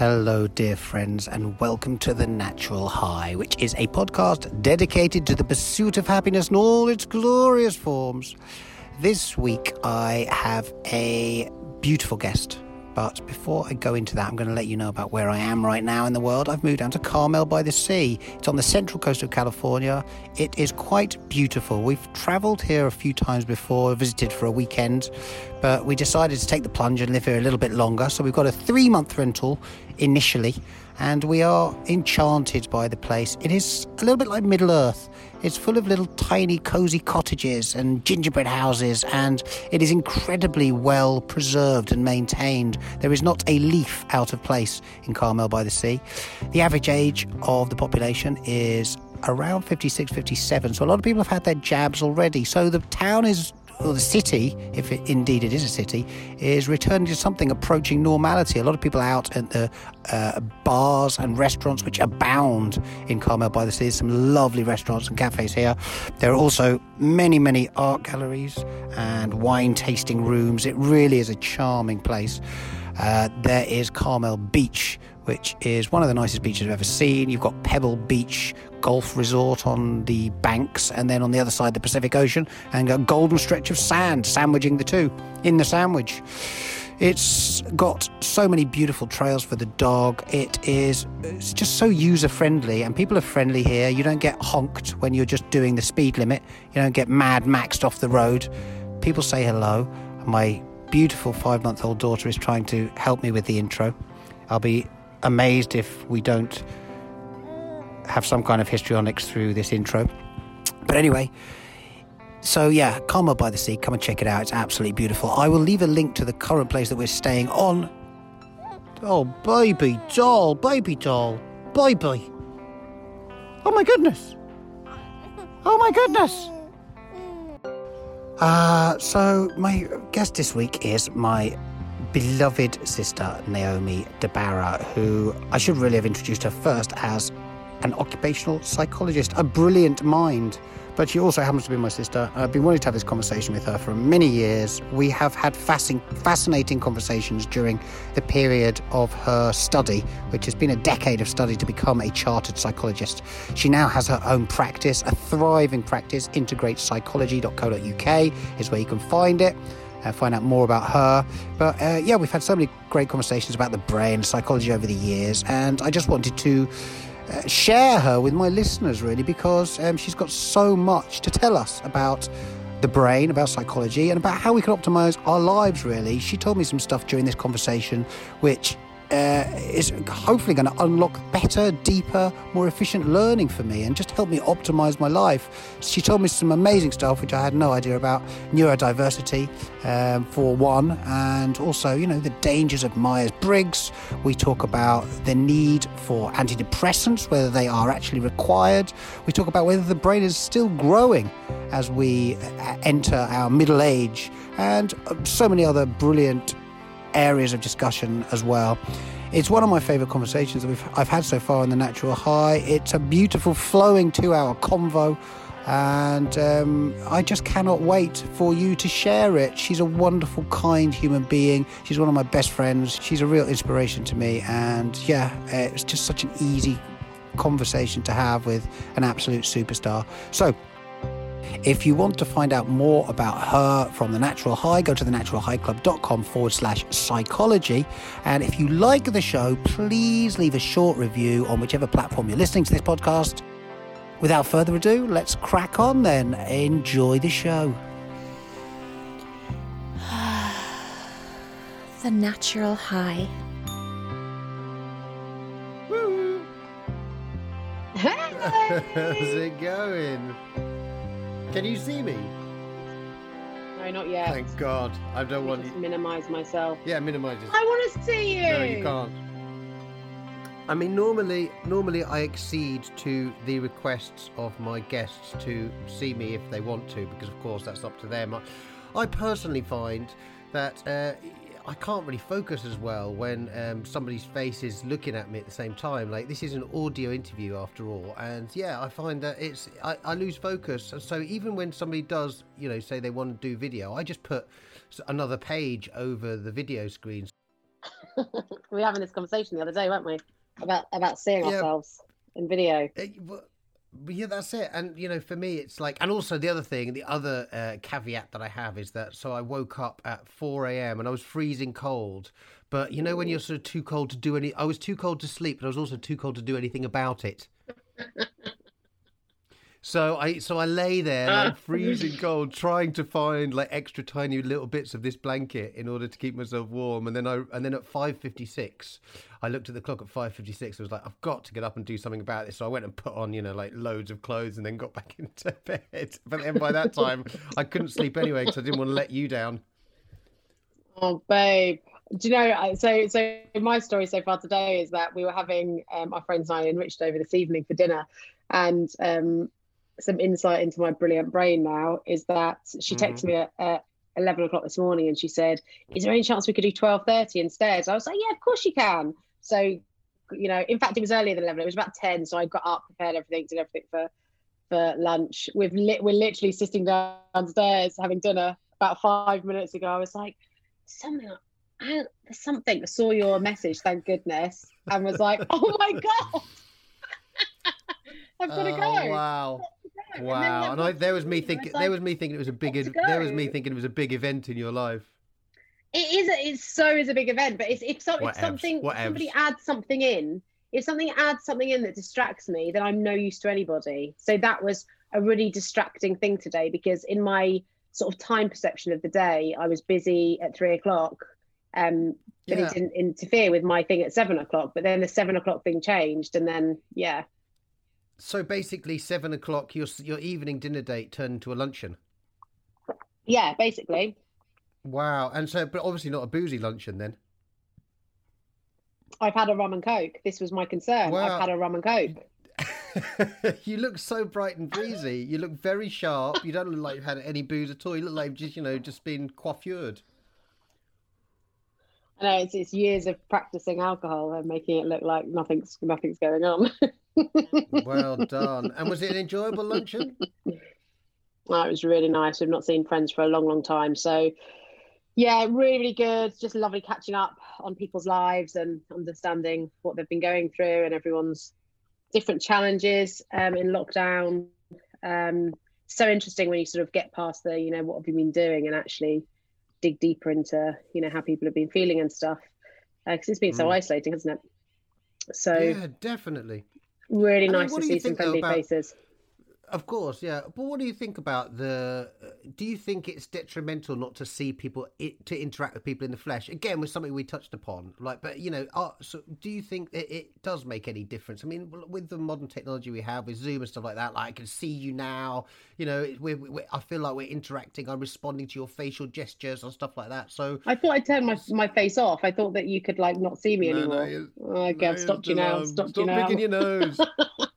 Hello, dear friends, and welcome to The Natural High, which is a podcast dedicated to the pursuit of happiness in all its glorious forms. This week, I have a beautiful guest. But before I go into that, I'm going to let you know about where I am right now in the world. I've moved down to Carmel by the Sea. It's on the central coast of California. It is quite beautiful. We've traveled here a few times before, visited for a weekend, but we decided to take the plunge and live here a little bit longer. So we've got a three month rental initially, and we are enchanted by the place. It is a little bit like Middle Earth. It's full of little tiny cozy cottages and gingerbread houses, and it is incredibly well preserved and maintained. There is not a leaf out of place in Carmel by the Sea. The average age of the population is around 56, 57, so a lot of people have had their jabs already. So the town is or the city, if it, indeed it is a city, is returning to something approaching normality. A lot of people out at the uh, bars and restaurants, which abound in Carmel by the Sea. There's some lovely restaurants and cafes here. There are also many, many art galleries and wine tasting rooms. It really is a charming place. Uh, there is Carmel Beach, which is one of the nicest beaches I've ever seen. You've got Pebble Beach Golf Resort on the banks, and then on the other side, the Pacific Ocean, and a golden stretch of sand sandwiching the two in the sandwich. It's got so many beautiful trails for the dog. It is it's just so user friendly, and people are friendly here. You don't get honked when you're just doing the speed limit. You don't get mad maxed off the road. People say hello. My beautiful five month old daughter is trying to help me with the intro. I'll be amazed if we don't have some kind of histrionics through this intro. But anyway, so yeah, Carmel by the Sea, come and check it out. It's absolutely beautiful. I will leave a link to the current place that we're staying on. Oh, baby doll, baby doll, baby. Oh my goodness. Oh my goodness. Uh, so my guest this week is my beloved sister Naomi de Barra, who I should really have introduced her first as an occupational psychologist, a brilliant mind. But she also happens to be my sister. I've been wanting to have this conversation with her for many years. We have had fascinating conversations during the period of her study, which has been a decade of study to become a chartered psychologist. She now has her own practice, a thriving practice. Integratepsychology.co.uk is where you can find it. Uh, find out more about her. But uh, yeah, we've had so many great conversations about the brain, psychology over the years, and I just wanted to share her with my listeners, really, because um, she's got so much to tell us about the brain, about psychology, and about how we can optimize our lives, really. She told me some stuff during this conversation which uh, is hopefully going to unlock better, deeper, more efficient learning for me and just help me optimize my life. She told me some amazing stuff which I had no idea about neurodiversity, um, for one, and also, you know, the dangers of Myers Briggs. We talk about the need for antidepressants, whether they are actually required. We talk about whether the brain is still growing as we uh, enter our middle age, and uh, so many other brilliant areas of discussion as well. It's one of my favourite conversations that I've had so far in the Natural High. It's a beautiful, flowing two hour convo, and um, I just cannot wait for you to share it. She's a wonderful, kind human being. She's one of my best friends. She's a real inspiration to me, and yeah, it's just such an easy conversation to have with an absolute superstar. So, if you want to find out more about her from The Natural High, go to thenaturalhighclub.com forward slash psychology. And if you like the show, please leave a short review on whichever platform you're listening to this podcast. Without further ado, let's crack on then. Enjoy the show. the Natural High. Woo! How's it going? Can you see me? No, not yet. Thank God. I don't want to minimize myself. Yeah, minimize it. I want to see you. No, you can't. I mean, normally, normally I accede to the requests of my guests to see me if they want to, because of course that's up to them. I, I personally find that uh, I can't really focus as well when um, somebody's face is looking at me at the same time. Like this is an audio interview after all, and yeah, I find that it's I, I lose focus. And so even when somebody does, you know, say they want to do video, I just put another page over the video screen. we were having this conversation the other day, weren't we? About about seeing Yeah. ourselves in video. Uh, but- but yeah, that's it. And you know, for me, it's like, and also the other thing, the other uh, caveat that I have is that so I woke up at four a.m. and I was freezing cold. But you know, when you're sort of too cold to do any, I was too cold to sleep, but I was also too cold to do anything about it. So I so I lay there like freezing cold, trying to find like extra tiny little bits of this blanket in order to keep myself warm. And then I and then at five fifty six, I looked at the clock at five fifty six. I was like, I've got to get up and do something about this. So I went and put on you know like loads of clothes and then got back into bed. But then by that time, I couldn't sleep anyway because I didn't want to let you down. Oh, babe. Do you know? So, so my story so far today is that we were having um, our friends and I enriched over this evening for dinner, and um, some insight into my brilliant brain now is that she texted me at, at eleven o'clock this morning, and she said, "Is there any chance we could do twelve thirty instead?" I was like, "Yeah, of course you can." So, you know, in fact, it was earlier than eleven. It was about ten, so I got up, prepared everything, did everything for for lunch. We've lit, we're literally sitting downstairs having dinner. About five minutes ago, I was like, something. I, there's something. I saw your message, thank goodness, and was like, oh my god, I've got to Oh, go. wow. And Wow, that and I, there was me was thinking. like, There was me thinking it was a big. There was me thinking it was a big event in your life. It is. A, it's so is a big event, but it's if, so, if something if somebody adds something in, if something adds something in that distracts me, then I'm no use to anybody. So that was a really distracting thing today because in my sort of time perception of the day, I was busy at three o'clock. Um, but Yeah. it didn't interfere with my thing at seven o'clock. But then the seven o'clock thing changed, and then yeah, So basically, seven o'clock, your your evening dinner date turned into a luncheon. yeah, basically. Wow, and so, but obviously not a boozy luncheon then. I've had a rum and coke. This was my concern. Wow. I've had a rum and coke. you look so bright and breezy. You look very sharp. You don't look like you've had any booze at all. You look like you've just you know just been coiffured. I know it's, it's years of practicing alcohol and making it look like nothing's nothing's going on. Well done. And was it an enjoyable luncheon? Oh, it was really nice. We've not seen friends for a long, long time. So, yeah, really, really good. Just lovely catching up on people's lives and understanding what they've been going through and everyone's different challenges um, in lockdown. Um, so interesting when you sort of get past the, you know, what have you been doing and actually dig deeper into, you know, how people have been feeling and stuff. Because it's been so Mm. isolating, hasn't it? So, Yeah, definitely. really I mean, nice what to see some friendly about- faces. Of course, yeah. But what do you think about the? uh, Do you think it's detrimental not to see people to interact with people in the flesh? Again, with something we touched upon, like, but you know, uh, so do you think it, it does make any difference? I mean, with the modern technology we have with Zoom and stuff like that, like I can see you now. You know, we're, we I feel like we're interacting. I'm responding to your facial gestures and stuff like that. So I thought I turned my my face off. I thought that you could like not see me No, no, anymore. you- okay, I've stopped you now. Stopped you Stop now. picking your nose.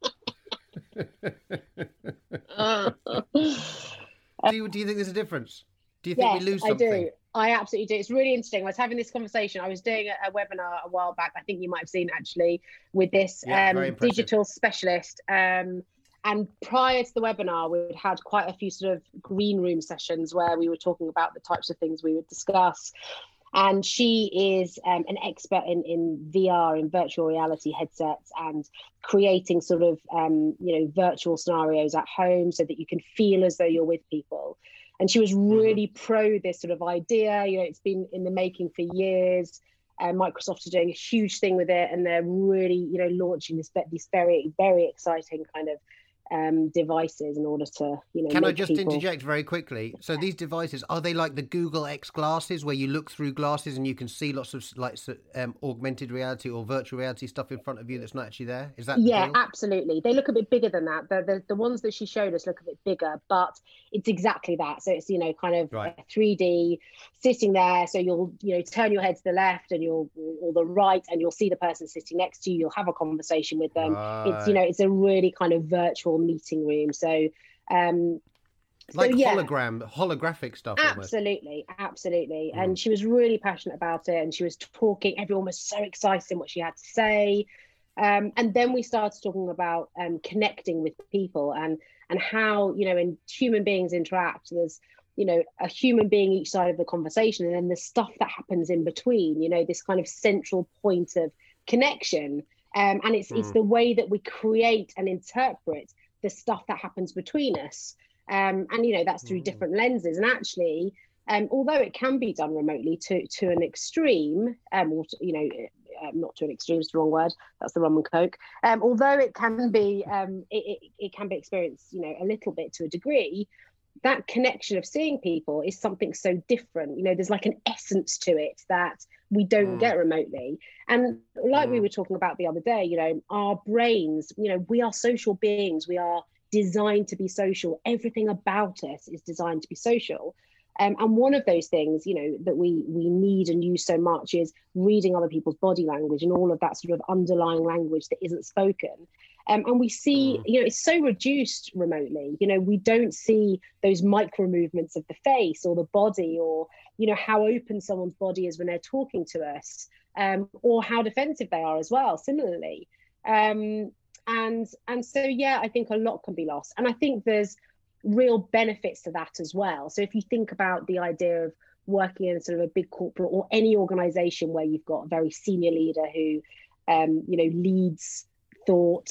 do you do you think there's a difference? Do you think yes, we lose something? I do. I absolutely do. It's really interesting. I was having this conversation. I was doing a, a webinar a while back. I think you might have seen actually with this Yeah, um, digital specialist. Um, and prior to the webinar, we'd had quite a few sort of green room sessions where we were talking about the types of things we would discuss. And she is um, an expert in, in VR, in virtual reality headsets, and creating sort of um, you know virtual scenarios at home so that you can feel as though you're with people. And she was really pro this sort of idea. You know, it's been in the making for years. Uh, Microsoft are doing a huge thing with it, and they're really, you know, launching this this very, very exciting kind of um, devices in order to, you know. Can I just people... interject very quickly? So these devices are they like the Google X glasses, where you look through glasses and you can see lots of like um, augmented reality or virtual reality stuff in front of you that's not actually there? Is that yeah absolutely they look a bit bigger than that the, the the ones that she showed us look a bit bigger but it's exactly that so it's you know kind of Right. uh, 3d sitting there so you'll you know turn your head to the left and you'll or the right and you'll see the person sitting next to you you'll have a conversation with them it's you know it's a really kind of virtual meeting room so um so, like yeah. hologram, holographic stuff almost. Absolutely, absolutely. Mm. And she was really passionate about it and she was talking, everyone was so excited in what she had to say. Um, and then we started talking about um, connecting with people and and how, you know, when human beings interact, there's you know a human being each side of the conversation and then the stuff that happens in between you know this kind of central point of connection um, and it's mm. it's the way that we create and interpret the stuff that happens between us. Um, and you know that's through mm. different lenses. And actually um, although it can be done remotely to to an extreme um, or to, you know uh, not to an extreme it's the wrong word. That's the rum and coke. Um, although it can be um, it, it, it can be experienced you know a little bit to a degree that connection of seeing people is something so different. You know there's like an essence to it that we don't mm. get remotely. And like mm. we were talking about the other day you know our brains you know we are social beings. We are designed to be social. Everything about us is designed to be social. Um, and one of those things you know that we we need and use so much is reading other people's body language and all of that sort of underlying language that isn't spoken um, and we see, mm. you know, it's so reduced remotely. You know, we don't see those micro movements of the face or the body or, you know, how open someone's body is when they're talking to us um, or how defensive they are as well, similarly. Um, and and so yeah, I think a lot can be lost. And I think there's real benefits to that as well. So if you think about the idea of working in sort of a big corporate or any organization where you've got a very senior leader who um, you know leads thought,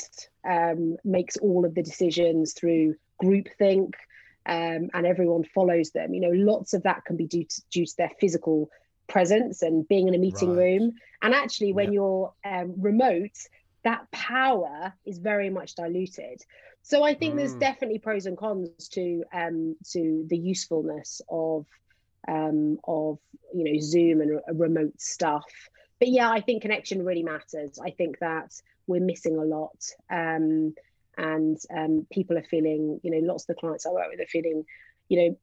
um, makes all of the decisions through groupthink, um, and everyone follows them. You know, lots of that can be due to, due to their physical presence and being in a meeting right. room. And actually, when yep. you're um, remote, that power is very much diluted. So I think mm. there's definitely pros and cons to um, to the usefulness of um, of you know Zoom and remote stuff. But yeah, I think connection really matters. I think that we're missing a lot. Um, and um, people are feeling, you know, lots of the clients I work with are feeling, you know,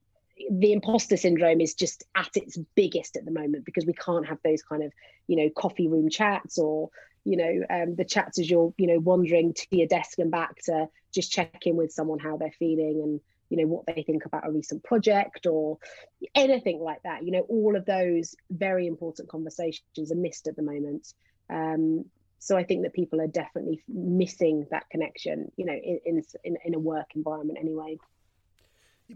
the imposter syndrome is just at its biggest at the moment because we can't have those kind of, you know, coffee room chats or, you know, um, the chats as you're, you know, wandering to your desk and back to just check in with someone how they're feeling and, you know, what they think about a recent project or anything like that. You know, all of those very important conversations are missed at the moment. Um, so I think that people are definitely missing that connection, you know, in in, in a work environment anyway.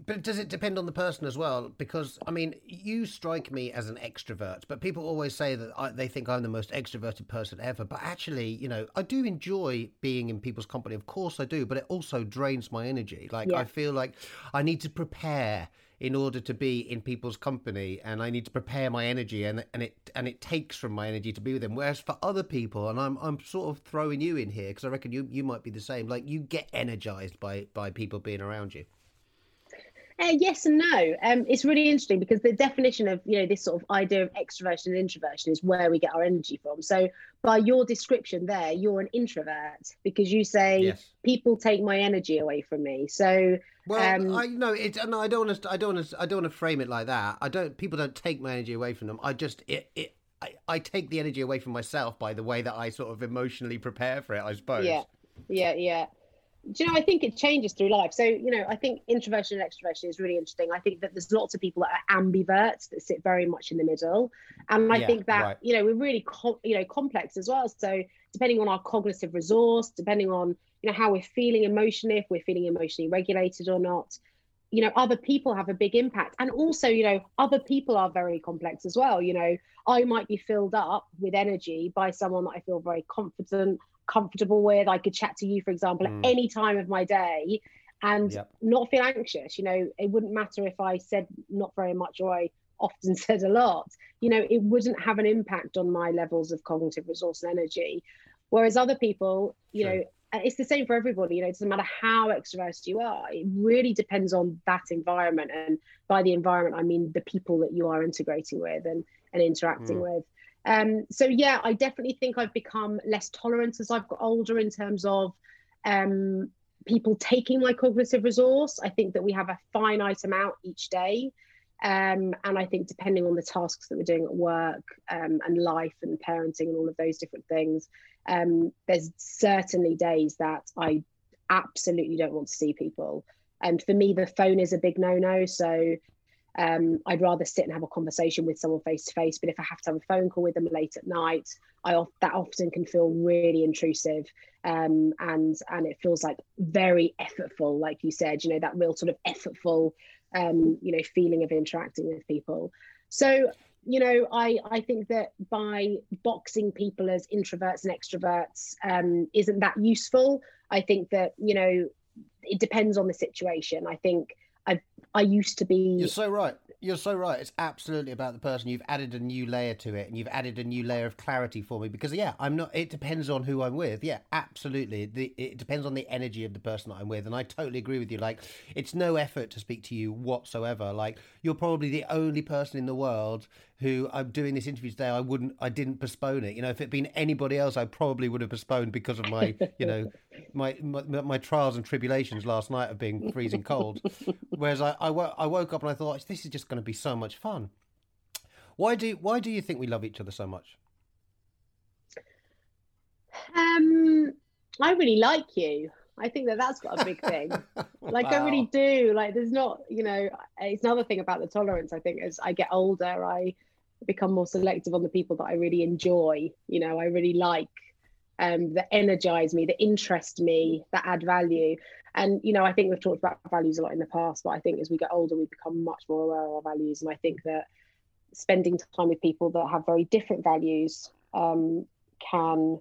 But does it depend on the person as well? Because I mean, you strike me as an extrovert, but people always say that I, they think I'm the most extroverted person ever. But actually, you know, I do enjoy being in people's company. Of course, I do. But it also drains my energy. Like yeah. I feel like I need to prepare in order to be in people's company and I need to prepare my energy and and it and it takes from my energy to be with them whereas for other people and I'm I'm sort of throwing you in here because I reckon you you might be the same like you get energized by by people being around you uh, yes and no. Um, it's really interesting because the definition of you know this sort of idea of extroversion and introversion is where we get our energy from. So by your description there, you're an introvert because you say yes. people take my energy away from me. So well, um, I know it. No, I don't want to. I don't want to. I don't want to frame it like that. I don't. People don't take my energy away from them. I just it. it I, I take the energy away from myself by the way that I sort of emotionally prepare for it. I suppose. Yeah. Yeah. Yeah do you know, I think it changes through life. So, you know, I think introversion and extroversion is really interesting. I think that there's lots of people that are ambiverts that sit very much in the middle. And I yeah, think that, right. you know, we're really, co- you know, complex as well. So, depending on our cognitive resource, depending on, you know, how we're feeling emotionally, if we're feeling emotionally regulated or not, you know, other people have a big impact. And also, you know, other people are very complex as well. You know, I might be filled up with energy by someone that I feel very confident comfortable with. I could chat to you, for example, mm. at any time of my day and yep. not feel anxious. You know, it wouldn't matter if I said not very much or I often said a lot. You know, it wouldn't have an impact on my levels of cognitive resource and energy. Whereas other people, you sure. know, it's the same for everybody. You know, it doesn't matter how extroverted you are. It really depends on that environment. And by the environment, I mean the people that you are integrating with and, and interacting mm. with. Um, so yeah, I definitely think I've become less tolerant as I've got older in terms of um, people taking my cognitive resource. I think that we have a finite amount each day. Um, and I think depending on the tasks that we're doing at work um, and life and parenting and all of those different things, um, there's certainly days that I absolutely don't want to see people. And for me, the phone is a big no-no. So um, I'd rather sit and have a conversation with someone face to face. But if I have to have a phone call with them late at night, I that often can feel really intrusive, um, and and it feels like very effortful, like you said. You know that real sort of effortful um, you know, feeling of interacting with people. So, you know, I I think that by boxing people as introverts and extroverts um, isn't that useful. I think that you know, it depends on the situation. I think I I used to be. You're so right. You're so right. It's absolutely about the person. You've added a new layer to it, and you've added a new layer of clarity for me. Because yeah, I'm not. It depends on who I'm with. Yeah, absolutely. The, it depends on the energy of the person that I'm with, and I totally agree with you. Like, it's no effort to speak to you whatsoever. Like, you're probably the only person in the world who I'm doing this interview today. I wouldn't. I didn't postpone it. You know, if it'd been anybody else, I probably would have postponed because of my, you know, my, my my trials and tribulations last night of being freezing cold. Whereas I I, I woke up and I thought this is just going to be so much fun. Why do why do you think we love each other so much? Um, I really like you. I think that that's got a big thing. like wow. I really do. Like there's not, you know, it's another thing about the tolerance. I think as I get older, I become more selective on the people that I really enjoy. You know, I really like, um, that energize me, that interest me, that add value. And you know, I think we've talked about values a lot in the past, but I think as we get older, we become much more aware of our values. And I think that spending time with people that have very different values um, can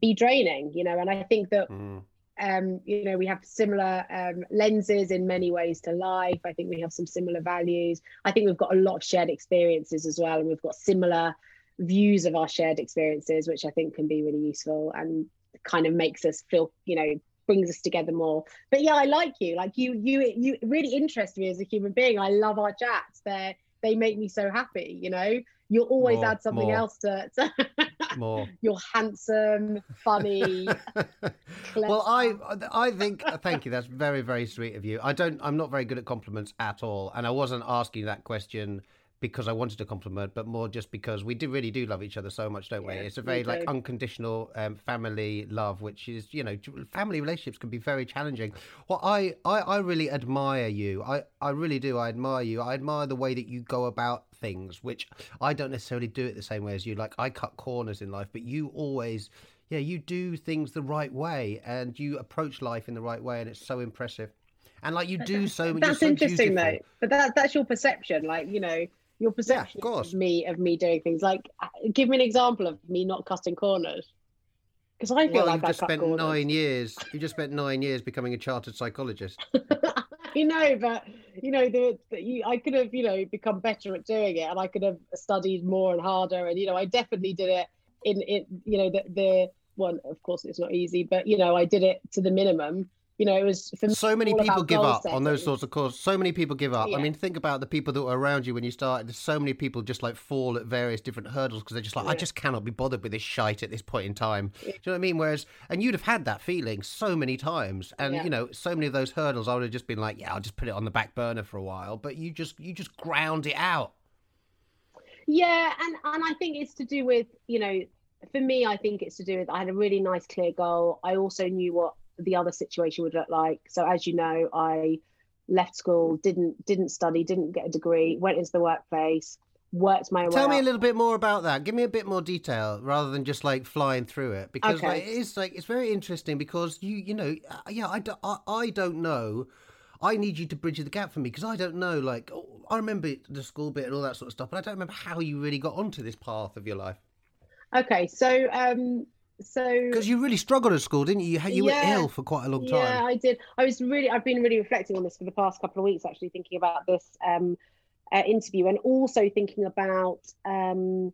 be draining. You know, and I think that. Mm. Um, you know, we have similar um, lenses in many ways to life. I think we have some similar values. I think we've got a lot of shared experiences as well, and we've got similar views of our shared experiences, which I think can be really useful and kind of makes us feel, you know, brings us together more. But yeah, I like you. Like you, you, you really interest me as a human being. I love our chats. They they make me so happy. You know, you'll always more, add something more. else to. to more. You're handsome, funny. well, I I think thank you. That's very very sweet of you. I don't. I'm not very good at compliments at all, and I wasn't asking that question because I wanted a compliment, but more just because we do really do love each other so much, don't we? it's a very like unconditional um, family love, which is you know family relationships can be very challenging. Well, I, I I really admire you. I I really do. I admire you. I admire the way that you go about things, which I don't necessarily do it the same way as you. Like I cut corners in life, but you always. Yeah, you do things the right way and you approach life in the right way, and it's so impressive and like you do so that's so interesting beautiful. though but that that's your perception like you know your perception yeah, of, of, me of me doing things like give me an example of me not cutting corners because i feel well, like you've I just spent corners. nine years you just spent nine years becoming a chartered psychologist you know but you know the, the i could have you know become better at doing it and i could have studied more and harder and you know i definitely did it in it you know the the one of course it's not easy but you know i did it to the minimum you know, it was so many people give up setting. on those sorts of courses. So many people give up. Yeah. I mean, think about the people that were around you when you started. There's so many people just like fall at various different hurdles because they're just like, yeah. I just cannot be bothered with this shite at this point in time. Yeah. Do you know what I mean? Whereas, and you'd have had that feeling so many times, and you know, so many of those hurdles, I would have just been like, yeah, I'll just put it on the back burner for a while. But you just, you just ground it out. Yeah, and and I think it's to do with you know for me, I think it's to do with I had a really nice, clear goal. I also knew what the other situation would look like. So as you know, I left school, didn't didn't study, didn't get a degree, went into the workplace, worked my way. Tell me a little bit more about that. Give me a bit more detail rather than just like flying through it, because okay. like, it is like it's very interesting because you you know uh, yeah I, do, I, I don't know. I need you to bridge the gap for me because I don't know. Like, oh, I remember the school bit and all that sort of stuff, but I don't remember how you really got onto this path of your life. Okay, so um, so because you really struggled at school didn't you? You yeah, were ill for quite a long time. Yeah i did. I was really i've been really reflecting on this for the past couple of weeks actually thinking about this um, uh, interview and also thinking about um,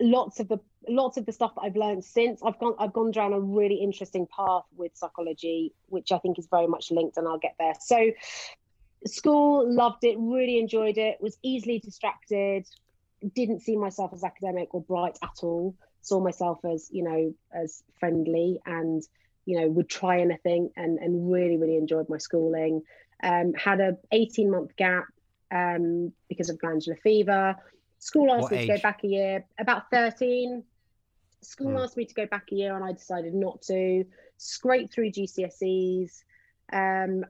lots of the lots of the stuff that i've learned since. I've gone i've gone down a really interesting path with psychology which i think is very much linked and i'll get there. So school loved it really enjoyed it was easily distracted didn't see myself as academic or bright at all saw myself as you know as friendly and you know would try anything and and really really enjoyed my schooling. Um, had a 18 month gap um, because of glandular fever. School asked what me age? to go back a year about 13 school mm. asked me to go back a year and i decided not to. Scrape through gcse's um,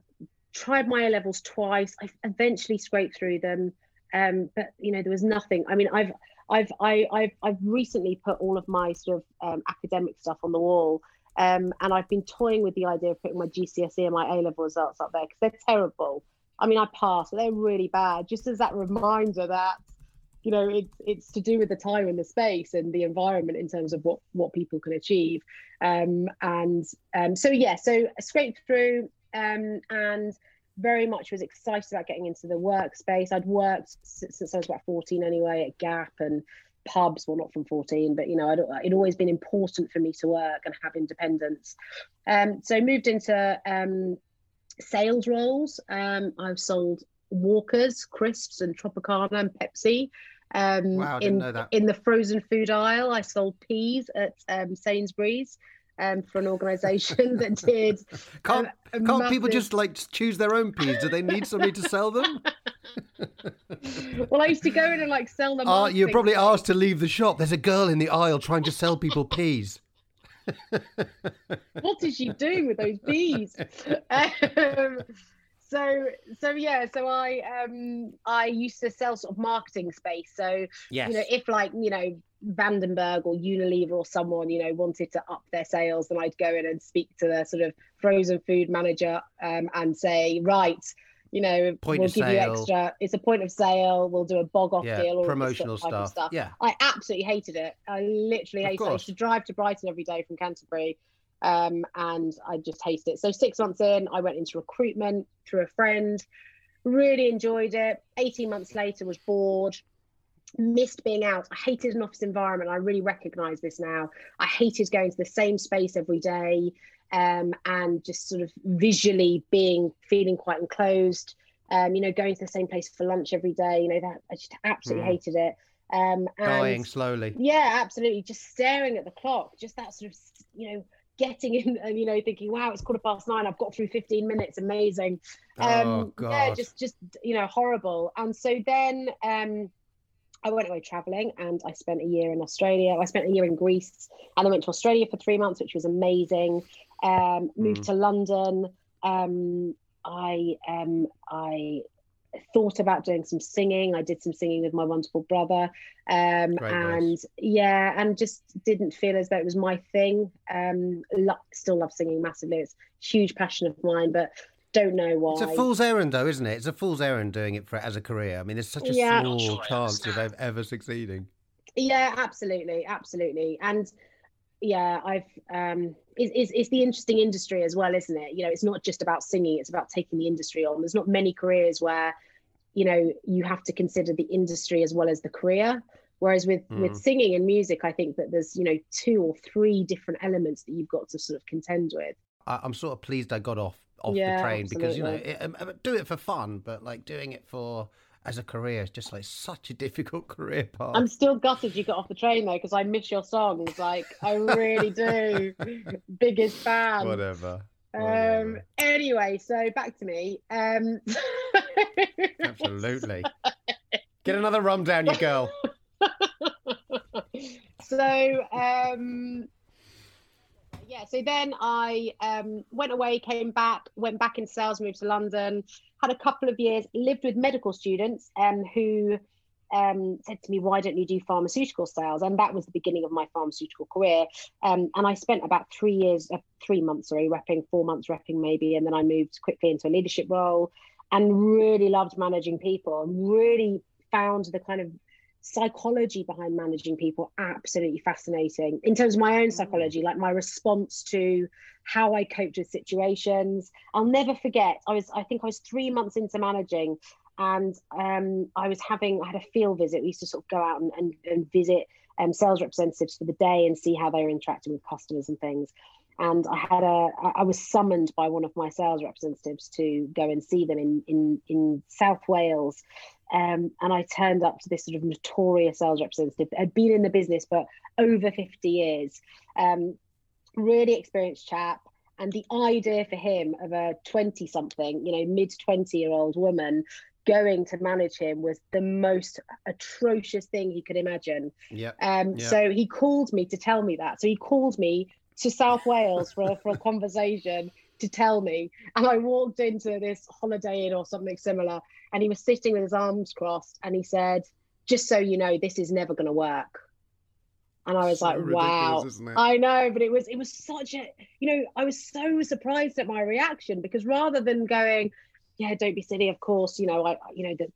tried my A levels twice. I eventually scraped through them. Um, but you know there was nothing. I mean i've I've I, I've I've recently put all of my sort of um, academic stuff on the wall, um, and I've been toying with the idea of putting my GCSE and my A level results up there because they're terrible. I mean, I passed, but they're really bad. Just as that reminder that you know it's it's to do with the time and the space and the environment in terms of what what people can achieve. Um, and um, so yeah, so scrape through um, and very much was excited about getting into the workspace. I'd worked since, since I was about 14 anyway at Gap and pubs. Well not from 14 but you know I'd, it'd always been important for me to work and have independence. Um, so moved into um, sales roles. Um, i've sold walkers crisps and tropicana and pepsi um, wow, I didn't in, know that. in the frozen food aisle. I sold peas at um, sainsbury's um, for an organization that did Can't a can't people just like choose their own peas? Do they need somebody to sell them? well i used to go in and like sell them Uh, you're probably asked to leave the shop. There's a girl in the aisle trying to sell people peas. what is she doing with those bees? um, so so yeah, so I um I used to sell sort of marketing space. So Yes. you know, if like you know Vandenberg or Unilever or someone you know wanted to up their sales, then I'd go in and speak to the sort of frozen food manager um, and say, right. You know, Point we'll give sale. you extra. It's a point of sale. We'll do a bog off yeah. deal. All of Promotional sort of of stuff. Yeah. I absolutely hated it. I literally Of hated it. I used to drive to Brighton every day from Canterbury, um, and I just hated it. So six months in, I went into recruitment through a friend. Really enjoyed it. Eighteen months later, was bored. Missed being out. I hated an office environment. I really recognise this now. I hated going to the same space every day, um, and just sort of visually being feeling quite enclosed. Um, you know, going to the same place for lunch every day. You know that I just absolutely Hmm. hated it. Um, and Dying slowly. yeah, absolutely. Just staring at the clock, just that sort of, you know, getting in and you know thinking, wow, it's quarter past nine. I've got through fifteen minutes. Amazing. oh Um, yeah, just just you know horrible. And so then um, I went away traveling, and I spent a year in Australia. I spent a year in Greece, and I went to Australia for three months, which was amazing. Um, moved Mm. to London. Um, I um, I thought about doing some singing. I did some singing with my wonderful brother, um, and voice. yeah, and just didn't feel as though it was my thing. Um, lo- still love singing massively. It's a huge passion of mine, but don't know why. It's a fool's errand, though, isn't it? It's a fool's errand doing it for as a career. I mean, there's such a Yeah. small Sure, chance of ever succeeding. yeah absolutely absolutely and yeah i've um it's, it's, it's the interesting industry as well isn't it you know it's not just about singing it's about taking the industry on there's not many careers where you know you have to consider the industry as well as the career whereas with with Mm. singing and music i think that there's you know two or three different elements that you've got to sort of contend with I, I'm sort of pleased I got off off Yeah, the train because you know it, um, do it for fun, but like doing it for as a career is just like such a difficult career path. i'm still gutted you got off the train though because i miss your songs like i really do biggest fan Whatever. Um. Whatever. Anyway, so back to me. Um. Absolutely. Get another rum down, you girl. so um. Yeah. So then I um went away, came back, went back in sales, moved to London, had a couple of years, lived with medical students, um who um, said to me, "Why don't you do pharmaceutical sales?" And that was the beginning of my pharmaceutical career. Um, and I spent about three years, uh, three months, sorry, repping, four months repping maybe, and then I moved quickly into a leadership role, and really loved managing people, and really found the kind of psychology behind managing people absolutely fascinating in terms of my own psychology like my response to how i coped with situations i'll never forget i was i think i was three months into managing and um, I was having I had a field visit. We used to sort of go out and, and, and visit um, sales representatives for the day and see how they were interacting with customers and things. And I had a I was summoned by one of my sales representatives to go and see them in in in South Wales. Um, and I turned up to this sort of notorious sales representative that had been in the business for over 50 years. Um, really experienced chap. And the idea for him of a 20 something, you know, mid 20 year old woman going to manage him was the most atrocious thing he could imagine. Yeah. Um, Yeah. So he called me to tell me that. So he called me to South Wales for a, for a conversation to tell me. And I walked into this Holiday Inn or something similar, and he was sitting with his arms crossed, and he said, "Just so you know, this is never going to work." And I was So like, "Wow." ridiculous, isn't it? I know, but it was it was such a you know I was so surprised at my reaction because rather than going, yeah, don't be silly. Of course, you know, I, you know, that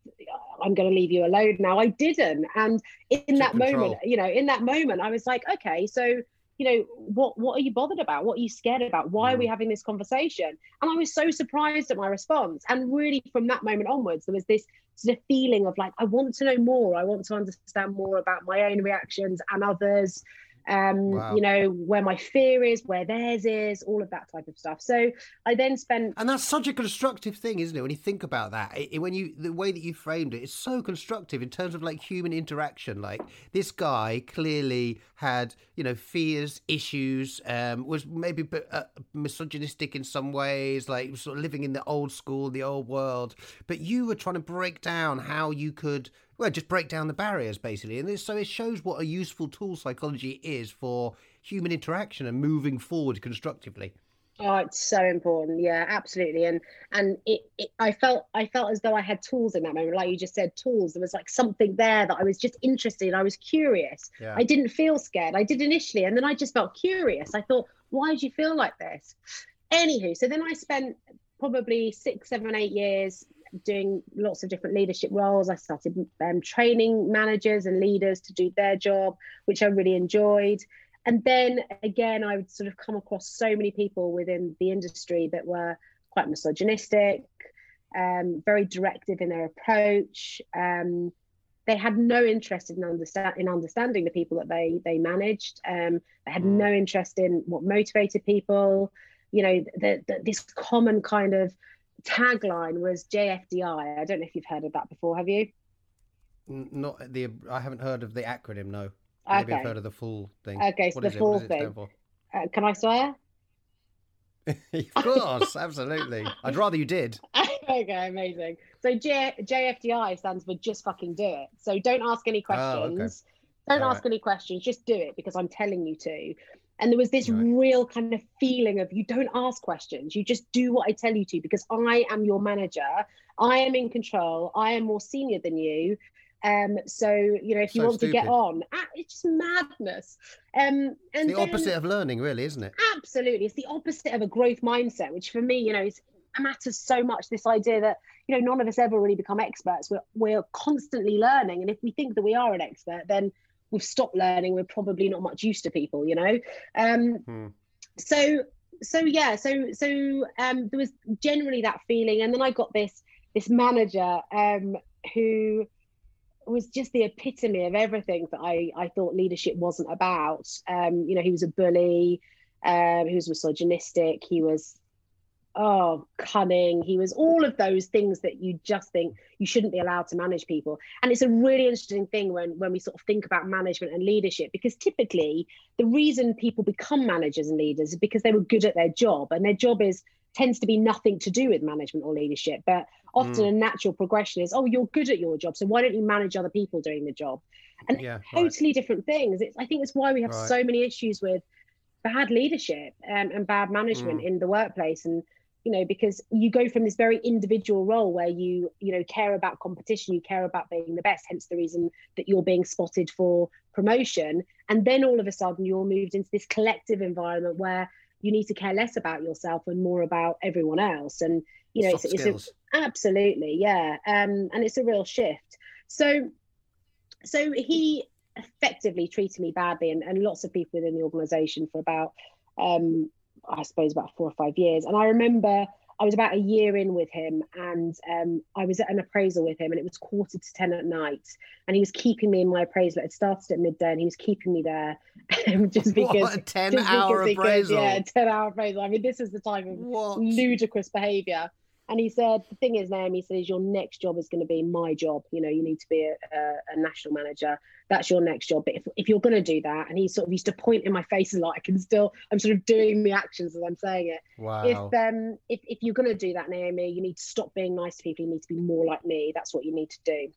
I'm going to leave you alone now. I didn't. And in that control. moment, you know, in that moment, I was like, okay, so, you know, what, what are you bothered about? What are you scared about? Why are we mm. having this conversation? And I was so surprised at my response. And really from that moment onwards, there was this sort of feeling of like, I want to know more. I want to understand more about my own reactions and others um, wow. you know, where my fear is, where theirs is, all of that type of stuff. So I then spent, and that's such a constructive thing, isn't it? When you think about that, it, when you the way that you framed it, it's so constructive in terms of like human interaction. Like this guy clearly had, you know, fears, issues, um, was maybe uh, misogynistic in some ways, like sort of living in the old school, the old world. But you were trying to break down how you could well, just break down the barriers basically. And so it shows what a useful tool psychology is for human interaction and moving forward constructively. Oh, it's so important. Yeah, absolutely. And and it, it, I felt I felt as though I had tools in that moment, like you just said, tools. There was like something there that I was just interested. In. I was curious. Yeah. I didn't feel scared. I did initially, and then I just felt curious. I thought, why do you feel like this? Anywho, so then I spent probably six, seven, eight years doing lots of different leadership roles. I started um, training managers and leaders to do their job, which I really enjoyed. And then again, I would sort of come across so many people within the industry that were quite misogynistic, um, very directive in their approach. Um, they had no interest in understand in understanding the people that they they managed. Um, they had mm. no interest in what motivated people. You know, the, the, this common kind of tagline was JFDI. I don't know if you've heard of that before. Have you? Not the. I haven't heard of the acronym. No. Maybe okay. I've heard of the full thing. Okay, so what the full thing. Uh, can I swear? of course, absolutely. I'd rather you did. okay, amazing. So J- JFDI stands for just fucking do it. So don't ask any questions. Oh, okay. Don't All ask right. any questions. Just do it because I'm telling you to. And there was this right. real kind of feeling of you don't ask questions, you just do what I tell you to because I am your manager. I am in control. I am more senior than you. Um, so you know, if you so want stupid. to get on, ah, it's just madness. Um, and the then, opposite of learning, really, isn't it? Absolutely, it's the opposite of a growth mindset, which for me, you know, is matters so much. This idea that you know, none of us ever really become experts. We're we're constantly learning, and if we think that we are an expert, then we've stopped learning we're probably not much used to people you know? Um hmm. so so yeah so so um there was generally that feeling. And then i got this this manager um who was just the epitome of everything that i i thought leadership wasn't about. Um you know he was a bully um he was misogynistic he was oh cunning he was all of those things that you just think you shouldn't be allowed to manage people and it's a really interesting thing when when we sort of think about management and leadership because typically the reason people become managers and leaders is because they were good at their job and their job is tends to be nothing to do with management or leadership but often mm. a natural progression is oh you're good at your job so why don't you manage other people doing the job and yeah, totally right. different things it's, i think it's why we have right. so many issues with bad leadership um, and bad management mm. in the workplace and you know because you go from this very individual role where you you know care about competition you care about being the best hence the reason that you're being spotted for promotion. And then all of a sudden you're moved into this collective environment where you need to care less about yourself and more about everyone else. And you know Soft it's, it's a, absolutely yeah. Um and it's a real shift. So so he effectively treated me badly and, and lots of people within the organization for about um I suppose about four or five years. And I remember I was about a year in with him and um, I was at an appraisal with him and it was quarter to 10 at night. And he was keeping me in my appraisal. It started at midday and he was keeping me there just because. What, a 10 hour appraisal? Could, yeah, 10 hour appraisal. I mean, this is the type of what? ludicrous behavior. And he said, the thing is, Naomi, he said, is your next job is going to be my job. You know, you need to be a, a, a national manager. That's your next job. But if, if you're going to do that, and he sort of used to point in my face a lot, I can still, I'm sort of doing the actions as I'm saying it. Wow. If, um, if, if you're going to do that, Naomi, you need to stop being nice to people. You need to be more like me. That's what you need to do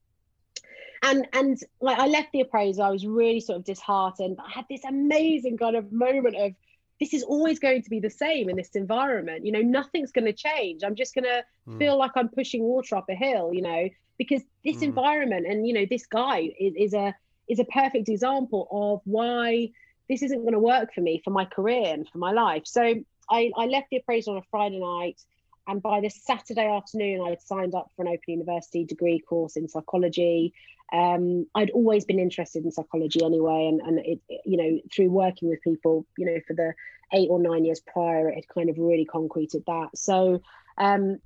and and like I left the appraisal, I was really sort of disheartened. But I had this amazing kind of moment of this is always going to be the same in this environment. You know, nothing's going to change. I'm just going to mm. feel like I'm pushing water up a hill, you know, because this mm. environment and, you know, this guy is, is a is a perfect example of why this isn't going to work for me for my career and for my life. So I, I left the appraisal on a Friday night. And by this Saturday afternoon, I had signed up for an Open University degree course in psychology. Um, I'd always been interested in psychology anyway, and and it, you know through working with people, you know, for the eight or nine years prior, it had kind of really concreted that. So, um,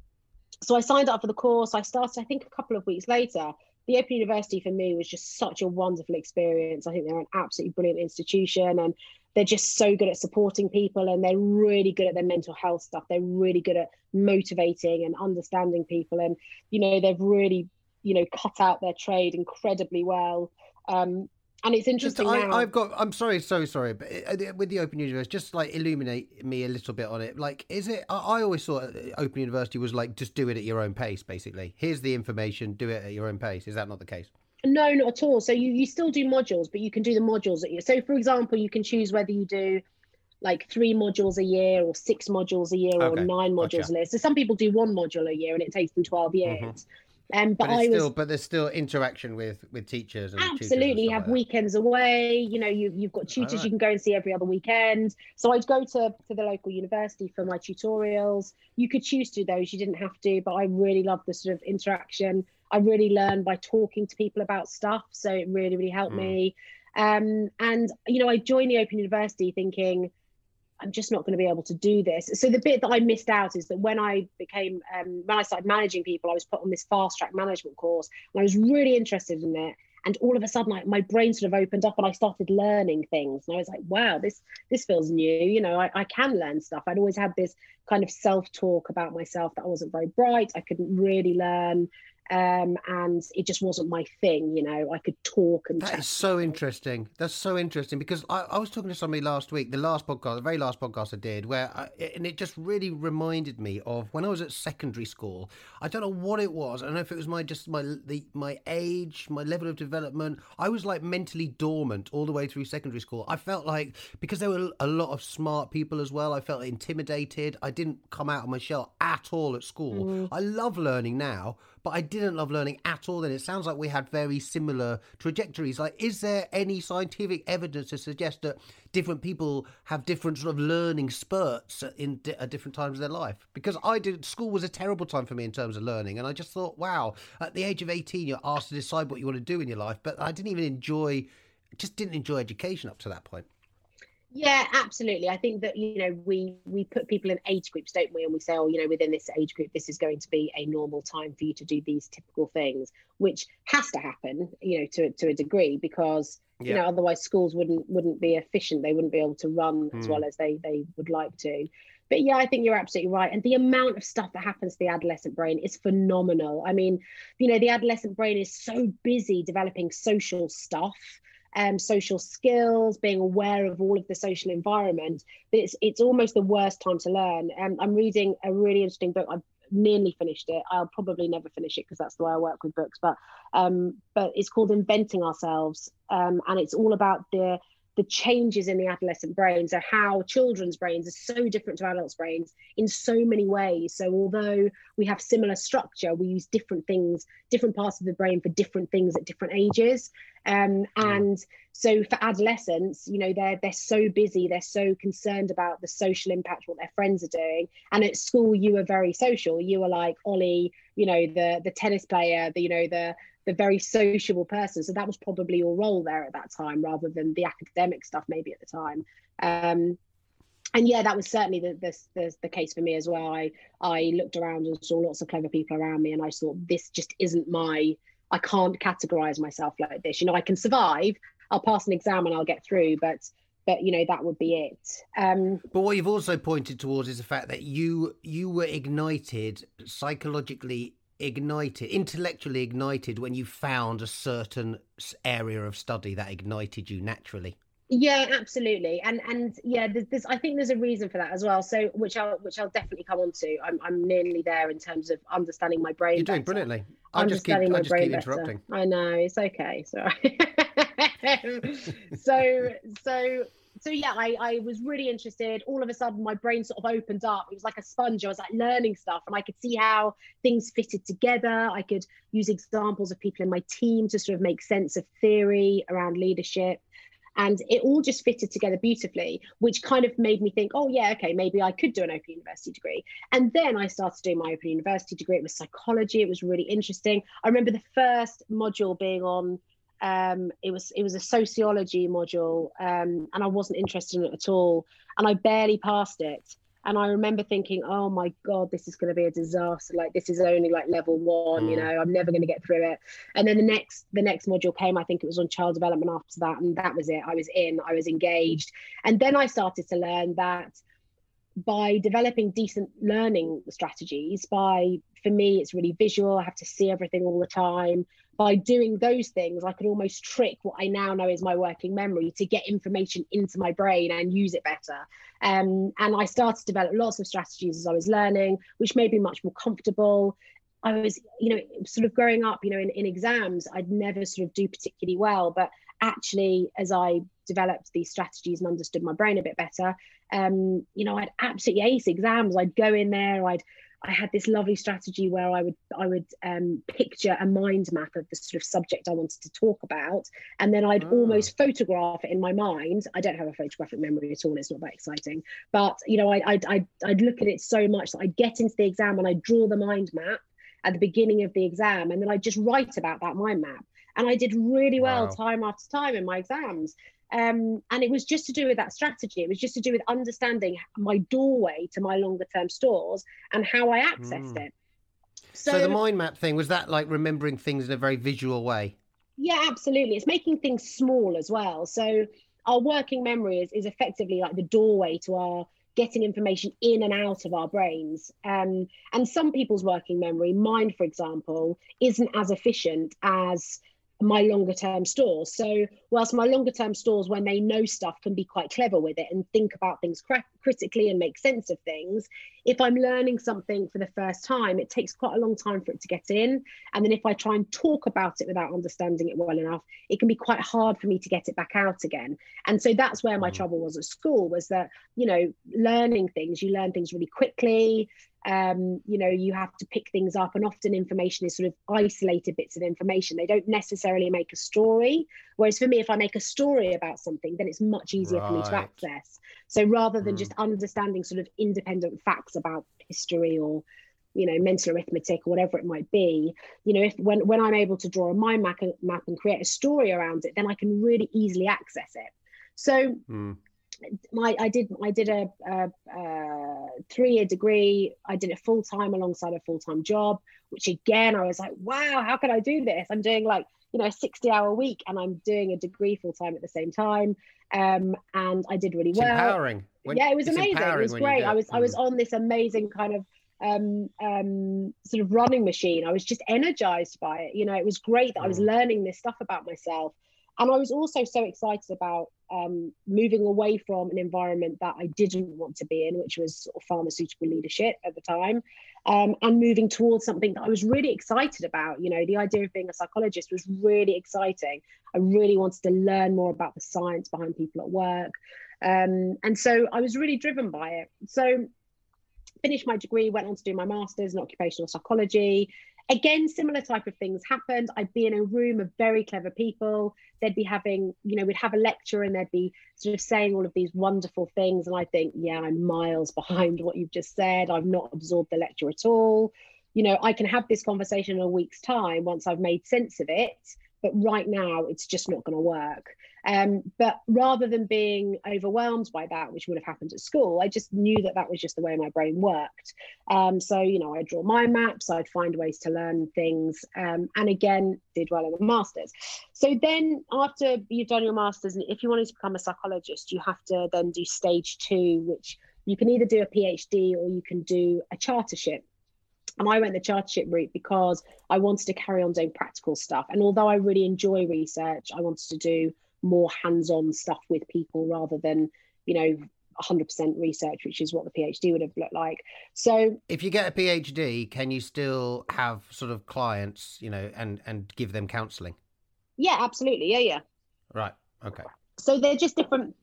so I signed up for the course. I started, I think, a couple of weeks later. The Open University for me was just such a wonderful experience. I think they're an absolutely brilliant institution, and they're just so good at supporting people and they're really good at their mental health stuff. They're really good at motivating and understanding people and you know they've really you know cut out their trade incredibly well. Um, and it's interesting just, I, have got i'm sorry so sorry but uh, with the open university just like illuminate me a little bit on it. Like is it i always thought open university was like just do it at your own pace basically. Here's the information do it at your own pace. Is that not the case no, not at all. So you you still do modules, but you can do the modules at you. So for example, you can choose whether you do like three modules a year or six modules a year okay. or nine modules gotcha. a year. So some people do one module a year and it takes them 12 mm-hmm. years. Mm-hmm. Um, but, but I was still, but there's still interaction with with teachers. absolutely, you have like weekends away. You know, you you've got tutors right. you can go and see every other weekend. So I'd go to to the local university for my tutorials. You could choose to do those. You didn't have to, but I really love the sort of interaction. I really learned by talking to people about stuff. So it really, really helped mm. me. Um, and, you know, I joined the Open University thinking, I'm just not going to be able to do this. So the bit that I missed out is that when I became, um, when I started managing people, I was put on this fast track management course and I was really interested in it. And all of a sudden, my brain sort of opened up and I started learning things. And I was like, wow, this this feels new. You know, I, I can learn stuff. I'd always had this kind of self-talk about myself that I wasn't very bright. I couldn't really learn um, and it just wasn't my thing. You know, I could talk and. That is so interesting. That's so interesting because I, I, was talking to somebody last week, the last podcast, the very last podcast I did, where I, and it just really reminded me of when I was at secondary school. I don't know what it was. I don't know if it was my just my the my age, my level of development. I was like mentally dormant all the way through secondary school. I felt like because there were a lot of smart people as well. I felt intimidated. I didn't come out of my shell at all at school. Mm. I love learning now, but I didn't love learning at all then. It sounds like we had very similar trajectories. Like, is there any scientific evidence to suggest that different people have different sort of learning spurts in at different times of their life? Because I did, school was a terrible time for me in terms of learning. And I just thought, wow, at the age of 18, you're asked to decide what you want to do in your life. But I didn't even enjoy, just didn't enjoy education up to that point. Yeah, absolutely. I think that you know we we put people in age groups, don't we? And we say, oh, you know, within this age group, this is going to be a normal time for you to do these typical things, which has to happen, you know, to to a degree, because yeah. you know otherwise schools wouldn't wouldn't be efficient. They wouldn't be able to run mm. as well as they they would like to. But yeah, I think you're absolutely right. And the amount of stuff that happens to the adolescent brain is phenomenal. I mean, you know, the adolescent brain is so busy developing social stuff um, social skills, being aware of all of the social environment. It's it's almost the worst time to learn. Um, I'm reading a really interesting book. I've nearly finished it. I'll probably never finish it because that's the way I work with books. But um, but it's called Inventing Ourselves, um, and it's all about the the changes in the adolescent brain. So, how children's brains are so different to adults' brains in so many ways. So, although we have similar structure, we use different things, different parts of the brain for different things at different ages. Um, and so, for adolescents, you know, they're they're so busy, they're so concerned about the social impact what their friends are doing. And at school, you were very social. You were like Ollie, you know, the the tennis player, the you know the the very sociable person. So that was probably your role there at that time, rather than the academic stuff maybe at the time. Um, and yeah, that was certainly the, the, the the case for me as well. I I looked around and saw lots of clever people around me, and I thought this just isn't my. I can't categorize myself like this. You know, I can survive. I'll pass an exam and I'll get through, but but you know that would be it um, but what you've also pointed towards is the fact that you you were ignited psychologically ignited, intellectually ignited when you found a certain area of study that ignited you naturally? Yeah, absolutely, and and yeah, there's, there's, I think there's a reason for that as well. So which I'll which I'll definitely come on to. I'm I'm nearly there in terms of understanding my brain. You're doing better. brilliantly. I just keep I just keep interrupting. Better. I know it's okay. Sorry. so so so yeah, I, I was really interested. All of a sudden, my brain sort of opened up. It was like a sponge. I was like learning stuff, and I could see how things fitted together. I could use examples of people in my team to sort of make sense of theory around leadership. and it all just fitted together beautifully which kind of made me think oh yeah okay maybe i could do an open university degree and then i started doing my open university degree it was psychology it was really interesting i remember the first module being on um, it was it was a sociology module um, and i wasn't interested in it at all and i barely passed it and I remember thinking, oh my God, this is going to be a disaster. Like this is only like level one, mm. you know, I'm never going to get through it. And then the next, the next module came, I think it was on child development after that. And that was it. I was in, I was engaged. And then I started to learn that by developing decent learning strategies, by, for me, it's really visual. I have to see everything all the time by doing those things, I could almost trick what I now know is my working memory to get information into my brain and use it better. Um, and I started to develop lots of strategies as I was learning, which made me much more comfortable. I was, you know, sort of growing up, you know, in, in exams, I'd never sort of do particularly well. But actually, as I developed these strategies and understood my brain a bit better, um, you know, I'd absolutely ace exams. I'd go in there, I'd I had this lovely strategy where I would I would um, picture a mind map of the sort of subject I wanted to talk about, and then I'd oh. almost photograph it in my mind. I don't have a photographic memory at all; it's not that exciting. But you know, I, I'd, I'd I'd look at it so much that I'd get into the exam and I'd draw the mind map at the beginning of the exam, and then I'd just write about that mind map. And I did really well wow. time after time in my exams. Um, and it was just to do with that strategy. It was just to do with understanding my doorway to my longer term stores and how I accessed mm. it. So, so, the mind map thing was that like remembering things in a very visual way. Yeah, absolutely. It's making things small as well. So our working memory is, is effectively like the doorway to our getting information in and out of our brains. Um, and some people's working memory, mine for example, isn't as efficient as my longer term stores. So, whilst my longer term stores, when they know stuff, can be quite clever with it and think about things cr- critically and make sense of things, if I'm learning something for the first time, it takes quite a long time for it to get in. And then if I try and talk about it without understanding it well enough, it can be quite hard for me to get it back out again. And so that's where my mm. trouble was at school was that, you know, learning things, you learn things really quickly um, you know you have to pick things up and often information is sort of isolated bits of information they don't necessarily make a story whereas for me if i make a story about something then it's much easier right. for me to access so rather than mm. just understanding sort of independent facts about history or you know mental arithmetic or whatever it might be you know if when when i'm able to draw a mind map, map and create a story around it then i can really easily access it so mm my I did I did a, a, a three year degree. I did it full time alongside a full time job, which again I was like, wow, how can I do this? I'm doing like you know a 60 hour week and I'm doing a degree full time at the same time. Um, and I did really it's well. Empowering. When, yeah, it was amazing. It was great. I was mm. I was on this amazing kind of um, um, sort of running machine. I was just energized by it. You know, it was great that mm. I was mm. learning this stuff about myself. And I was also so excited about um, moving away from an environment that I didn't want to be in, which was sort of pharmaceutical leadership at the time, um, and moving towards something that I was really excited about. You know, the idea of being a psychologist was really exciting. I really wanted to learn more about the science behind people at work. Um, and so I was really driven by it. So finished my degree, went on to do my master's in occupational psychology, again similar type of things happened. I'd be in a room of very clever people. They'd be having you know we'd have a lecture and they'd be sort of saying all of these wonderful things. And i think yeah i'm miles behind what you've just said. I've not absorbed the lecture at all. You know i can have this conversation in a week's time once i've made sense of it but right now it's just not going to work um, but rather than being overwhelmed by that, which would have happened at school, I just knew that that was just the way my brain worked. Um, so, you know, I'd draw my maps, I'd find ways to learn things, um, and again, did well in the masters. So then, after you've done your masters, and if you wanted to become a psychologist, you have to then do stage two, which you can either do a PhD or you can do a chartership. And I went the chartership route because I wanted to carry on doing practical stuff. And although I really enjoy research, I wanted to do more hands-on stuff with people rather than you know 100% research which is what the phd would have looked like. So if you get a phd can you still have sort of clients you know and and give them counseling yeah absolutely. Yeah yeah. Right. Okay. So they're just different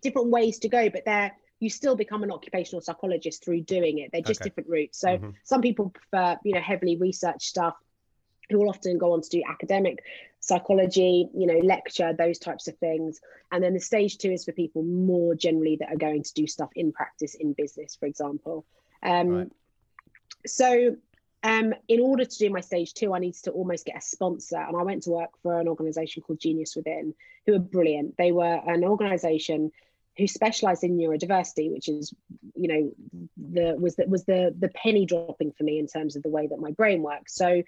different ways to go but they're you still become an occupational psychologist through doing it they're just okay. different routes so mm-hmm. some people prefer you know heavily research stuff who will often go on to do academic psychology, you know, lecture, those types of things. And then the stage two is for people more generally that are going to do stuff in practice in business, for example. Um, right. So, um, in order to do my stage two, I needed to almost get a sponsor. And I went to work for an organization called Genius Within, who are brilliant. They were an organization who specialized in neurodiversity, which is, you know, the was that was the the penny dropping for me in terms of the way that my brain works. So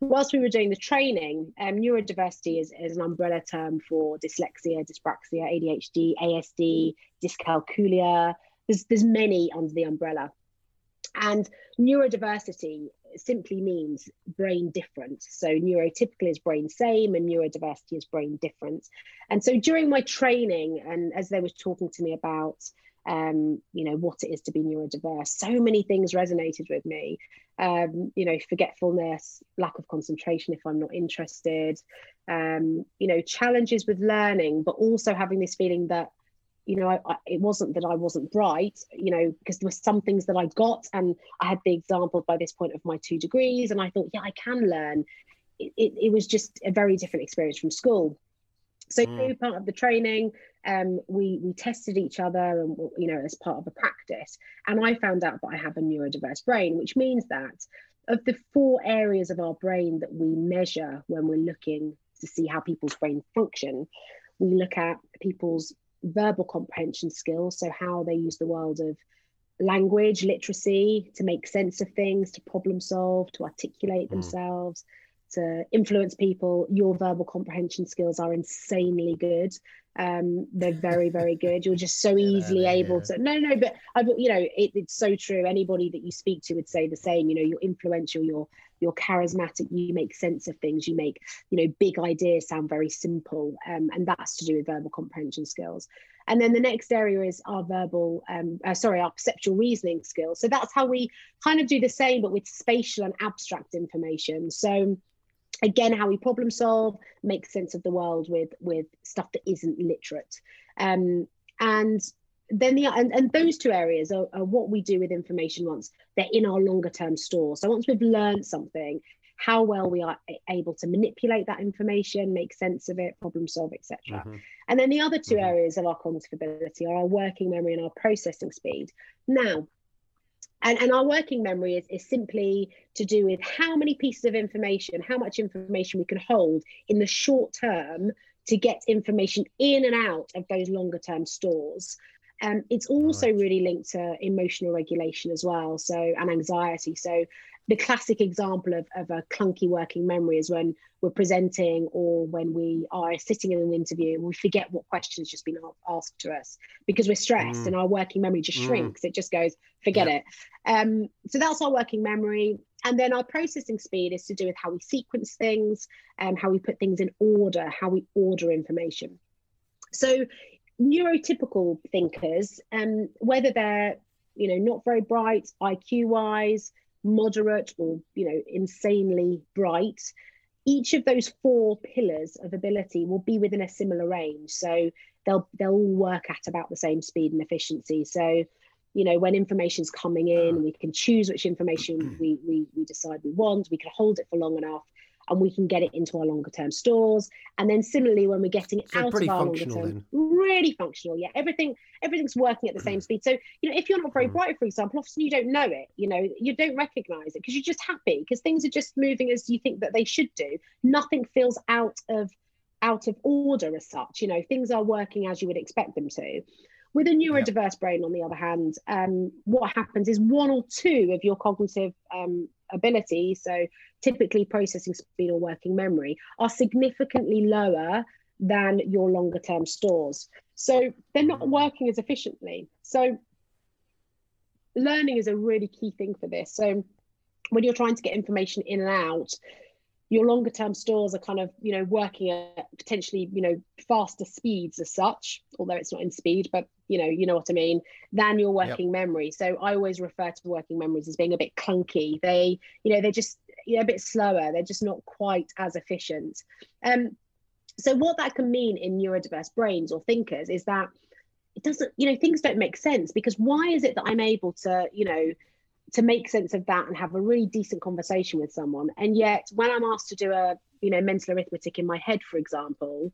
whilst we were doing the training, um, neurodiversity is, is an umbrella term for dyslexia, dyspraxia, ADHD, ASD, dyscalculia. There's, there's many under the umbrella. And neurodiversity simply means brain different. So neurotypical is brain same and neurodiversity is brain different. And so during my training, and as they were talking to me about um, you know, what it is to be neurodiverse. So many things resonated with me. Um, you know, forgetfulness, lack of concentration if I'm not interested, um, you know, challenges with learning, but also having this feeling that, you know, I, I, it wasn't that I wasn't bright, you know, because there were some things that I got, and I had the example by this point of my two degrees, and I thought, yeah, I can learn. It, it, it was just a very different experience from school. So mm. part of the training, um, we we tested each other, and you know, as part of a practice. And I found out that I have a neurodiverse brain, which means that of the four areas of our brain that we measure when we're looking to see how people's brain function, we look at people's verbal comprehension skills, so how they use the world of language, literacy to make sense of things, to problem solve, to articulate mm. themselves to influence people. Your verbal comprehension skills are insanely good. Um, they're very, very good. You're just so easily yeah, able yeah. to. No, no, but I, you know, it, it's so true. Anybody that you speak to would say the same. You know, you're influential. You're you're charismatic. You make sense of things. You make you know big ideas sound very simple, um, and that's to do with verbal comprehension skills. And then the next area is our verbal, um, uh, sorry, our perceptual reasoning skills. So that's how we kind of do the same, but with spatial and abstract information. So again how we problem solve make sense of the world with with stuff that isn't literate um, and then the and, and those two areas are, are, what we do with information once they're in our longer term store so once we've learned something how well we are able to manipulate that information make sense of it problem solve etc mm-hmm. and then the other 2 mm-hmm. areas of our cognitive ability are our working memory and our processing speed now and, and our working memory is, is simply to do with how many pieces of information, how much information we can hold in the short term to get information in and out of those longer term stores. Um, it's also right. really linked to emotional regulation as well, so and anxiety. So the classic example of, of a clunky working memory is when we're presenting or when we are sitting in an interview and we forget what questions just been asked to us because we're stressed mm. and our working memory just mm. shrinks it just goes forget it um, so that's our working memory and then our processing speed is to do with how we sequence things and how we put things in order how we order information so neurotypical thinkers um, whether they're you know not very bright iq wise moderate or you know insanely bright each of those four pillars of ability will be within a similar range. So they'll they'll all work at about the same speed and efficiency. So you know when information's coming in we can choose which information we we, we decide we want. We can hold it for long enough and we can get it into our longer term stores. And then similarly, when we're getting so out of our longer term, really functional. Yeah, everything everything's working at the same mm. speed. So you know, if you're not very mm. bright, for example, often you don't know it. You know, you don't recognize it because you're just happy because things are just moving as you think that they should do. Nothing feels out of out of order as such. You know, things are working as you would expect them to. With a neurodiverse brain, on the other hand, um, what happens is one or two of your cognitive um, ability, so typically processing speed or working memory, are significantly lower than your longer term stores. So they're not mm. working as efficiently. So learning is a really key thing for this. So when you're trying to get information in and out, your longer term stores are kind of you know working at potentially you know faster speeds as such although it's not in speed but you know you know what i mean than your working yep. memory. So i always refer to working memories as being a bit clunky. They you know they're just you know a bit slower. They're just not quite as efficient. Um so what that can mean in neurodiverse brains or thinkers is that it doesn't you know things don't make sense because why is it that i'm able to you know to make sense of that and have a really decent conversation with someone. And yet, when I'm asked to do a you know mental arithmetic in my head for example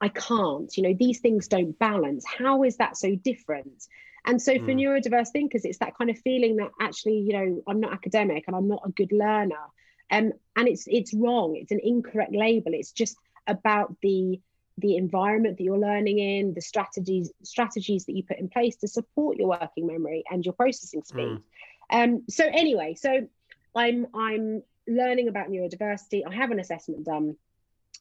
i can't. You know these things don't balance. How is that so different? And so for mm. neurodiverse thinkers it's that kind of feeling that actually you know i'm not academic and i'm not a good learner. Um, and it's it's wrong. It's an incorrect label. It's just about the the environment that you're learning in the strategies strategies that you put in place to support your working memory and your processing speed. Mm. Um, so anyway so i'm i'm learning about neurodiversity. I have an assessment done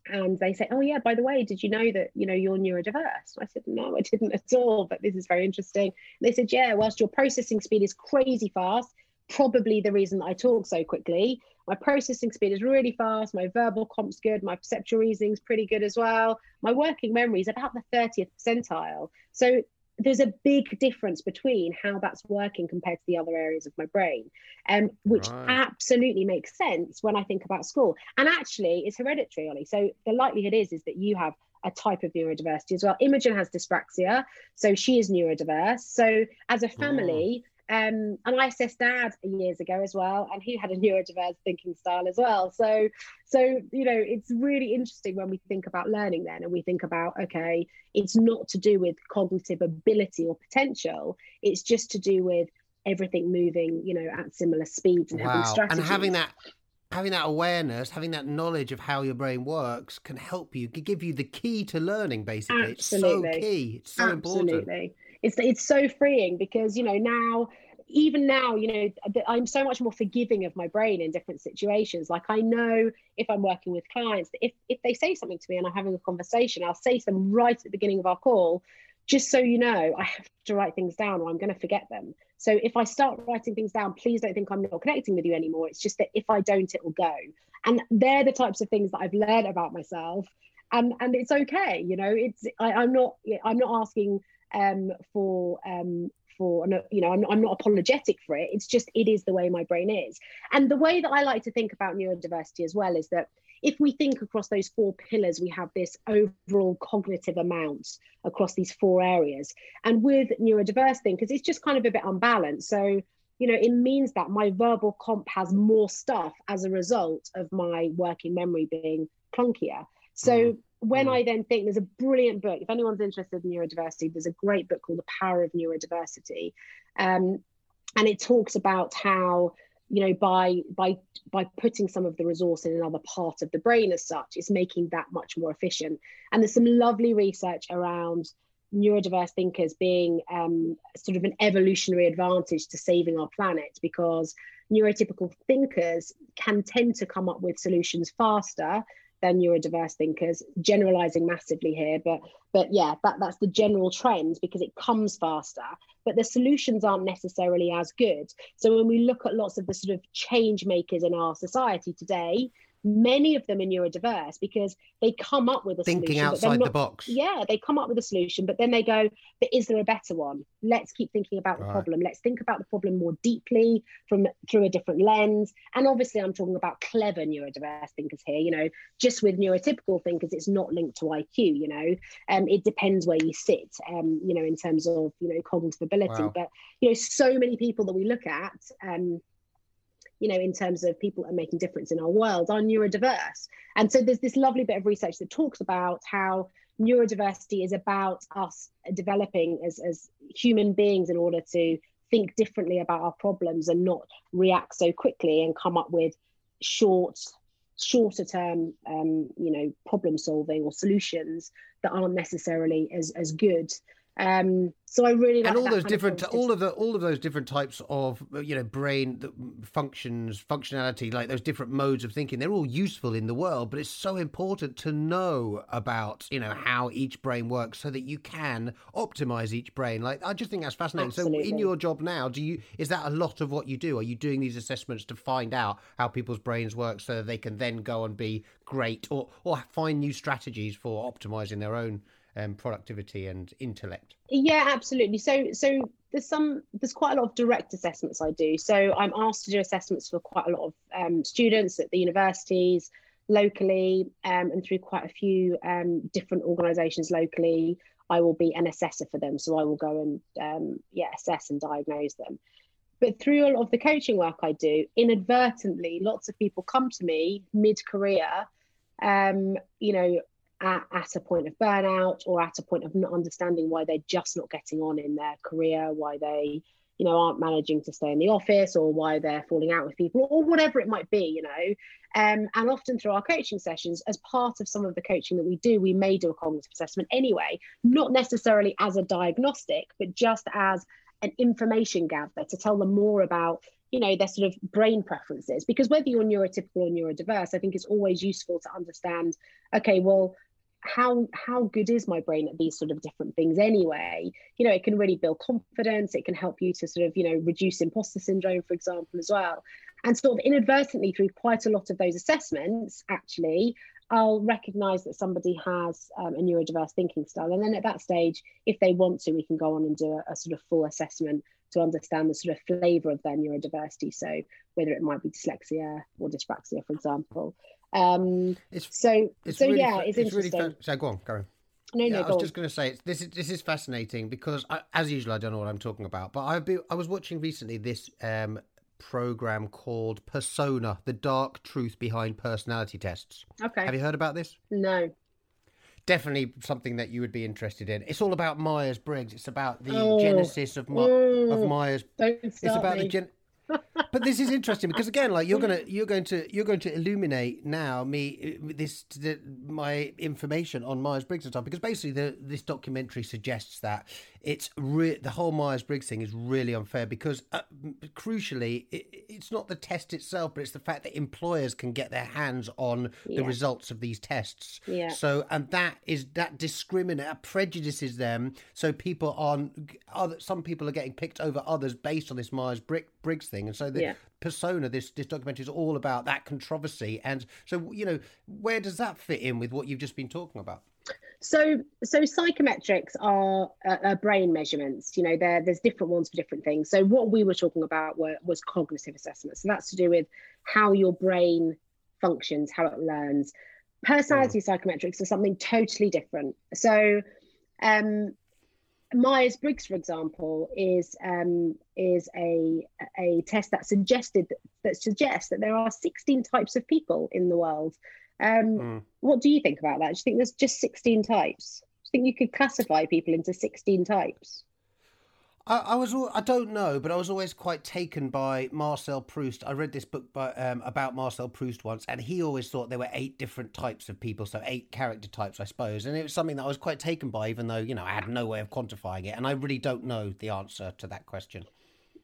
and they say oh yeah by the way did you know that you know you're neurodiverse? I said no i didn't at all but this is very interesting. And they said yeah whilst your processing speed is crazy fast probably the reason that i talk so quickly my processing speed is really fast my verbal comp's good my perceptual reasoning's pretty good as well my working memory is about the 30th percentile. So there's a big difference between how that's working compared to the other areas of my brain, um, which right. absolutely makes sense when I think about school. And actually, it's hereditary, Ollie. So the likelihood is is that you have a type of neurodiversity as well. Imogen has dyspraxia, so she is neurodiverse. So as a family, um, and I assessed dad years ago as well, and he had a neurodiverse thinking style as well. So, so you know, it's really interesting when we think about learning then, and we think about okay, it's not to do with cognitive ability or potential; it's just to do with everything moving, you know, at similar speeds and wow. having strategies. And having that having that awareness, having that knowledge of how your brain works can help you, can give you the key to learning. Basically, Absolutely. it's so key. It's so Absolutely. important it's it's so freeing because you know now even now you know i'm so much more forgiving of my brain in different situations. Like i know if i'm working with clients if if they say something to me and i'm having a conversation i'll say them right at the beginning of our call just so you know i have to write things down or i'm going to forget them. So if i start writing things down please don't think i'm not connecting with you anymore. It's just that if i don't it will go. And they're the types of things that i've learned about myself. And and it's okay you know it's I, i'm not i'm not asking um, for um, for you know I'm not, I'm not apologetic for it. It's just it is the way my brain is. And the way that i like to think about neurodiversity as well is that if we think across those four pillars we have this overall cognitive amount across these four areas. And with neurodiverse thing, because it's just kind of a bit unbalanced. So you know it means that my verbal comp has more stuff as a result of my working memory being clunkier. So mm when mm. I then think there's a brilliant book, if anyone's interested in neurodiversity, there's a great book called The Power of Neurodiversity. Um, and it talks about how you know by by by putting some of the resource in another part of the brain as such it's making that much more efficient and there's some lovely research around neurodiverse thinkers being um, sort of an evolutionary advantage to saving our planet because neurotypical thinkers can tend to come up with solutions faster than neurodiverse thinkers generalizing massively here but but yeah that, that's the general trend because it comes faster but the solutions aren't necessarily as good. So when we look at lots of the sort of change makers in our society today many of them are neurodiverse because they come up with a thinking solution, outside not, the box. Yeah, they come up with a solution, but then they go, but is there a better one? Let's keep thinking about the right. problem. Let's think about the problem more deeply from through a different lens. And obviously, I'm talking about clever neurodiverse thinkers here. You know, just with neurotypical thinkers, it's not linked to IQ. You know, um, it depends where you sit. Um, you know, in terms of you know cognitive ability. Wow. But you know, so many people that we look at. Um, you know, in terms of people that are making difference in our world are neurodiverse. And so there's this lovely bit of research that talks about how neurodiversity is about us developing as, as human beings in order to think differently about our problems and not react so quickly and come up with short shorter term um, you know problem solving or solutions that aren't necessarily as as good um, so I really like and all those different, of all of the all of those different types of you know brain functions, functionality, like those different modes of thinking. They're all useful in the world, but it's so important to know about you know how each brain works so that you can optimize each brain. Like I just think that's fascinating. Absolutely. So in your job now, do you is that a lot of what you do? Are you doing these assessments to find out how people's brains work so that they can then go and be great or or find new strategies for optimizing their own um, productivity and intellect? Yeah, absolutely. So, so there's some there's quite a lot of direct assessments I do. So I'm asked to do assessments for quite a lot of um, students at the universities locally um, and through quite a few um, different organisations locally. I will be an assessor for them, so I will go and um, yeah assess and diagnose them. But through a lot of the coaching work I do, inadvertently, lots of people come to me mid career um, you know, at, at, a point of burnout or at a point of not understanding why they're just not getting on in their career, why they, you know, aren't managing to stay in the office or why they're falling out with people or whatever it might be, you know. Um, and often through our coaching sessions, as part of some of the coaching that we do, we may do a cognitive assessment anyway, not necessarily as a diagnostic, but just as an information gather to tell them more about you know their sort of brain preferences because whether you're neurotypical or neurodiverse i think it's always useful to understand okay well how how good is my brain at these sort of different things anyway you know it can really build confidence it can help you to sort of you know reduce imposter syndrome for example as well and sort of inadvertently through quite a lot of those assessments actually I'll recognize that somebody has um, a neurodiverse thinking style. And then at that stage, if they want to, we can go on and do a, a, sort of full assessment to understand the sort of flavor of their neurodiversity. So whether it might be dyslexia or dyspraxia, for example. Um, it's, so, it's so really, yeah, it's, it's interesting. Really so go on, go on. No, yeah, no, I was just going to say it's this is this is fascinating because I, as usual I don't know what I'm talking about, but I be I was watching recently this um, program called Persona: The Dark Truth Behind Personality Tests. Okay. Have you heard about this? No. Definitely something that you would be interested in. It's all about Myers Briggs. It's about the oh. genesis of, My- oh. of Myers. Don't start it's about me. the gen- but this is interesting because again, like you're gonna you're going to you're going to illuminate now me uh, this the, my information on Myers Briggs and stuff because basically the, this documentary suggests that it's re- the whole Myers Briggs thing is really unfair because uh, crucially it, it's not the test itself, but it's the fact that employers can get their hands on yeah. the results of these tests. Yeah. So and that is that discriminate prejudices them. So people aren't other some people are getting picked over others based on this Myers Briggs thing, and so the yeah. persona this this documentary is all about that controversy. And so you know where does that fit in with what you've just been talking about? So, so psychometrics are uh, uh, brain measurements. You know, there there's different ones for different things. So, what we were talking about were, was cognitive assessment. So that's to do with how your brain functions, how it learns. Personality mm. psychometrics are something totally different. So, um, Myers Briggs, for example, is um, is a a test that suggested that suggests that there are 16 types of people in the world. Um, mm. What do you think about that? Do you think there's just 16 types? Do you think you could classify people into 16 types? I, I, was I don't know, but I was always quite taken by Marcel Proust. I read this book by, um, about Marcel Proust once, and he always thought there were eight different types of people, so eight character types, I suppose. And it was something that I was quite taken by, even though you know I had no way of quantifying it, and I really don't know the answer to that question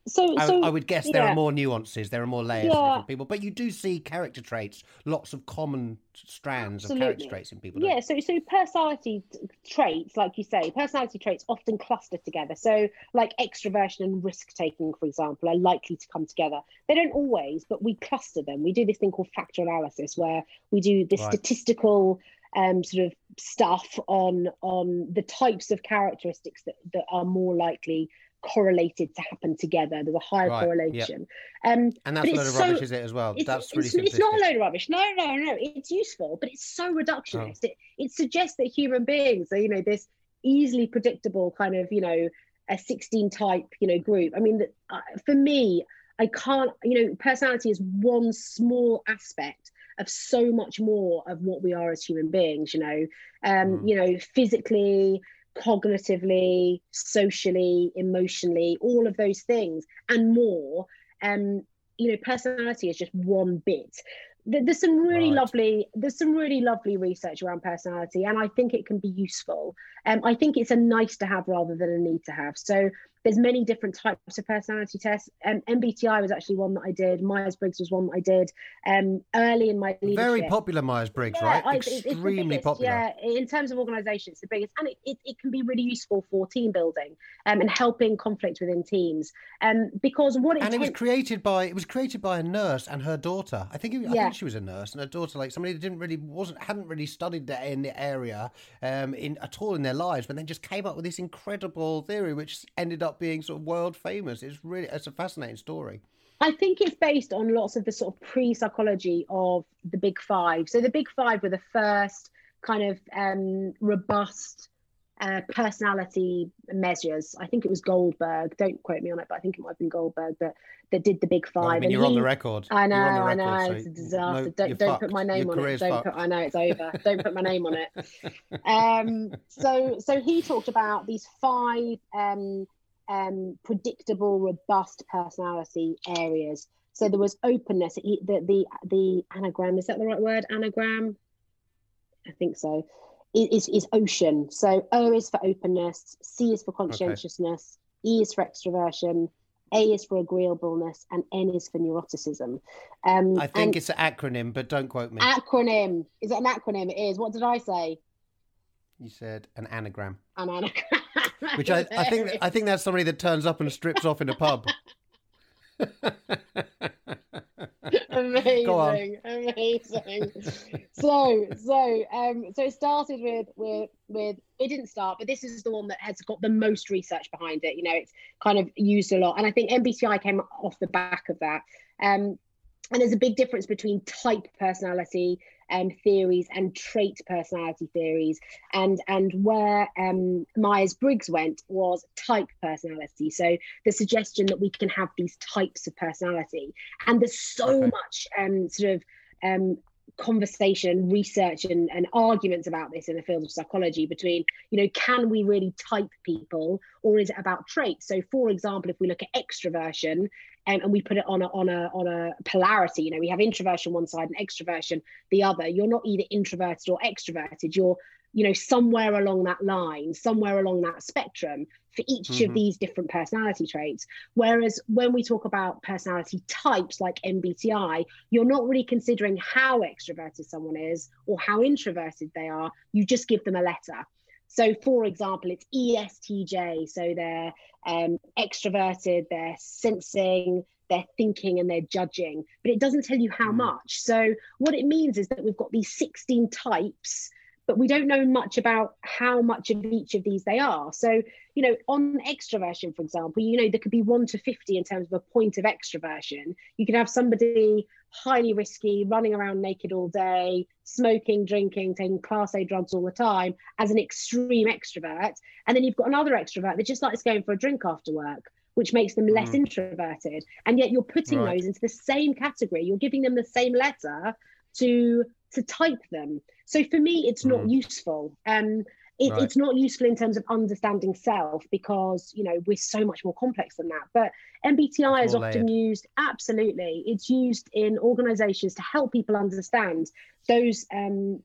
so, I, so I would guess yeah. there are more nuances, there are more layers yeah. different people, but you do see character traits, lots of common strands Absolutely. of character traits in people. Yeah, so so personality traits, like you say, personality traits often cluster together. So, like extroversion and risk taking, for example, are likely to come together. They don't always, but we cluster them. We do this thing called factor analysis, where we do this right. statistical um, sort of stuff on on the types of characteristics that, that are more likely correlated to happen together. There's a higher right, correlation. Yep. Um, and that's a load of so, rubbish, is it, as well? It's, that's really it's, it's, not a load of rubbish. No, no, no. It's useful, but it's so reductionist. Oh. It, it suggests that human beings are, you know, this easily predictable kind of, you know, a 16 type, you know, group. I mean, uh, for me, I can't, you know, personality is one small aspect of so much more of what we are as human beings, you know, um, mm. you know, physically, cognitively, socially, emotionally, all of those things and more. Um, you know, personality is just one bit. There's some really right. lovely, there's some really lovely research around personality, and I think it can be useful. Um, I think it's a nice to have rather than a need to have. So there's many different types of personality tests. Um, MBTI was actually one that I did. Myers Briggs was one that I did um, early in my leadership. Very popular Myers Briggs, yeah, right? I, Extremely popular. Yeah, in terms of organisation, it's the biggest, and it, it, it, can be really useful for team building um, and helping conflict within teams. Um, because what it and it was created by it was created by a nurse and her daughter. I think it, I yeah. think she was a nurse and her daughter, like somebody that didn't really wasn't hadn't really studied that in the area um, in at all in their lives, but then just came up with this incredible theory, which ended up up being sort of world famous. It's really it's a fascinating story. I think it's based on lots of the sort of pre psychology of the big five. So the big five were the first kind of um, robust uh, personality measures. I think it was Goldberg. Don't quote me on it, but I think it might have been Goldberg that that did the big five. Well, I mean, you're he, on the record. I know, I know. So it's a disaster. No, don't don't put my name your on it. Don't put. I know it's over. don't put my name on it. Um. So so he talked about these five um um predictable, robust personality areas. So there was openness. The the the anagram is that the right word? Anagram. I think so is, is ocean. So O is for openness, C is for conscientiousness, okay. E is for extroversion, A is for agreeableness, and N is for neuroticism. Um, I think it's an acronym, but don't quote me. Acronym. Is it an acronym? It is. What did I say? You said an anagram. An anagram. Which I, I think I think that's somebody that turns up and strips off in a pub. amazing, amazing. so, so, um, so it started with with with it didn't start, but this is the one that has got the most research behind it. You know, it's kind of used a lot, and I think MBTI came off the back of that. Um, and there's a big difference between type personality um, theories and trait personality theories. And, and where um, Myers Briggs went was type personality. So the suggestion that we can have these types of personality. And there's so okay. much um, sort of um, conversation research and, and arguments about this in the field of psychology between you know can we really type people or is it about traits so for example if we look at extroversion um, and we put it on a on a on a polarity. You know we have introversion one side and extroversion the other. You're not either introverted or extroverted. You're you know somewhere along that line somewhere along that spectrum for each mm-hmm. of these different personality traits. Whereas when we talk about personality types like mbti you're not really considering how extroverted someone is or how introverted they are. You just give them a letter so, for example, it's ESTJ. So they're um, extroverted, they're sensing, they're thinking, and they're judging. But it doesn't tell you how mm. much. So, what it means is that we've got these 16 types but we don't know much about how much of each of these they are. So, you know, on extroversion, for example, you know, there could be one to 50 in terms of a point of extroversion. You could have somebody highly risky, running around naked all day, smoking, drinking, taking class A drugs all the time as an extreme extrovert. And then you've got another extrovert that just likes going for a drink after work which makes them less mm. introverted. And yet you're putting right. those into the same category. You're giving them the same letter to to type them. So for me, it's not mm. useful. Um, it, right. It's not useful in terms of understanding self because you know we're so much more complex than that. But MBTI is often used. Absolutely, it's used in organisations to help people understand those um,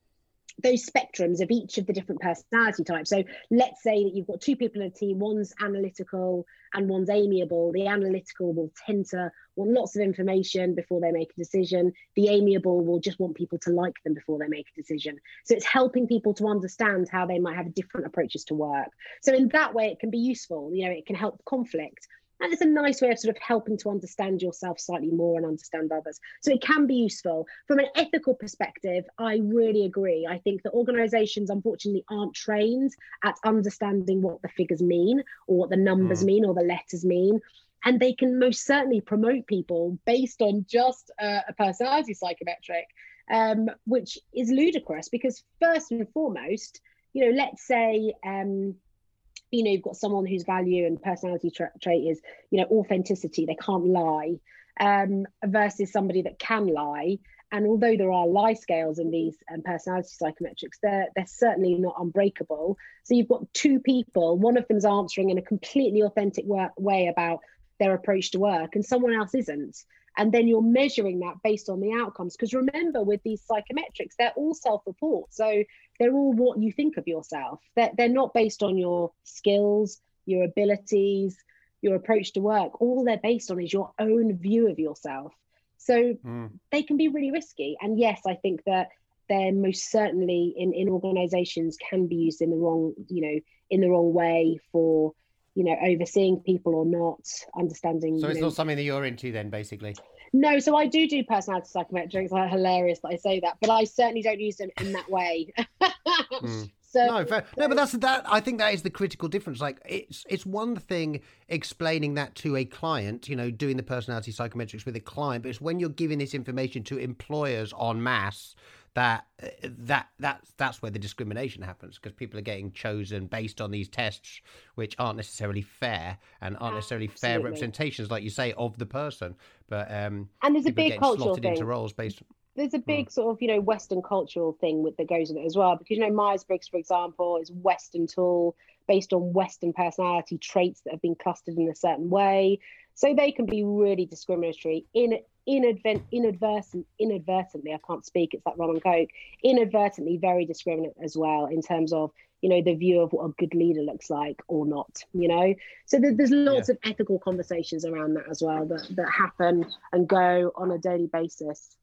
those spectrums of each of the different personality types. So let's say that you've got two people in a team, one's analytical and one's amiable. The analytical will tend to want lots of information before they make a decision. The amiable will just want people to like them before they make a decision. So it's helping people to understand how they might have different approaches to work. So in that way, it can be useful. You know, it can help conflict and it's a nice way of sort of helping to understand yourself slightly more and understand others. So it can be useful. From an ethical perspective i really agree. I think that organizations unfortunately aren't trained at understanding what the figures mean or what the numbers mm. mean or the letters mean. And they can most certainly promote people based on just uh, a personality psychometric um, which is ludicrous because first and foremost you know let's say um, you know you've got someone whose value and personality tra- trait is you know authenticity. They can't lie um, versus somebody that can lie. And although there are lie scales in these um, personality psychometrics they're they're certainly not unbreakable. So you've got two people one of them's answering in a completely authentic way about their approach to work and someone else isn't and then you're measuring that based on the outcomes. Because remember with these psychometrics they're all self-report. So they're all what you think of yourself. They're, they're not based on your skills your abilities your approach to work. All they're based on is your own view of yourself. So mm. they can be really risky. And yes i think that they're most certainly in, in organizations can be used in the wrong you know in the wrong way for you know, overseeing people or not, understanding. So it's know, not something that you're into then, basically. No, so I do do personality psychometrics. Like hilarious that I say that, but I certainly don't use them in that way. mm. So, no, fair. no, but that's that. I think that is the critical difference. Like, it's it's one thing explaining that to a client, you know, doing the personality psychometrics with a client, but it's when you're giving this information to employers en masse that uh, that that's that's where the discrimination happens because people are getting chosen based on these tests which aren't necessarily fair and aren't necessarily fair representations like you say of the person. But um And there's a big cultural slotted into thing. roles based there's a big sort of you know western cultural thing with that goes with it as well because you know myers-briggs for example is western tool based on western personality traits that have been clustered in a certain way. So they can be really discriminatory in inadvent inadvertent inadvertently i can't speak it's like rum and coke inadvertently very discriminate as well in terms of you know the view of what a good leader looks like or not you know? So there, there's lots of ethical conversations around that as well that, that happen and go on a daily basis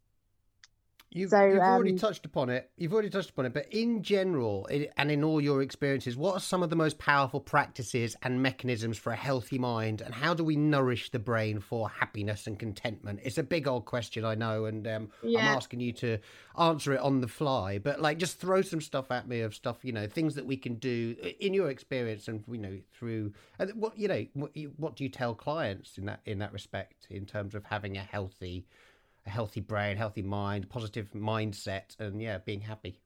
You've, So, you've already um, touched upon it. You've already touched upon it. But in general, and in all your experiences, what are some of the most powerful practices and mechanisms for a healthy mind? And how do we nourish the brain for happiness and contentment? It's a big old question, I know, and um, I'm asking you to answer it on the fly. But like, just throw some stuff at me of stuff, you know, things that we can do in your experience, and you know, through and what you know, what, what do you tell clients in that in that respect in terms of having a healthy a healthy brain, healthy mind, positive mindset, and yeah, being happy.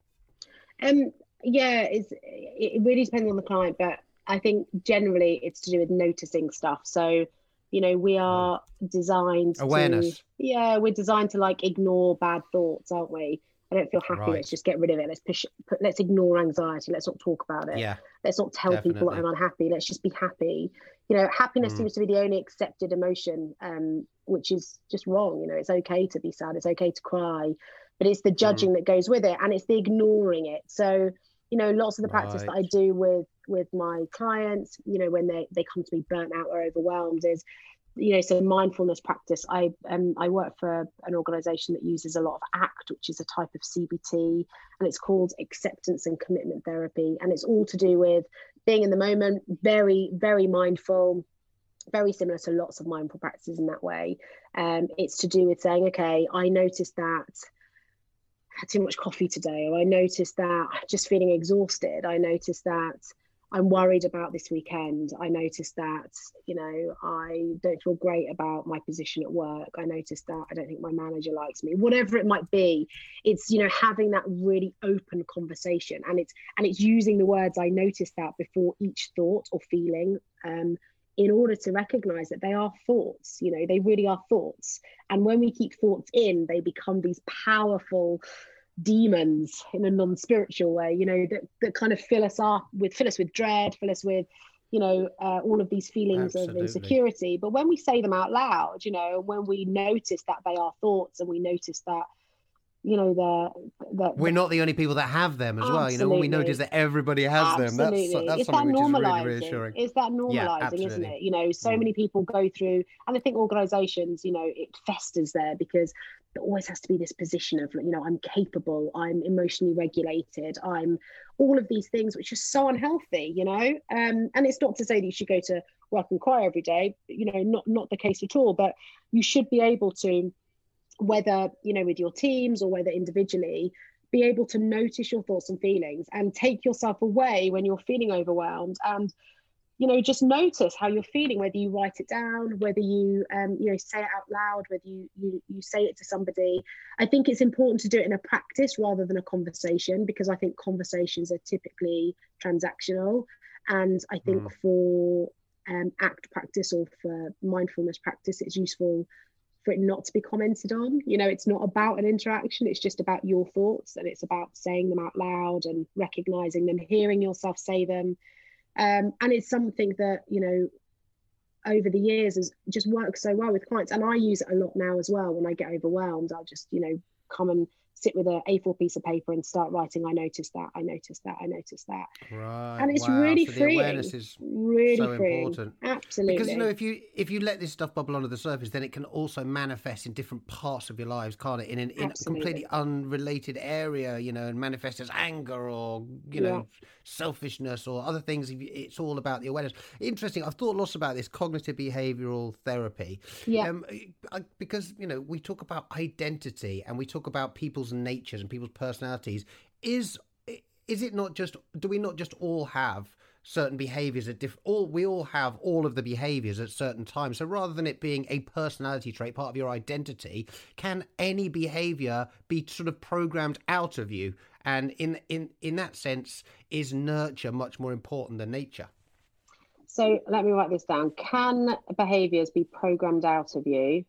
Um, yeah, it's it really depends on the client, but I think generally it's to do with noticing stuff. So, you know, we are designed Awareness. To, yeah, we're designed to like ignore bad thoughts, aren't we? I don't feel happy. Right. Let's just get rid of it. Let's push. Put, let's ignore anxiety. Let's not talk about it. Yeah, Let's not tell people Definitely. that I'm unhappy. Let's just be happy. You know, happiness Mm. seems to be the only accepted emotion, um, which is just wrong. You know, it's okay to be sad. It's okay to cry, but it's the judging that goes with it, and it's the ignoring it. So, you know, lots of the practice that I do with with my clients, you know, when they they come to me burnt out or overwhelmed, is you know, so mindfulness practice. I um I work for an organization that uses a lot of ACT, which is a type of CBT, and it's called acceptance and commitment therapy, and it's all to do with being in the moment, very very mindful, very similar to lots of mindful practices in that way. Um, it's to do with saying, okay, I noticed that I had too much coffee today, or I noticed that I'm just feeling exhausted. I noticed that I'm worried about this weekend. I noticed that, you know, I don't feel great about my position at work. I noticed that I don't think my manager likes me. Whatever it might be, it's, you know, having that really open conversation and it's and it's using the words I noticed that before each thought or feeling. Um, in order to recognize that they are thoughts, you know, they really are thoughts. And when we keep thoughts in, they become these powerful demons in a non-spiritual way you know that, that kind of fill us up with fill us with dread fill us with you know uh, all of these feelings Absolutely. of insecurity but when we say them out loud you know when we notice that they are thoughts and we notice that you know the the We're not the only people that have them as well. You know, when we Absolutely. notice that everybody has them, that's Absolutely. that's it's that something which is really normalizing. reassuring. It's that normalizing, isn't it? You know, so Mm. many people go through, and I think organisations, you know, it festers there because there always has to be this position of, you know, I'm capable, I'm emotionally regulated, I'm all of these things, which are so unhealthy. You know, um, and it's not to say that you should go to work and cry every day. You know, not not the case at all. But you should be able to whether you know with your teams or whether individually be able to notice your thoughts and feelings and take yourself away when you're feeling overwhelmed and you know just notice how you're feeling whether you write it down whether you um, you know say it out loud whether you, you you say it to somebody i think it's important to do it in a practice rather than a conversation because i think conversations are typically transactional and i think Mm. for um, act practice or for mindfulness practice it's useful for it not to be commented on. You know, it's not about an interaction, it's just about your thoughts and it's about saying them out loud and recognizing them, hearing yourself say them. Um, and it's something that, you know, over the years has just worked so well with clients. And I use it a lot now as well. When I get overwhelmed, I'll just, you know, come and sit with a A4 piece of paper and start writing. I noticed that, I noticed that, I noticed that. Right. And it's wow. really so freeing. Awareness is Really so freeing. important. Absolutely. Because you know, if you if you let this stuff bubble under the surface, then it can also manifest in different parts of your lives, can't it? In an in a completely unrelated area, you know, and manifest as anger or you know selfishness or other things. It's all about the awareness. Interesting. I've thought lots about this cognitive behavioural therapy. yeah. Um, because you know we talk about identity and we talk about people's natures and people's personalities. Is is it not just? Do we not just all have certain behaviors at diff all we all have all of the behaviors at certain times so rather than it being a personality trait part of your identity can any behavior be sort of programmed out of you and in in in that sense is nurture much more important than nature so let me write this down can behaviors be programmed out of you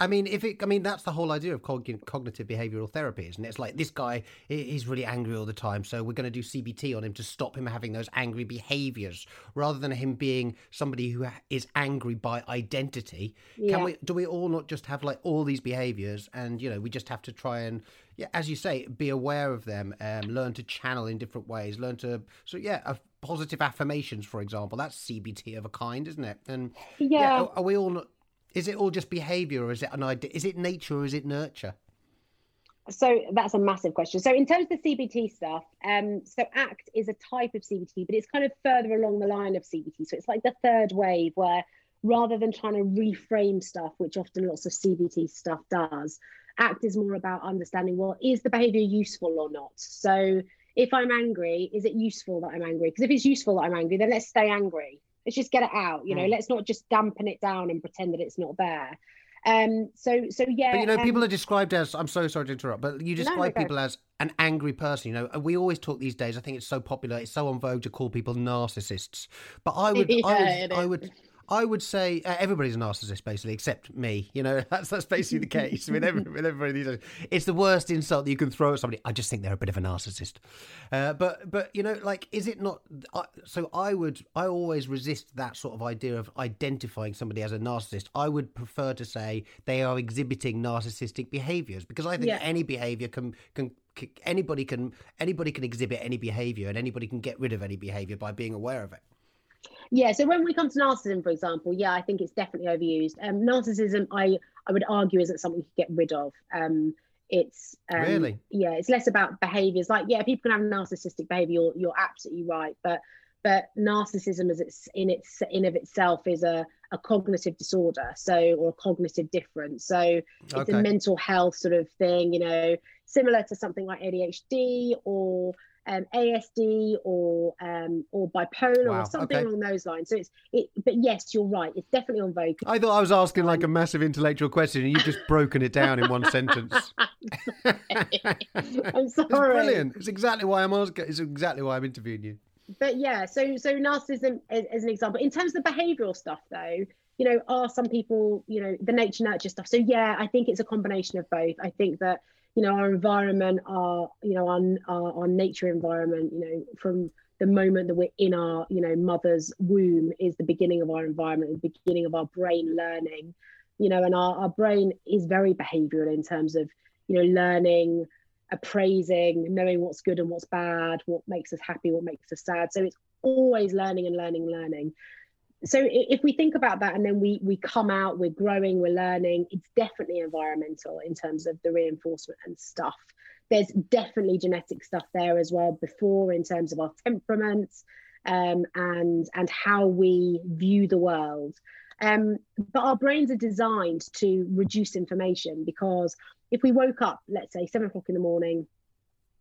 I mean, if it, I mean, that's the whole idea of cognitive behavioral therapy, isn't it? It's like this guy, he's really angry all the time, so we're going to do CBT on him to stop him having those angry behaviors, rather than him being somebody who is angry by identity. Yeah. Can we? Do we all not just have like all these behaviors, and you know, we just have to try and, yeah, as you say, be aware of them, um, learn to channel in different ways, learn to, so yeah, uh, positive affirmations, for example, that's CBT of a kind, isn't it? And yeah, yeah are, are we all not? Is it all just behaviour, or is it an idea? Is it nature, or is it nurture? So that's a massive question. So in terms of the CBT stuff, um, so ACT is a type of CBT, but it's kind of further along the line of CBT. So it's like the third wave where rather than trying to reframe stuff, which often lots of CBT stuff does, ACT is more about understanding, well, is the behavior useful or not? So if I'm angry, is it useful that I'm angry? Because if it's useful that I'm angry, then let's stay angry let's just get it out you know mm. let's not just dampen it down and pretend that it's not there. Um so so yeah but you know um, people are described as i'm so sorry to interrupt but you describe no, people as an angry person you know we always talk these days i think it's so popular it's so on vogue to call people narcissists. But i would yeah, i would i would I would say uh, everybody's a narcissist, basically, except me. You know, that's that's basically the case with, every, with everybody these days. It's the worst insult that you can throw at somebody. I just think they're a bit of a narcissist. Uh, but but you know, like, is it not? Uh, so I would I always resist that sort of idea of identifying somebody as a narcissist. I would prefer to say they are exhibiting narcissistic behaviors because I think yeah. any behavior can can anybody can anybody can exhibit any behavior and anybody can get rid of any behavior by being aware of it. Yeah, so when we come to narcissism, for example, yeah, I think it's definitely overused. Um, narcissism, I I would argue, isn't something you can get rid of. Um, it's um, really yeah, it's less about behaviors. Like yeah, people can have narcissistic behavior. You're, you're absolutely right, but but narcissism as it's in its in of itself is a, a cognitive disorder so or a cognitive difference so it's okay. a mental health sort of thing you know similar to something like adhd or um, ASD or um, or bipolar wow. or something okay. along those lines. So it's it, but yes, you're right. It's definitely on vogue. I thought I was asking like a massive intellectual question, and you've just broken it down in one sentence. I'm sorry. It's brilliant. It's exactly why I'm asking. It's exactly why I'm interviewing you. But yeah, so so narcissism as, as an example. In terms of the behavioural stuff, though, you know, are some people, you know, the nature nurture stuff. So yeah, I think it's a combination of both. I think that you know our environment our you know our, our, our nature environment you know from the moment that we're in our you know mother's womb is the beginning of our environment the beginning of our brain learning you know and our, our brain is very behavioral in terms of you know learning appraising knowing what's good and what's bad what makes us happy what makes us sad. So it's always learning and learning learning so if we think about that and then we we come out we're growing we're learning it's definitely environmental in terms of the reinforcement and stuff. There's definitely genetic stuff there as well before in terms of our temperaments um, and and how we view the world. Um, but our brains are designed to reduce information because if we woke up let's say seven o'clock in the morning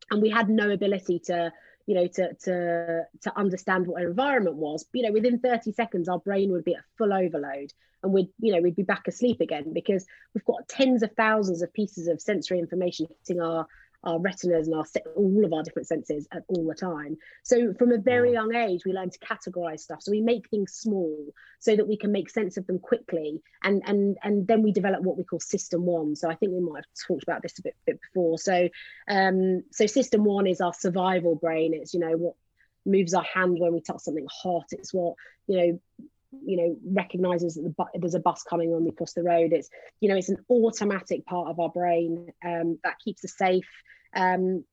and we had no ability to you know to to to understand what our environment was you know within 30 seconds our brain would be at full overload and we'd you know we'd be back asleep again because we've got tens of thousands of pieces of sensory information hitting our our retinas and our all of our different senses at all the time. So from a very young age, we learn to categorize stuff. So we make things small so that we can make sense of them quickly, and and and then we develop what we call system one. So I think we might have talked about this a bit, bit before. So um, so system one is our survival brain. It's you know what moves our hand when we touch something hot. It's what you know you know recognizes that the bu- there's a bus coming when we cross the road. It's you know it's an automatic part of our brain um, that keeps us safe um,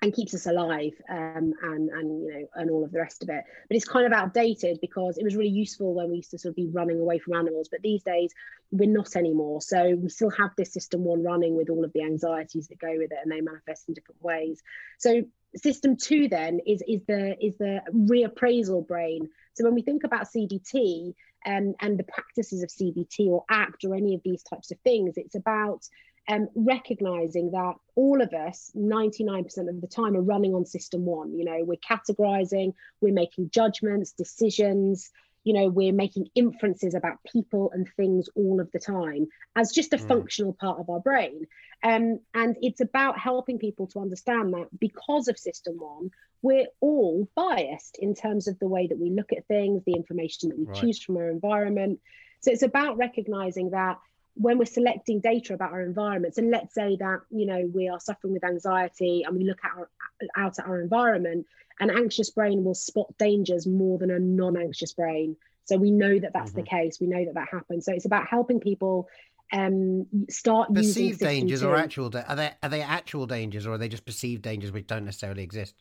and keeps us alive um, and and you know and all of the rest of it. But it's kind of outdated because it was really useful when we used to sort of be running away from animals. But these days we're not anymore. So we still have this system one running with all of the anxieties that go with it and they manifest in different ways. So system two then is is the is the reappraisal brain. So when we think about cbt um, and the practices of cbt or act or any of these types of things it's about um, recognizing that all of us 99% of the time are running on system one. You know we're categorizing we're making judgments decisions you know we're making inferences about people and things all of the time as just a mm. functional part of our brain um, and it's about helping people to understand that because of system one we're all biased in terms of the way that we look at things the information that we right. choose from our environment so it's about recognizing that when we're selecting data about our environments, and let's say that you know we are suffering with anxiety and we look at our, out at our environment, an anxious brain will spot dangers more than a non-anxious brain. So we know that that's mm-hmm. the case. We know that that happens. So it's about helping people um, start perceived dangers or actual da- are they are they actual dangers or are they just perceived dangers which don't necessarily exist?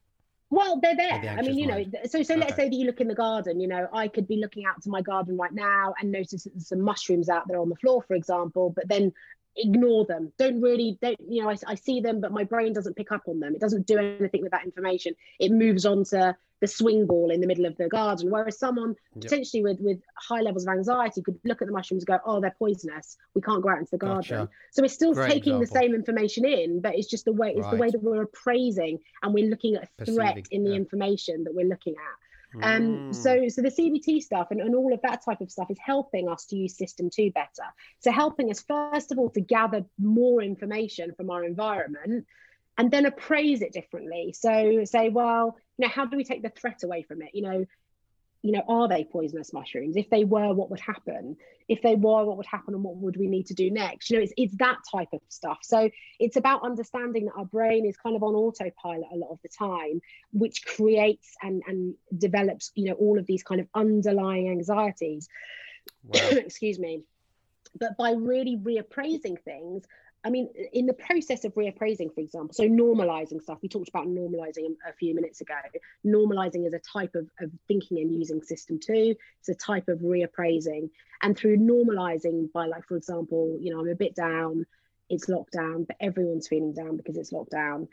Well, they're there. The I mean, you know, so so okay. let's say that you look in the garden. You know, I could be looking out to my garden right now and notice that there's some mushrooms out there on the floor, for example. But then ignore them don't really don't you know I, I, see them but my brain doesn't pick up on them it doesn't do anything with that information it moves on to the swing ball in the middle of the garden whereas someone yep. potentially with with high levels of anxiety could look at the mushrooms and go oh they're poisonous we can't go out into the garden gotcha. so we're still Great taking example. the same information in but it's just the way it's right. the way that we're appraising and we're looking at a threat Perceiving, in the yeah. information that we're looking at um, mm. so, so the CBT stuff and, and all of that type of stuff is helping us to use System 2 better. So, helping us, first of all, to gather more information from our environment and then appraise it differently. So, say, well, you know, how do we take the threat away from it? You know, you know, are they poisonous mushrooms? If they were, what would happen? If they were, what would happen and what would we need to do next? You know, it's, it's that type of stuff. So it's about understanding that our brain is kind of on autopilot a lot of the time, which creates and, and develops, you know, all of these kind of underlying anxieties. Wow. Excuse me. But by really reappraising things, I mean, in the process of reappraising, for example, so normalizing stuff, we talked about normalizing a few minutes ago. Normalizing is a type of, of thinking and using system two. It's a type of reappraising. And through normalizing by like, for example, you know, I'm a bit down, it's locked down, but everyone's feeling down because it's locked down.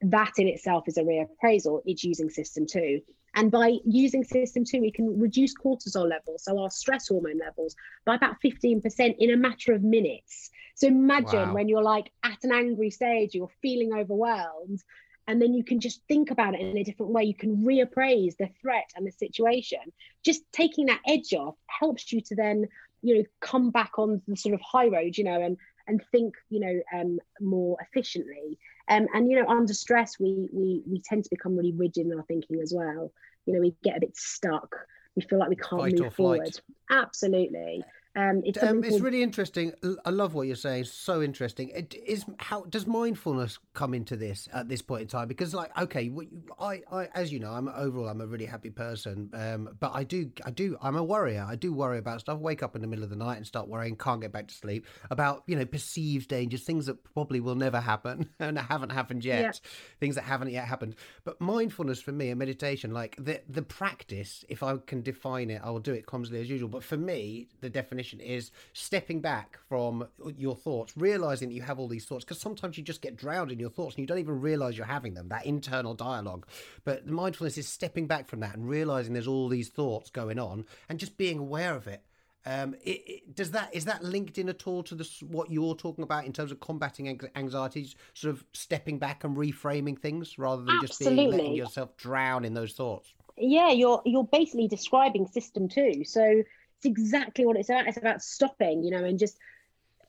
That in itself is a reappraisal. It's using system two. And by using system two, we can reduce cortisol levels, so our stress hormone levels, by about 15% in a matter of minutes. So imagine wow. when you're like at an angry stage, you're feeling overwhelmed, and then you can just think about it in a different way. You can reappraise the threat and the situation. Just taking that edge off helps you to then, you know, come back on the sort of high road, you know, and and think, you know, um, more efficiently. Um, and you know, under stress, we we we tend to become really rigid in our thinking as well. You know, we get a bit stuck. We feel like we can't Fight move forward. Absolutely. Um, it's, um, it's really interesting. I love what you're saying. so interesting. It is how does mindfulness come into this at this point in time? Because, like, okay, I, I, as you know, I'm overall I'm a really happy person, um, but I do, I do, I'm a worrier. I do worry about stuff. Wake up in the middle of the night and start worrying. Can't get back to sleep about you know perceived dangers, things that probably will never happen and haven't happened yet, yeah. things that haven't yet happened. But mindfulness for me and meditation, like the the practice, if I can define it, I will do it clumsily as usual. But for me, the definition definition is stepping back from your thoughts, realizing that you have all these thoughts, because sometimes you just get drowned in your thoughts and you don't even realize you're having them, that internal dialogue. But mindfulness is stepping back from that and realizing there's all these thoughts going on and just being aware of it. Um, it, it, does that is that linked in at all to this what you're talking about in terms of combating anxieties, sort of stepping back and reframing things rather than Absolutely. just being letting yourself drown in those thoughts? Yeah, you're you're basically describing system two. So it's exactly what it's about. It's about stopping, you know, and just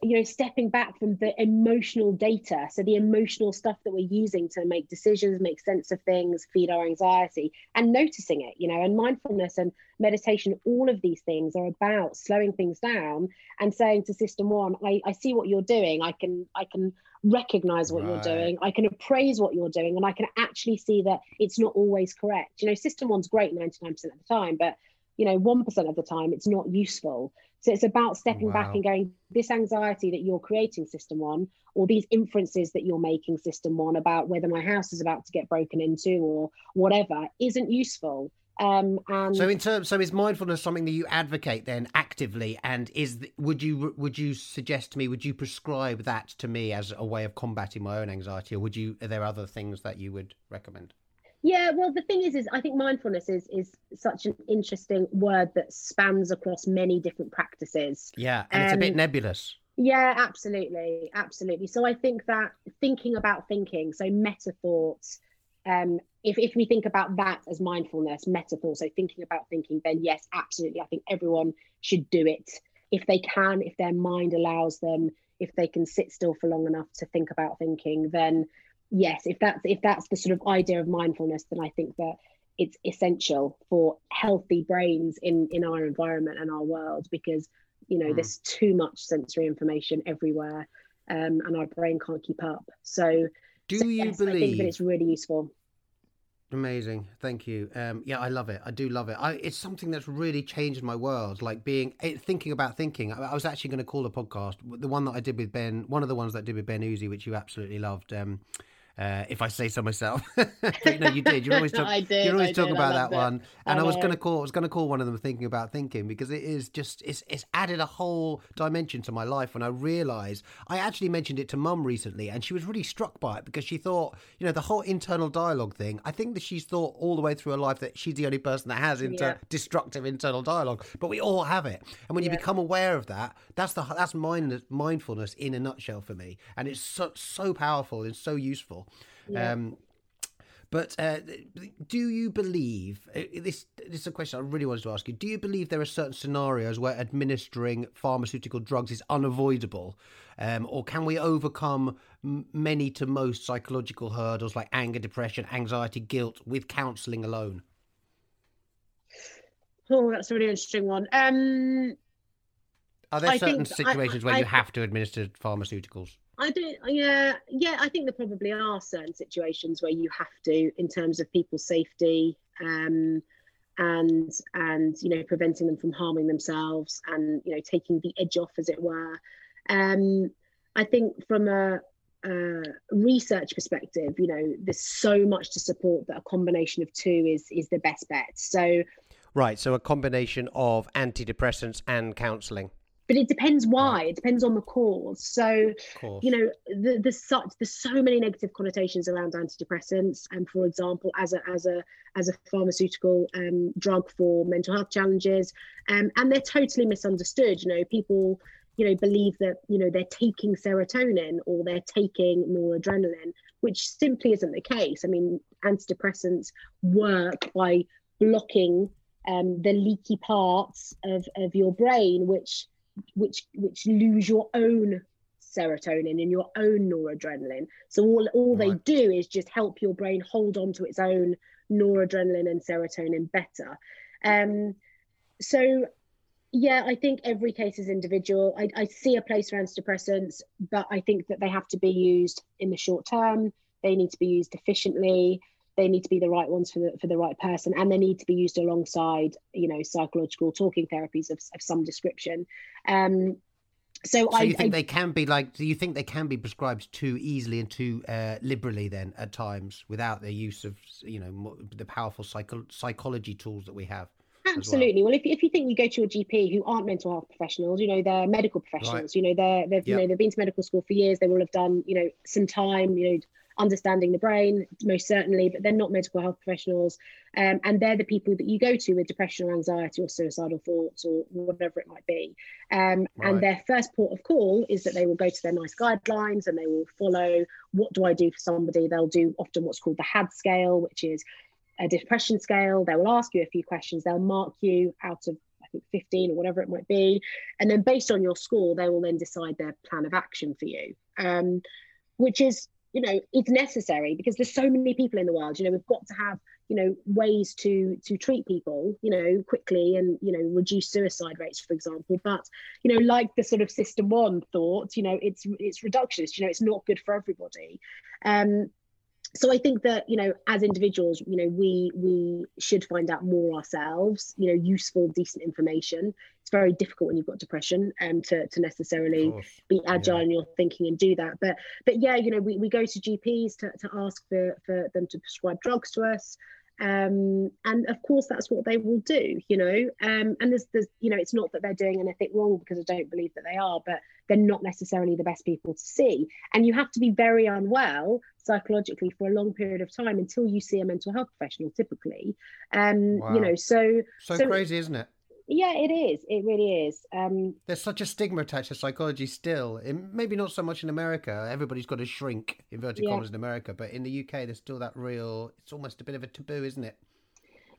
you know stepping back from the emotional data so the emotional stuff that we're using to make decisions make sense of things feed our anxiety and noticing it you know and mindfulness and meditation all of these things are about slowing things down and saying to system one i, I see what you're doing i can i can recognize what right. you're doing i can appraise what you're doing and i can actually see that it's not always correct you know system one's great 99% of the time but you know 1% of the time it's not useful so it's about stepping wow. back and going this anxiety that you're creating system one or these inferences that you're making system one about whether my house is about to get broken into or whatever isn't useful um, and so in terms, so is mindfulness something that you advocate then actively? And is would you would you suggest to me? Would you prescribe that to me as a way of combating my own anxiety, or would you? Are there other things that you would recommend? Yeah, well, the thing is, is I think mindfulness is is such an interesting word that spans across many different practices. Yeah, and um, it's a bit um, nebulous. Yeah, absolutely, absolutely. So I think that thinking about thinking, so meta thoughts, um, if, if we think about that as mindfulness, meta thoughts, so thinking about thinking, then yes, absolutely. I think everyone should do it if they can, if their mind allows them, if they can sit still for long enough to think about thinking, then yes, if that's if that's the sort of idea of mindfulness, then I think that it's essential for healthy brains in in our environment and our world because you know mm. there's too much sensory information everywhere um, and our brain can't keep up so do so, you yes, believe I think that it's really useful Amazing, thank you. Um, yeah, I love it. I do love it. I, it's something that's really changed my world. Like being eh, thinking about thinking. I, I was actually going to call the podcast the one that I did with Ben. One of the ones that I did with Ben Uzi, which you absolutely loved. Um, uh, if I say so myself. no, you did. You always talk. did, you always I talk did, about that it. one. And I, I was going to call. I was going to call one of them thinking about thinking because it is just. It's it's added a whole dimension to my life when I realised. I actually mentioned it to Mum recently, and she was really struck by it because she thought, you know, the whole internal dialogue thing. I think that she's thought all the way through her life that she's the only person that has inter- yeah. destructive internal dialogue, but we all have it. And when you become aware of that, that's the that's mind, mindfulness in a nutshell for me, and it's so so powerful and so useful. Yeah. Um, but uh, do you believe uh, this? This is a question I really wanted to ask you. Do you believe there are certain scenarios where administering pharmaceutical drugs is unavoidable, um, or can we overcome many to most psychological hurdles like anger, depression, anxiety, guilt with counselling alone? Oh, that's a really interesting one. Um, are there I certain situations I, where I, you have to administer pharmaceuticals? I do. Yeah, yeah. I think there probably are certain situations where you have to, in terms of people's safety, um, and and you know preventing them from harming themselves, and you know taking the edge off, as it were. Um, I think from a, a research perspective, you know, there's so much to support that a combination of two is is the best bet. So, right. So a combination of antidepressants and counselling but it depends why it depends on the cause. So you know the, there's such there's so many negative connotations around antidepressants. And for example as a as a as a pharmaceutical um, drug for mental health challenges um, and they're totally misunderstood. You know people you know believe that you know they're taking serotonin or they're taking noradrenaline which simply isn't the case. I mean antidepressants work by blocking um, the leaky parts of, of your brain which which which lose your own serotonin and your own noradrenaline. So all all right. they do is just help your brain hold on to its own noradrenaline and serotonin better. Um, so yeah, I think every case is individual. I, I see a place for antidepressants, but I think that they have to be used in the short term. They need to be used efficiently they need to be the right ones for the for the right person and they need to be used alongside you know psychological talking therapies of, of some description um so, so I, you think I, they can be like? Do you think they can be prescribed too easily and too uh, liberally then at times without the use of you know the powerful psycho- psychology tools that we have? Absolutely. Well. well, if, if you think you go to your GP who aren't mental health professionals, you know they're medical professionals. Right. You know they're they've yep. you know they've been to medical school for years. They will have done you know some time. You know understanding the brain, most certainly, but they're not medical health professionals. Um, and they're the people that you go to with depression or anxiety or suicidal thoughts or whatever it might be. Um, right. And their first port of call is that they will go to their NICE guidelines and they will follow what do I do for somebody? They'll do often what's called the HAD scale, which is a depression scale. They will ask you a few questions. They'll mark you out of I think 15 or whatever it might be. And then based on your score, they will then decide their plan of action for you. Um, which is you know it's necessary because there's so many people in the world you know we've got to have you know ways to to treat people you know quickly and you know reduce suicide rates for example. But you know like the sort of system one thought you know it's it's reductionist you know it's not good for everybody. Um so I think that you know, as individuals, you know, we we should find out more ourselves. You know, useful, decent information. It's very difficult when you've got depression um, to to necessarily be agile yeah. in your thinking and do that. But but yeah, you know, we, we go to GPs to, to ask for for them to prescribe drugs to us um, and of course that's what they will do you know? Um, and there's, there's you know it's not that they're doing anything wrong because i don't believe that they are but they're not necessarily the best people to see. And you have to be very unwell psychologically for a long period of time until you see a mental health professional typically. Um wow. you know so so, so crazy isn't it Yeah, it is. It really is. Um, There's such a stigma attached to psychology still. In, maybe not so much in America. Everybody's got to shrink, inverted yeah. commas, in America. But in the UK, there's still that real, it's almost a bit of a taboo, isn't it?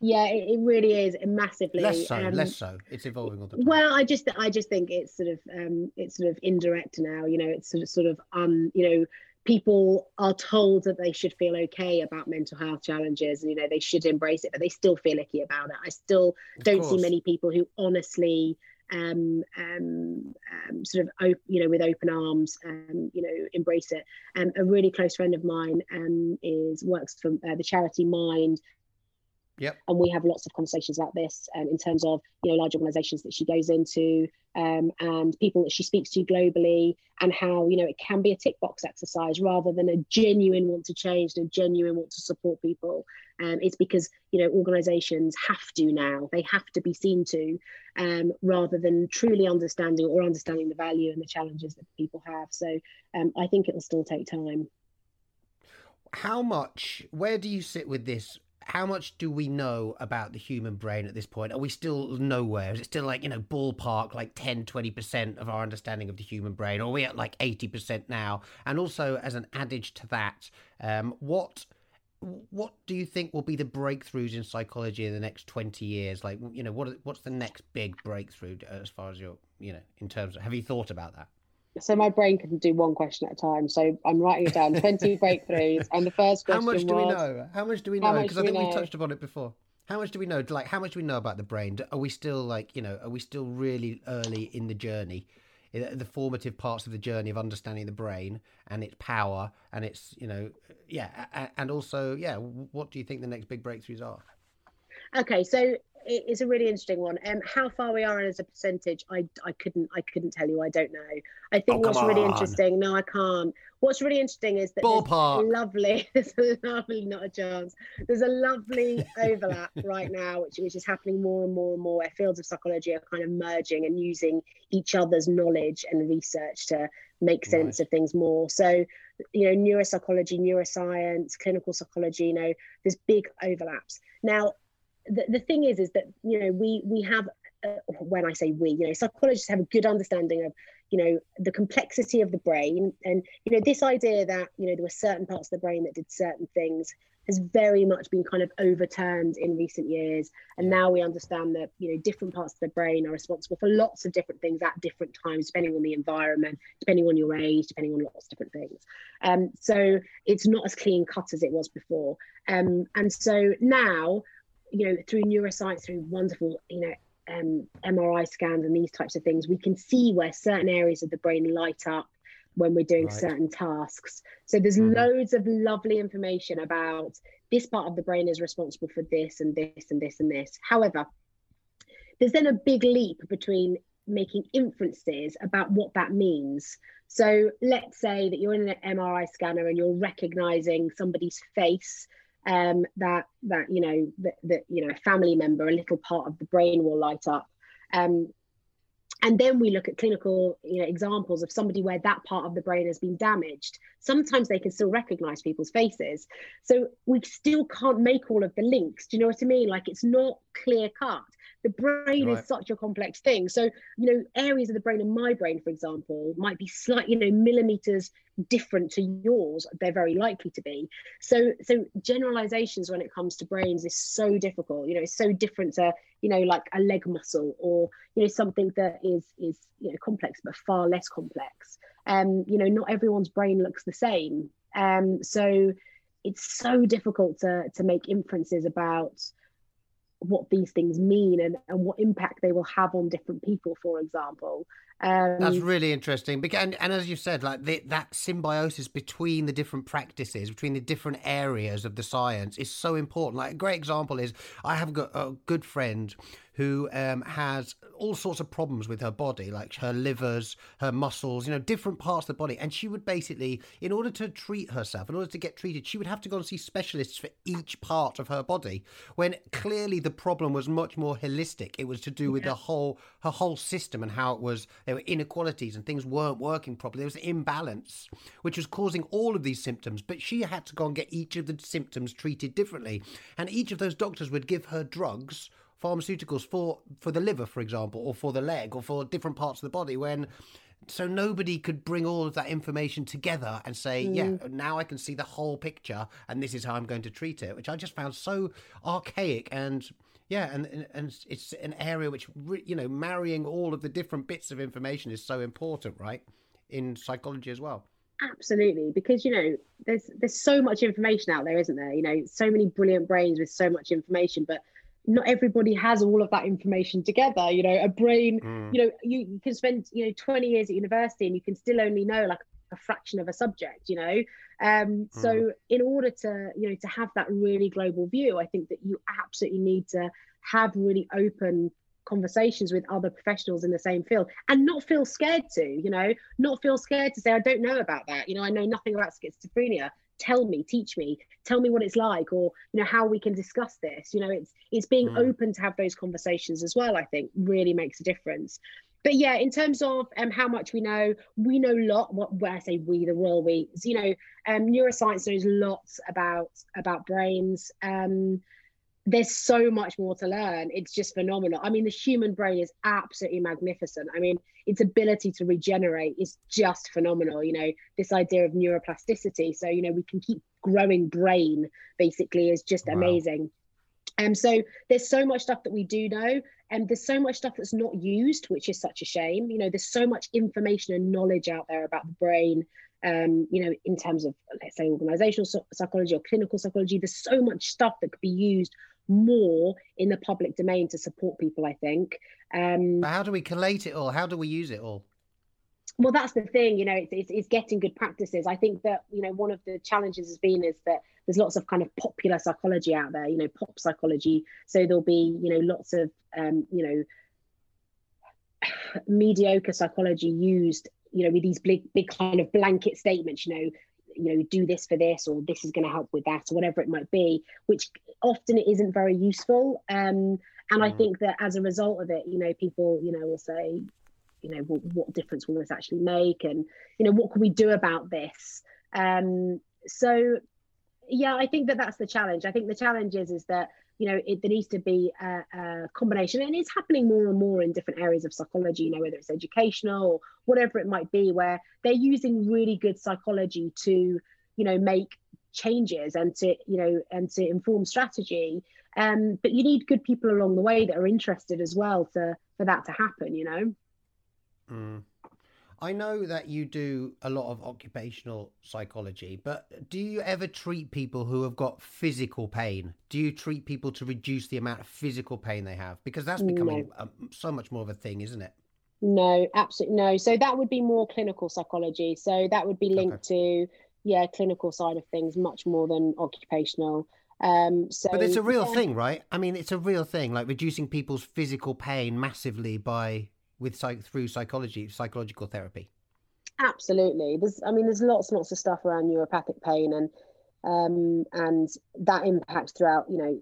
Yeah, it, it really is massively. Less so, um, less so. It's evolving all the time. Well, I just, I just think it's sort of, um, it's sort of indirect now. You know, it's sort of, sort of, um, you know, people are told that they should feel okay about mental health challenges and you know they should embrace it but they still feel icky about it i still of don't course. see many people who honestly um, um, um, sort of op- you know with open arms um, you know embrace it um, a really close friend of mine um, is works for uh, the charity mind Yep. And we have lots of conversations about this um, in terms of, you know, large organizations that she goes into um, and people that she speaks to globally and how, you know, it can be a tick box exercise rather than a genuine want to change and a genuine want to support people. Um, it's because, you know, organizations have to now, they have to be seen to um, rather than truly understanding or understanding the value and the challenges that people have. So um, I think it will still take time how much where do you sit with this how much do we know about the human brain at this point? Are we still nowhere? Is it still like, you know, ballpark, like 10, 20% of our understanding of the human brain? Or are we at like 80% now? And also, as an adage to that, um, what what do you think will be the breakthroughs in psychology in the next 20 years like you know what what's the next big breakthrough as far as you're you know in terms of have you thought about that so my brain can do one question at a time. So I'm writing it down. Twenty breakthroughs, and the first question. How much do was, we know? How much do we know? Because I think we, we touched upon it before. How much do we know? Like, how much do we know about the brain? Are we still like, you know, are we still really early in the journey, in the formative parts of the journey of understanding the brain and its power and its, you know, yeah, and also, yeah, what do you think the next big breakthroughs are? Okay, so it's a really interesting one. Um, how far we are as a percentage, I, I couldn't I couldn't tell you. I don't know. I think oh, what's really interesting. No, I can't. What's really interesting is that ballpark lovely. There's a lovely, not a chance. There's a lovely overlap right now, which which is happening more and more and more. Where fields of psychology are kind of merging and using each other's knowledge and research to make sense right. of things more. So, you know, neuropsychology, neuroscience, clinical psychology. You know, there's big overlaps now the, the thing is is that you know we we have uh, when i say we you know psychologists have a good understanding of you know the complexity of the brain. And you know this idea that you know there were certain parts of the brain that did certain things has very much been kind of overturned in recent years. And now we understand that you know different parts of the brain are responsible for lots of different things at different times depending on the environment depending on your age depending on lots of different things. Um, so it's not as clean cut as it was before. Um, and so now you know, through neuroscience, through wonderful, you know, um, MRI scans and these types of things, we can see where certain areas of the brain light up when we're doing right. certain tasks. So there's mm-hmm. loads of lovely information about this part of the brain is responsible for this and this and this and this. However, there's then a big leap between making inferences about what that means. So let's say that you're in an MRI scanner and you're recognizing somebody's face um, that that you know that, that you know a family member, a little part of the brain will light up. Um, and then we look at clinical you know, examples of somebody where that part of the brain has been damaged. Sometimes they can still recognize people's faces. So we still can't make all of the links. Do you know what I mean? Like it's not clear cut the brain right. is such a complex thing. So you know areas of the brain in my brain for example might be slightly you know millimeters different to yours they're very likely to be. So so generalizations when it comes to brains is so difficult. You know it's so different to you know like a leg muscle or you know something that is is you know complex but far less complex. Um you know not everyone's brain looks the same. Um so it's so difficult to to make inferences about what these things mean and, and what impact they will have on different people, for example. Um, That's really interesting. And, and as you said, like the, that symbiosis between the different practices, between the different areas of the science, is so important. Like a great example is I have got a good friend who um, has all sorts of problems with her body, like her livers, her muscles, you know, different parts of the body. And she would basically, in order to treat herself, in order to get treated, she would have to go and see specialists for each part of her body. When clearly the problem was much more holistic. It was to do with yeah. the whole her whole system and how it was there were inequalities and things weren't working properly. There was an imbalance, which was causing all of these symptoms. But she had to go and get each of the symptoms treated differently. And each of those doctors would give her drugs pharmaceuticals for for the liver, for example, or for the leg, or for different parts of the body. When so nobody could bring all of that information together and say, mm. yeah, now I can see the whole picture, and this is how I'm going to treat it, which I just found so archaic and. Yeah, and and it's an area which you know marrying all of the different bits of information is so important, right? In psychology as well absolutely because you know there's there's so much information out there isn't there you know so many brilliant brains with so much information but not everybody has all of that information together you know a brain mm. you know you, you can spend you know 20 years at university and you can still only know like a fraction of a subject you know um so mm. in order to you know to have that really global view i think that you absolutely need to have really open conversations with other professionals in the same field and not feel scared to you know not feel scared to say i don't know about that you know i know nothing about schizophrenia tell me teach me tell me what it's like or you know how we can discuss this. You know it's it's being mm. open to have those conversations as well i think really makes a difference. But yeah in terms of um, how much we know we know a lot what when i say we the royal we you know um, neuroscience knows lots about about brains. Um, there's so much more to learn. It's just phenomenal. I mean, the human brain is absolutely magnificent. I mean, its ability to regenerate is just phenomenal. You know, this idea of neuroplasticity. So, you know, we can keep growing brain basically is just wow. amazing. And um, so there's so much stuff that we do know, and there's so much stuff that's not used, which is such a shame. You know, there's so much information and knowledge out there about the brain. Um, you know, in terms of let's say organizational psychology or clinical psychology, there's so much stuff that could be used more in the public domain to support people i think um how do we collate it all how do we use it all well that's the thing you know it's, it's, it's, getting good practices i think that you know one of the challenges has been is that there's lots of kind of popular psychology out there you know pop psychology so there'll be you know lots of um you know mediocre psychology used you know with these big big kind of blanket statements you know you know do this for this or this is going to help with that or whatever it might be which often it isn't very useful um, and mm. i think that as a result of it you know people you know will say you know well, what difference will this actually make? And you know what can we do about this? Um, so yeah i think that that's the challenge. I think the challenge is is that you know it, there needs to be a, a, combination and it's happening more and more in different areas of psychology you know whether it's educational or whatever it might be where they're using really good psychology to you know make changes and to you know and to inform strategy. Um but you need good people along the way that are interested as well to for that to happen you know mm. I know that you do a lot of occupational psychology, but do you ever treat people who have got physical pain? Do you treat people to reduce the amount of physical pain they have? Because that's becoming no. a, so much more of a thing, isn't it? No, absolutely no. So that would be more clinical psychology. So that would be linked okay. to yeah, clinical side of things much more than occupational. Um, so, but it's a real yeah. thing, right? I mean, it's a real thing, like reducing people's physical pain massively by with psych through psychology, psychological therapy? Absolutely. There's, I mean, there's lots and lots of stuff around neuropathic pain, and um, and that impacts throughout. You know,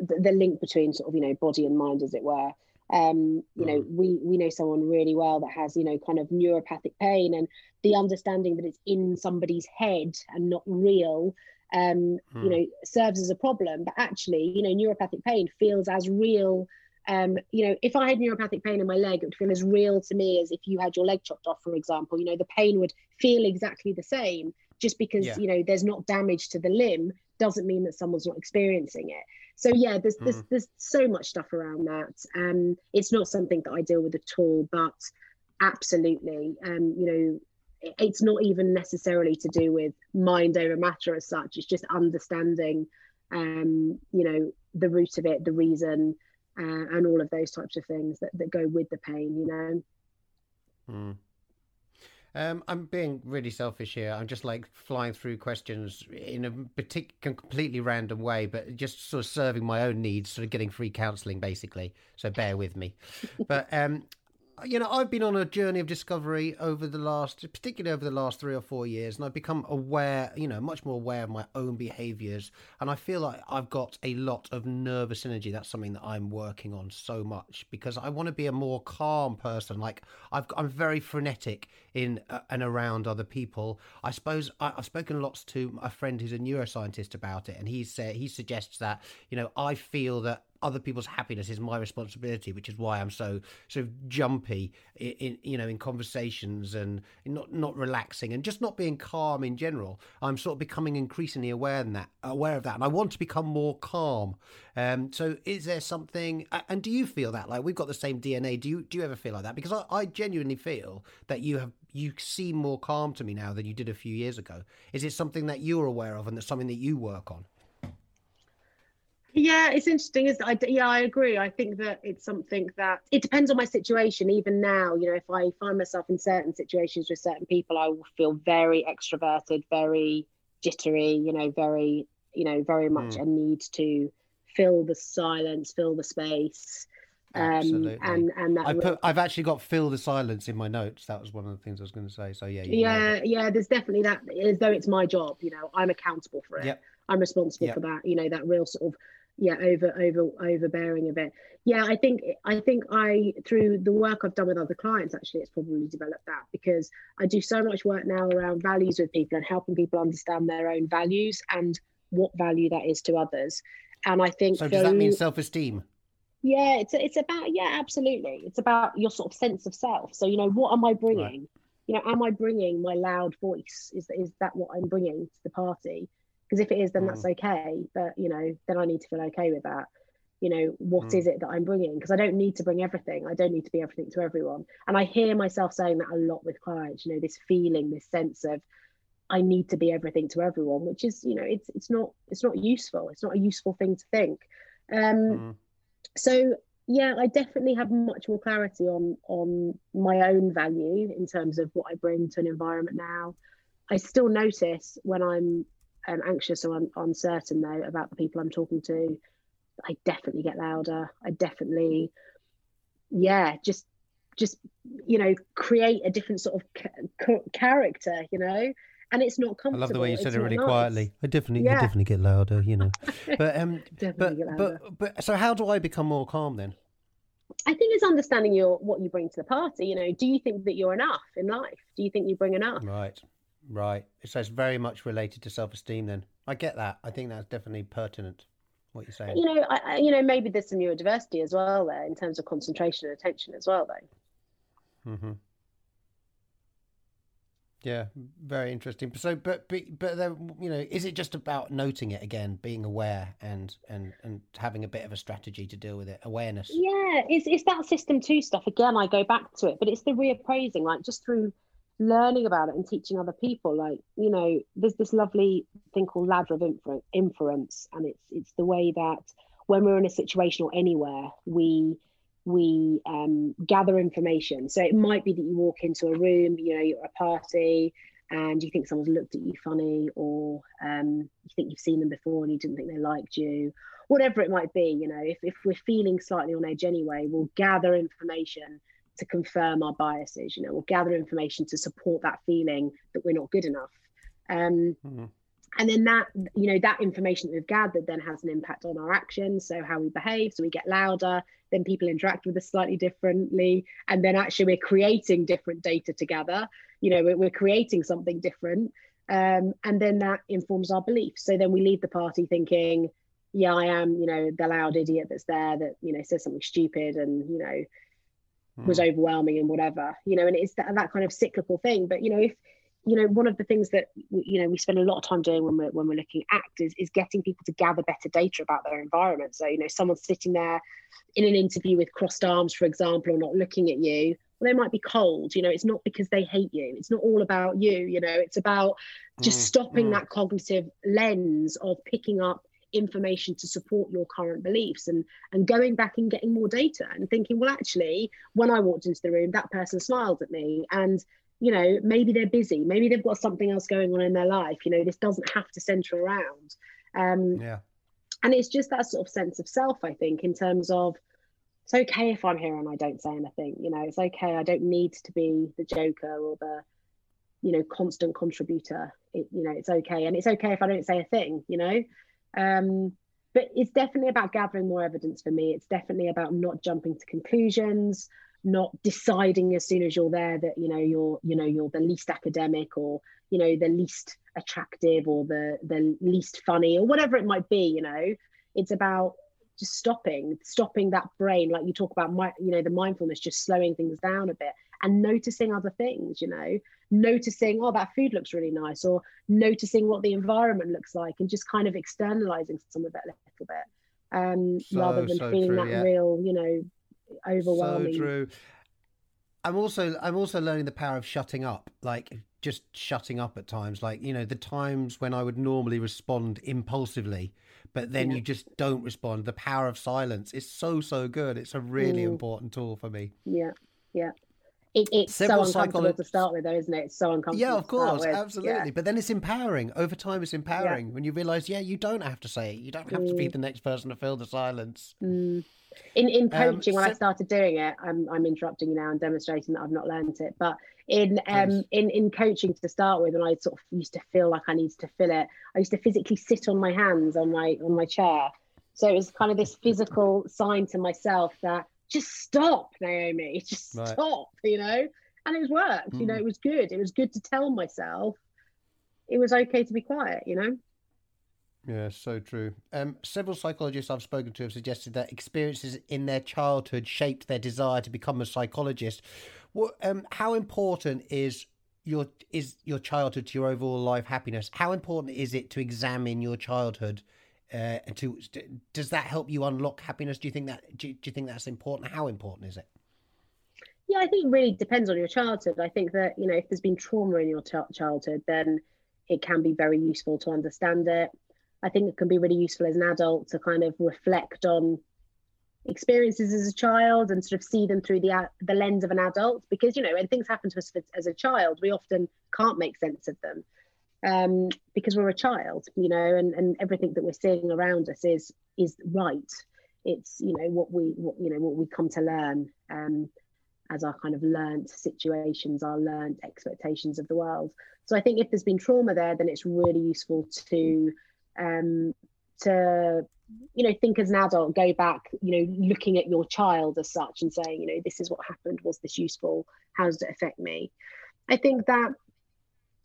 the, the, link between sort of you know body and mind, as it were. Um, you mm. know, we we know someone really well that has you know kind of neuropathic pain, and the understanding that it's in somebody's head and not real. Um, mm. you know, serves as a problem, but actually, you know, neuropathic pain feels as real um, you know, if I had neuropathic pain in my leg, it would feel as real to me as if you had your leg chopped off, for example. You know, the pain would feel exactly the same. Just because yeah. you know there's not damage to the limb doesn't mean that someone's not experiencing it. So yeah, there's mm. there's there's so much stuff around that. Um, it's not something that I deal with at all, but absolutely, um, you know, it's not even necessarily to do with mind over matter as such. It's just understanding, um, you know, the root of it, the reason, uh, and all of those types of things that, that go with the pain, you know. Mm. Um, I'm being really selfish here. I'm just like flying through questions in a particular, completely random way, but just sort of serving my own needs, sort of getting free counselling, basically. So bear with me. but um, you know, I've been on a journey of discovery over the last, particularly over the last three or four years, and I've become aware, you know, much more aware of my own behaviors. And I feel like I've got a lot of nervous energy. That's something that I'm working on so much because I want to be a more calm person. Like I've, I'm very frenetic in uh, and around other people. I suppose I, have spoken lots to a friend who's a neuroscientist about it, and he said he suggests that you know I feel that other people's happiness is my responsibility, which is why I'm so sort of jumpy in, in, you know in conversations and not not relaxing and just not being calm in general. I'm sort of becoming increasingly aware of that, aware of that, and I want to become more calm. Um, so, is there something? And do you feel that like we've got the same DNA? Do you do you ever feel like that? Because I, I genuinely feel that you have you seem more calm to me now than you did a few years ago. Is it something that you're aware of and that's something that you work on? Yeah, it's interesting. Is I yeah, I agree. I think that it's something that it depends on my situation. Even now, you know, if I find myself in certain situations with certain people, I will feel very extroverted, very jittery. You know, very you know, very much mm. a need to fill the silence, fill the space. Um, Absolutely. and and that I put, I've actually got fill the silence in my notes. That was one of the things I was going to say. So yeah, yeah, yeah. There's definitely that. As though it's my job, you know, I'm accountable for it. Yep. I'm responsible yep. for that. You know, that real sort of yeah over over overbearing a bit. Yeah i think i think i through the work i've done with other clients actually it's probably developed that because i do so much work now around values with people and helping people understand their own values and what value that is to others. And i think so does that mean self-esteem? Yeah it's it's about yeah absolutely. It's about your sort of sense of self. So you know what am i bringing? Right. you know am i bringing my loud voice? Is is that what i'm bringing to the party because if it is then mm. that's okay but you know then i need to feel okay with that. You know what mm. is it that i'm bringing? Because i don't need to bring everything. I don't need to be everything to everyone. And i hear myself saying that a lot with clients you know this feeling this sense of i need to be everything to everyone which is you know it's it's not it's not useful. It's not a useful thing to think. Um mm. so yeah i definitely have much more clarity on on my own value in terms of what i bring to an environment now. I still notice when i'm um, anxious or un- uncertain though about the people I'm talking to, I definitely get louder. I definitely, yeah, just just you know create a different sort of ca- character, you know. And it's not comfortable. I love the way you said it's it really nice. quietly. I definitely, yeah. definitely get louder, you know. But um, but but but so how do I become more calm then? I think it's understanding your what you bring to the party. You know, do you think that you're enough in life? Do you think you bring enough? Right. Right. So it's very much related to self-esteem. Then I get that. I think that's definitely pertinent. What you're saying. You know, I, you know, maybe there's some neurodiversity as well there in terms of concentration and attention as well, though. Mm-hmm. Yeah, very interesting. So, but but but then, you know, is it just about noting it again, being aware, and and and having a bit of a strategy to deal with it? Awareness. Yeah, it's it's that system two stuff again. I go back to it, but it's the reappraising, like just through learning about it and teaching other people. Like you know there's this lovely thing called ladder of infer- inference and it's it's the way that when we're in a situation or anywhere we we um, gather information. So it might be that you walk into a room you know you're at a party and you think someone's looked at you funny or um, you think you've seen them before and you didn't think they liked you. Whatever it might be you know if, if we're feeling slightly on edge anyway we'll gather information to confirm our biases. You know, we'll gather information to support that feeling that we're not good enough. Um, mm-hmm. And then that, you know, that information that we've gathered then has an impact on our actions. So how we behave, so we get louder, then people interact with us slightly differently. And then actually we're creating different data together. You know, we're, we're creating something different. Um, and then that informs our beliefs. So then we leave the party thinking, yeah, I am, you know, the loud idiot that's there that, you know, says something stupid and, you know, was hmm. overwhelming and whatever you know and it's that, that kind of cyclical thing but you know if you know one of the things that you know we spend a lot of time doing when we're when we're looking at act is, is getting people to gather better data about their environment so you know someone's sitting there in an interview with crossed arms for example or not looking at you well, they might be cold you know it's not because they hate you it's not all about you you know it's about just mm, stopping mm. that cognitive lens of picking up information to support your current beliefs and and going back and getting more data and thinking well actually when i walked into the room that person smiled at me and you know maybe they're busy maybe they've got something else going on in their life you know this doesn't have to center around. Um yeah. and it's just that sort of sense of self i think in terms of it's okay if i'm here and i don't say anything you know it's okay i don't need to be the joker or the you know constant contributor it, you know it's okay. And it's okay if i don't say a thing you know um, but it's definitely about gathering more evidence for me. It's definitely about not jumping to conclusions, not deciding as soon as you're there that you know you're you know you're the least academic or you know the least attractive or the the least funny or whatever it might be. You know, it's about just stopping stopping that brain like you talk about my you know the mindfulness just slowing things down a bit and noticing other things you know noticing oh that food looks really nice or noticing what the environment looks like and just kind of externalizing some of it a little bit um so, rather than so feeling true, that yeah. real you know overwhelming. so true. I'm also i'm also learning the power of shutting up like just shutting up at times. Like you know the times when i would normally respond impulsively but then yeah. you just don't respond. The power of silence is so so good. It's a really mm. important tool for me. Yeah yeah it, it's Several so uncomfortable psycholo- to start with, though, isn't it? It's so uncomfortable. Yeah, of course, absolutely. Yeah. But then it's empowering. Over time, it's empowering yeah. when you realise, yeah, you don't have to say it. You don't have mm. to be mm. the next person to fill the silence. Mm. In in coaching, um, when I started doing it, I'm I'm interrupting you now and demonstrating that I've not learned it. But in um in in coaching to start with, when I sort of used to feel like I needed to fill it, I used to physically sit on my hands on my on my chair. So it was kind of this physical sign to myself that just stop, Naomi, just right. stop, you know. And it worked, mm. you know, hmm. it was good. It was good to tell myself it was okay to be quiet, you know. Yeah, so true. Um, several psychologists I've spoken to have suggested that experiences in their childhood shaped their desire to become a psychologist. What, um, how important is your is your childhood to your overall life happiness? How important is it to examine your childhood? Uh, to does that help you unlock happiness? Do you think that do you, do you think that's important? How important is it? Yeah, I think it really depends on your childhood. I think that you know if there's been trauma in your ch- childhood, then it can be very useful to understand it. I think it can be really useful as an adult to kind of reflect on experiences as a child and sort of see them through the the lens of an adult because you know when things happen to us as a child we often can't make sense of them um, because we're a child you know and, and everything that we're seeing around us is is right. It's you know what we what you know what we come to learn um, as our kind of learnt situations our learnt expectations of the world. So i think if there's been trauma there then it's really useful to um, to you know think as an adult go back you know looking at your child as such and saying you know this is what happened was this useful how does it affect me? I think that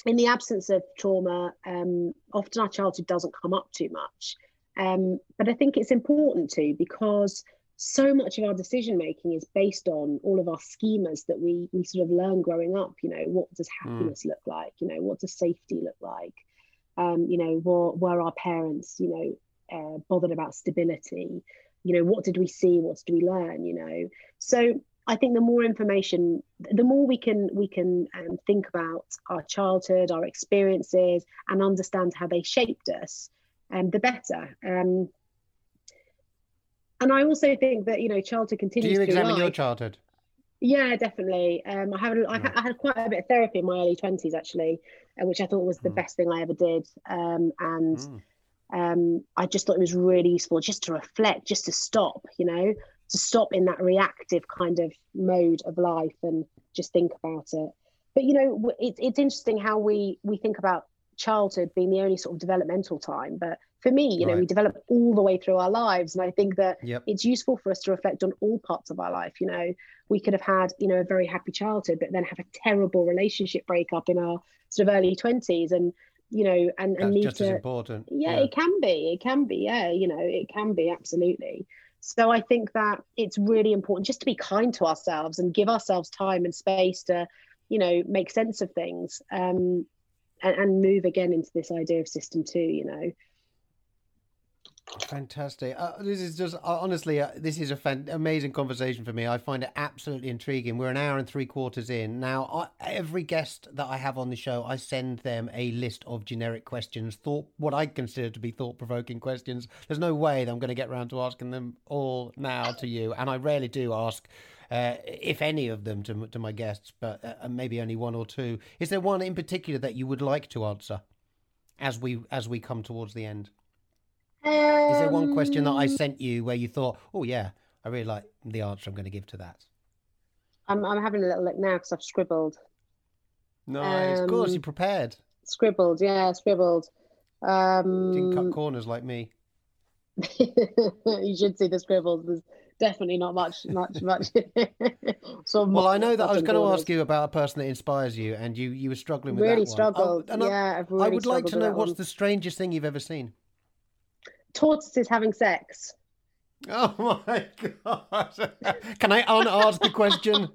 in the absence of trauma um, often our childhood doesn't come up too much um, but i think it's important to because so much of our decision making is based on all of our schemas that we we sort of learn growing up you know what does hmm. happiness mm. look like you know what does safety look like um, you know, were, were our parents, you know, uh, bothered about stability? You know, what did we see? What did we learn? You know, so I think the more information, the more we can we can um, think about our childhood, our experiences, and understand how they shaped us, um, the better. Um, and I also think that you know childhood continues. Do you examine your childhood? Yeah, definitely. Um, I have I, I had quite a bit of therapy in my early twenties actually, uh, which I thought was the mm. best thing I ever did. Um, and mm. um, I just thought it was really useful just to reflect, just to stop, you know, to stop in that reactive kind of mode of life and just think about it. But you know, it's it's interesting how we we think about childhood being the only sort of developmental time, but for me, you know, we develop all the way through our lives. And I think that yep. it's useful for us to reflect on all parts of our life. You know, we could have had, you know, a very happy childhood, but then have a terrible relationship breakup in our sort of early 20s. And, you know, and, and need just to, as important. Yeah, yeah, it can be. It can be. Yeah, you know, it can be absolutely. So I think that it's really important just to be kind to ourselves and give ourselves time and space to, you know, make sense of things um, and, and move again into this idea of system two, you know. Fantastic. Uh, this is just uh, honestly, uh, this is a fan- amazing conversation for me. I find it absolutely intriguing. We're an hour and three quarters in now. I, every guest that I have on the show, I send them a list of generic questions, thought what I consider to be thought provoking questions. There's no way that I'm going to get around to asking them all now to you, and I rarely do ask. Uh, if any of them to, to my guests, but uh, maybe only one or two. Is there one in particular that you would like to answer as we as we come towards the end? Um, Is there one question that I um, sent you where you thought, oh yeah, I really like the answer I'm going to give to that? I'm I'm having a little look now because I've scribbled. Nice, um, of course, you prepared. Scribbled, yeah, scribbled. Um, Didn't cut corners like me. you should see the scribbles. There's definitely not much, much, much. so well, I know that I was going to ask you about a person that inspires you, and you you were struggling with really that struggled. One. Oh, yeah, I, really I would like to know what's one. the strangest thing you've ever seen tortoises having sex. Oh my god! Can I unask the question?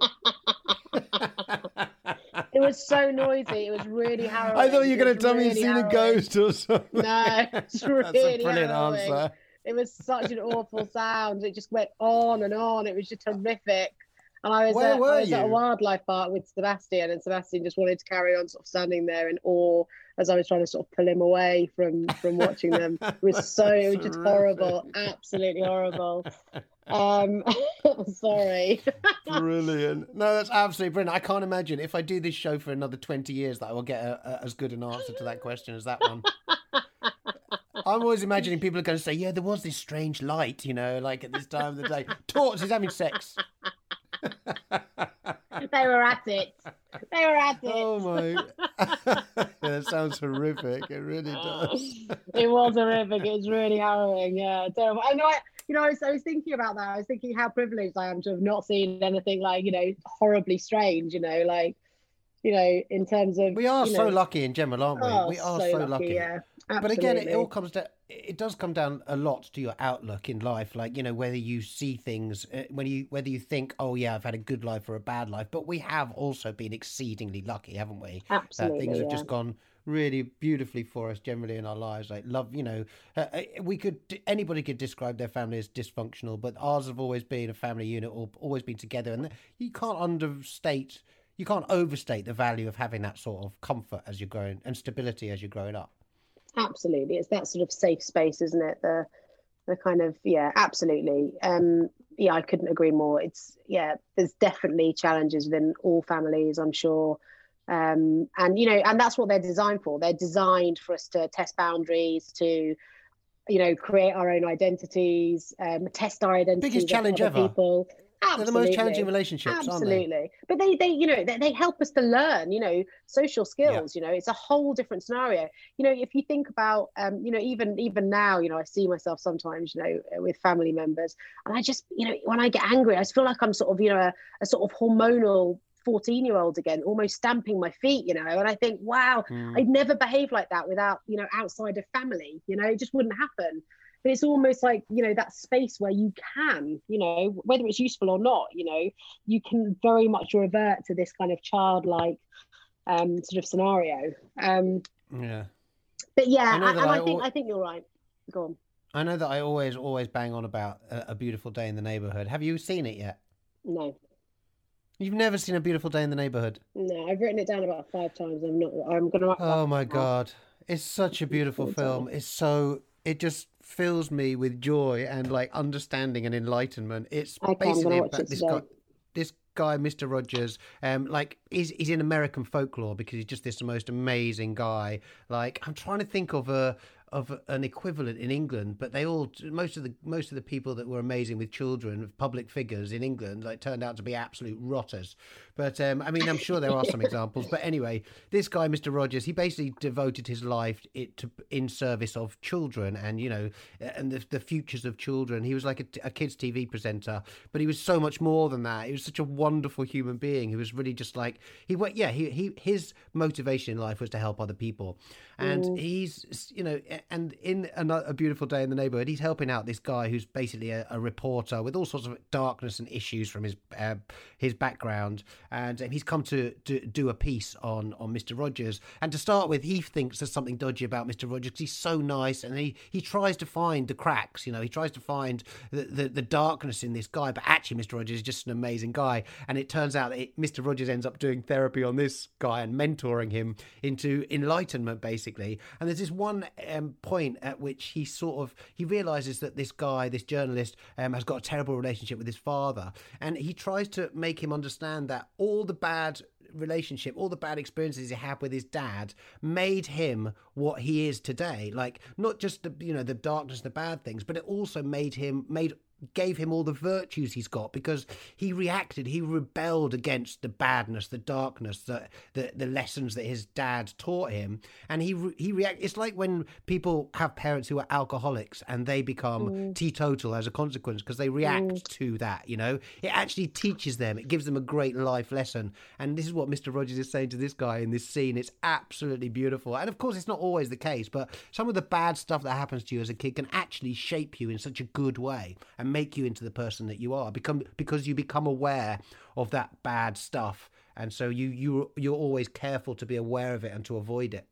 it was so noisy. It was really harrowing. I thought you were going to tell really me you'd seen harrowing. a ghost or something. No, it's really That's a brilliant harrowing. answer. It was such an awful sound. It just went on and on. It was just horrific. And I was, at, I was at a wildlife park with Sebastian, and Sebastian just wanted to carry on, sort of standing there in awe as I was trying to sort of pull him away from from watching them. It was so, just horrible, absolutely horrible. Um, sorry. Brilliant. No, that's absolutely brilliant. I can't imagine if I do this show for another 20 years that I will get a, a, as good an answer to that question as that one. I'm always imagining people are going to say, yeah, there was this strange light, you know, like at this time of the day. Tortoises having sex. They were at it. They were at it. Oh my. yeah, that sounds horrific. It really does. it was horrific. It was really harrowing. Yeah, terrible. I know. I, you know, I was, I was thinking about that. I was thinking how privileged I am to have not seen anything like you know horribly strange. You know, like you know, in terms of We are so know, lucky in general, aren't we? oh, we are so, lucky. Yeah, But again, it all comes down. It does come down a lot to your outlook in life, like you know whether you see things, uh, when you whether you think, oh yeah, I've had a good life or a bad life. But we have also been exceedingly lucky, haven't we? absolutely. that things have just gone really beautifully for us generally in our lives. Like love, you know, uh, uh, we could anybody could describe their family as dysfunctional, but ours have always been a family unit, or always been together, and you can't understate. You can't overstate the value of having that sort of comfort as you're growing and stability as you're growing up. Absolutely. It's that sort of safe space isn't it? The the kind of yeah absolutely. Um yeah i couldn't agree more. It's yeah there's definitely challenges within all families i'm sure. Um and you know and that's what they're designed for. They're designed for us to test boundaries to you know create our own identities um test our identities Biggest challenge ever. people They're the most challenging Absolutely. relationships, aren't they? absolutely but they they you know they, they help us to learn you know social skills you know it's a whole different scenario you know if you think about um you know even even now you know i see myself sometimes you know with family members and i just you know when i get angry i just feel like i'm sort of you know a, a sort of hormonal 14 year old again almost stamping my feet you know and i think wow Mm. I'd never behave like that without, you know, outside of family. You know, it just wouldn't happen. But it's almost like, you know, that space where you can, you know, whether it's useful or not, you know, you can very much revert to this kind of childlike um, sort of scenario. Um, Yeah. but yeah, I and, I I think al- I think you're right. Go on. I know that I always, always bang on about a, a beautiful day in the neighborhood. Have you seen it yet? No, You've never seen a beautiful day in the neighborhood. no, I've written it down about five times. I'm not. I'm gonna. Oh my god, it's such a beautiful film. It's so it just fills me with joy and like understanding and enlightenment. It's Okay, basically about this today. guy, this guy, Mister Rogers. Um, like he's he's in American folklore because he's just this most amazing guy. Like I'm trying to think of a of an equivalent in England, but they all most of the most of the people that were amazing with children, public figures in England, like turned out to be absolute rotters. But um, I mean, I'm sure there are some examples. But anyway, this guy, Mr. Rogers, he basically devoted his life it to in service of children and you know and the, the futures of children. He was like a, a kids TV presenter, but he was so much more than that. He was such a wonderful human being who was really just like he went. Yeah, he, he his motivation in life was to help other people, and he's you know and in a beautiful day in the neighborhood, he's helping out this guy who's basically a, a reporter with all sorts of darkness and issues from his uh, his background, and he's come to, to do a piece on on Mr. Rogers. And to start with, he thinks there's something dodgy about Mr. Rogers because he's so nice, and he he tries to find the cracks. You know, he tries to find the the, the darkness in this guy, but actually, Mr. Rogers is just an amazing guy. And it turns out that it, Mr. Rogers ends up doing therapy on this guy and mentoring him into enlightenment, basically. And there's this one um, point at which he sort of he realizes that this guy, this journalist, um, has got a terrible relationship with his father, and he tries to make him understand that all the bad relationship, all the bad experiences he had with his dad made him what he is today. Like not just the you know the darkness, the bad things, but it also made him made gave him all the virtues he's got because he reacted he rebelled against the badness the darkness the the, the lessons that his dad taught him. And he re- he react it's like when people have parents who are alcoholics and they become mm. teetotal as a consequence because they react mm. to that you know? It actually teaches them it gives them a great life lesson. And this is what Mr. Rogers is saying to this guy in this scene it's absolutely beautiful. And of course it's not always the case but some of the bad stuff that happens to you as a kid can actually shape you in such a good way. and and make you into the person that you are. Become because you become aware of that bad stuff. And so you you you're always careful to be aware of it and to avoid it.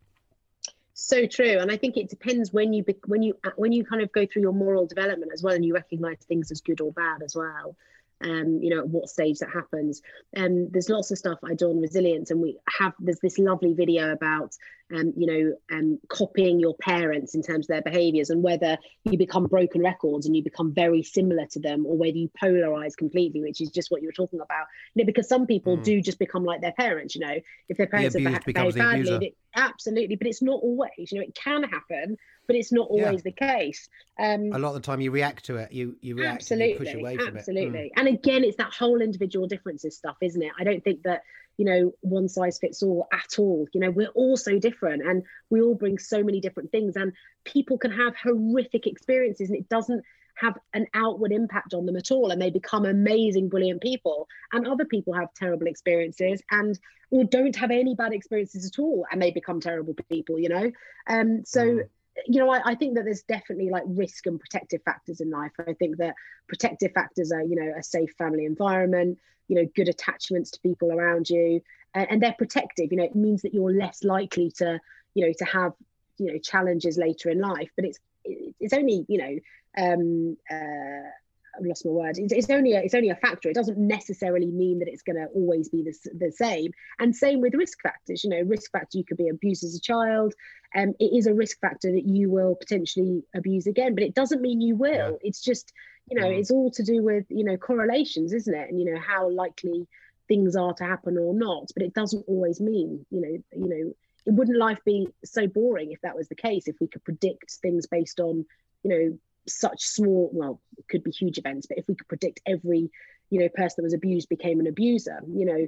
So true. And i think it depends when you when you when you kind of go through your moral development as well and you recognize things as good or bad as well um, you know, at what stage that happens. Um, there's lots of stuff I do on resilience, and we have there's this lovely video about um, you know, um, copying your parents in terms of their behaviors and whether you become broken records and you become very similar to them or whether you polarize completely, which is just what you were talking about. You know, because some people mm. do just become like their parents, you know, if their parents the have behaved badly, absolutely, but it's not always, you know, it can happen, but it's not always yeah. the case. Um, a lot of the time you react to it, you you react absolutely, you push away from absolutely. it. Mm. And again, it's that whole individual differences stuff, isn't it? I don't think that you know one size fits all at all you know we're all so different and we all bring so many different things and people can have horrific experiences and it doesn't have an outward impact on them at all and they become amazing brilliant people and other people have terrible experiences and or don't have any bad experiences at all and they become terrible people you know um so mm you know, I, I, think that there's definitely like risk and protective factors in life. I think that protective factors are, you know, a safe family environment, you know, good attachments to people around you, and, and they're protective. You know, it means that you're less likely to, you know, to have, you know, challenges later in life. But it's it's only, you know, um, uh, I've lost my word. It's, it's, only a, it's only a factor. It doesn't necessarily mean that it's going to always be the, the same. And same with risk factors. You know, risk factor you could be abused as a child. Um, it is a risk factor that you will potentially abuse again, but it doesn't mean you will. Yeah. It's just you know, mm. it's all to do with you know correlations, isn't it? And you know how likely things are to happen or not. But it doesn't always mean you know you know. It wouldn't life be so boring if that was the case? If we could predict things based on you know such small well it could be huge events but if we could predict every you know person that was abused became an abuser you know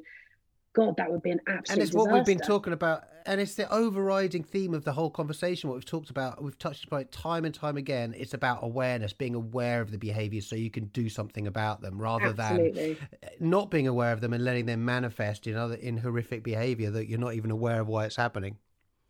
god that would be an absolute and it's disaster. what we've been talking about and it's the overriding theme of the whole conversation what we've talked about we've touched upon it time and time again it's about awareness being aware of the behaviors so you can do something about them rather Absolutely. than not being aware of them and letting them manifest in other in horrific behavior that you're not even aware of why it's happening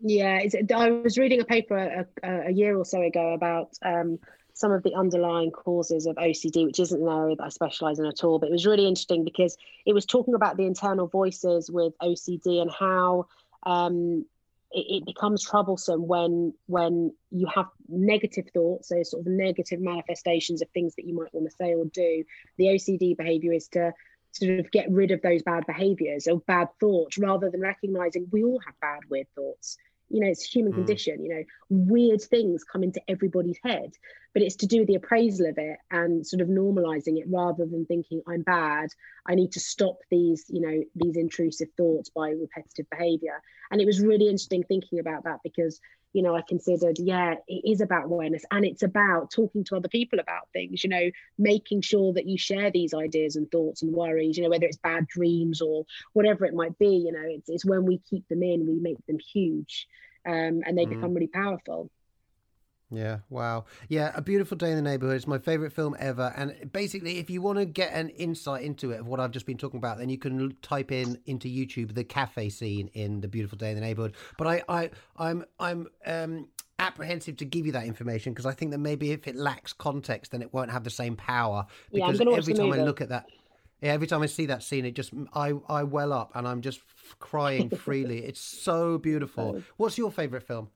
yeah i was reading a paper a, a year or so ago about um, some of the underlying causes of OCD, which isn't an area that I specialize in at all. But it was really interesting because it was talking about the internal voices with OCD and how um, it, it, becomes troublesome when when you have negative thoughts, so sort of negative manifestations of things that you might want to say or do. The OCD behavior is to sort of get rid of those bad behaviors or bad thoughts rather than recognizing we all have bad weird thoughts you know it's human mm. condition you know weird things come into everybody's head but it's to do with the appraisal of it and sort of normalizing it rather than thinking i'm bad i need to stop these you know these intrusive thoughts by repetitive behavior and it was really interesting thinking about that because you know i considered yeah it is about awareness and it's about talking to other people about things you know making sure that you share these ideas and thoughts and worries you know whether it's bad dreams or whatever it might be you know it's, it's when we keep them in we make them huge um, and they mm. become really powerful yeah, wow. Yeah, A Beautiful Day in the Neighborhood is my favorite film ever. And basically, if you want to get an insight into it of what I've just been talking about, then you can type in into YouTube the cafe scene in The Beautiful Day in the Neighborhood. But I, I, I'm, I'm, um, apprehensive to give you that information because I think that maybe if it lacks context, then it won't have the same power. Because yeah, every time I look at that, yeah, every time I see that scene, it just I I well up and I'm just crying freely. it's so beautiful. What's your favorite film?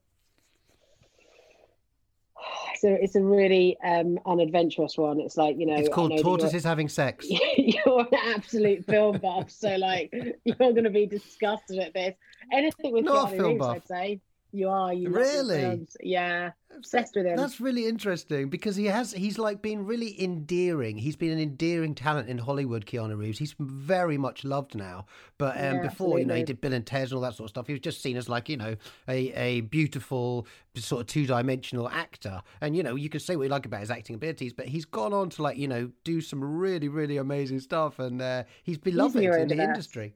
It's a it's a really um, unadventurous one. It's like you know, it's called tortoises having sex. You're an absolute film buff, so like you're going to be disgusted at this. Anything with Not Keanu Reeves, buff. I'd say. You are. You really? Yeah. Obsessed with him. That's really interesting because he has. He's like been really endearing. He's been an endearing talent in Hollywood. Keanu Reeves. He's very much loved now. But um, yeah, before, absolutely. you know, he did Bill and Ted and all that sort of stuff. He was just seen as like you know a a beautiful sort of two dimensional actor. And you know, you can say what you like about his acting abilities, but he's gone on to like you know do some really really amazing stuff, and uh, he's beloved he's in the industry.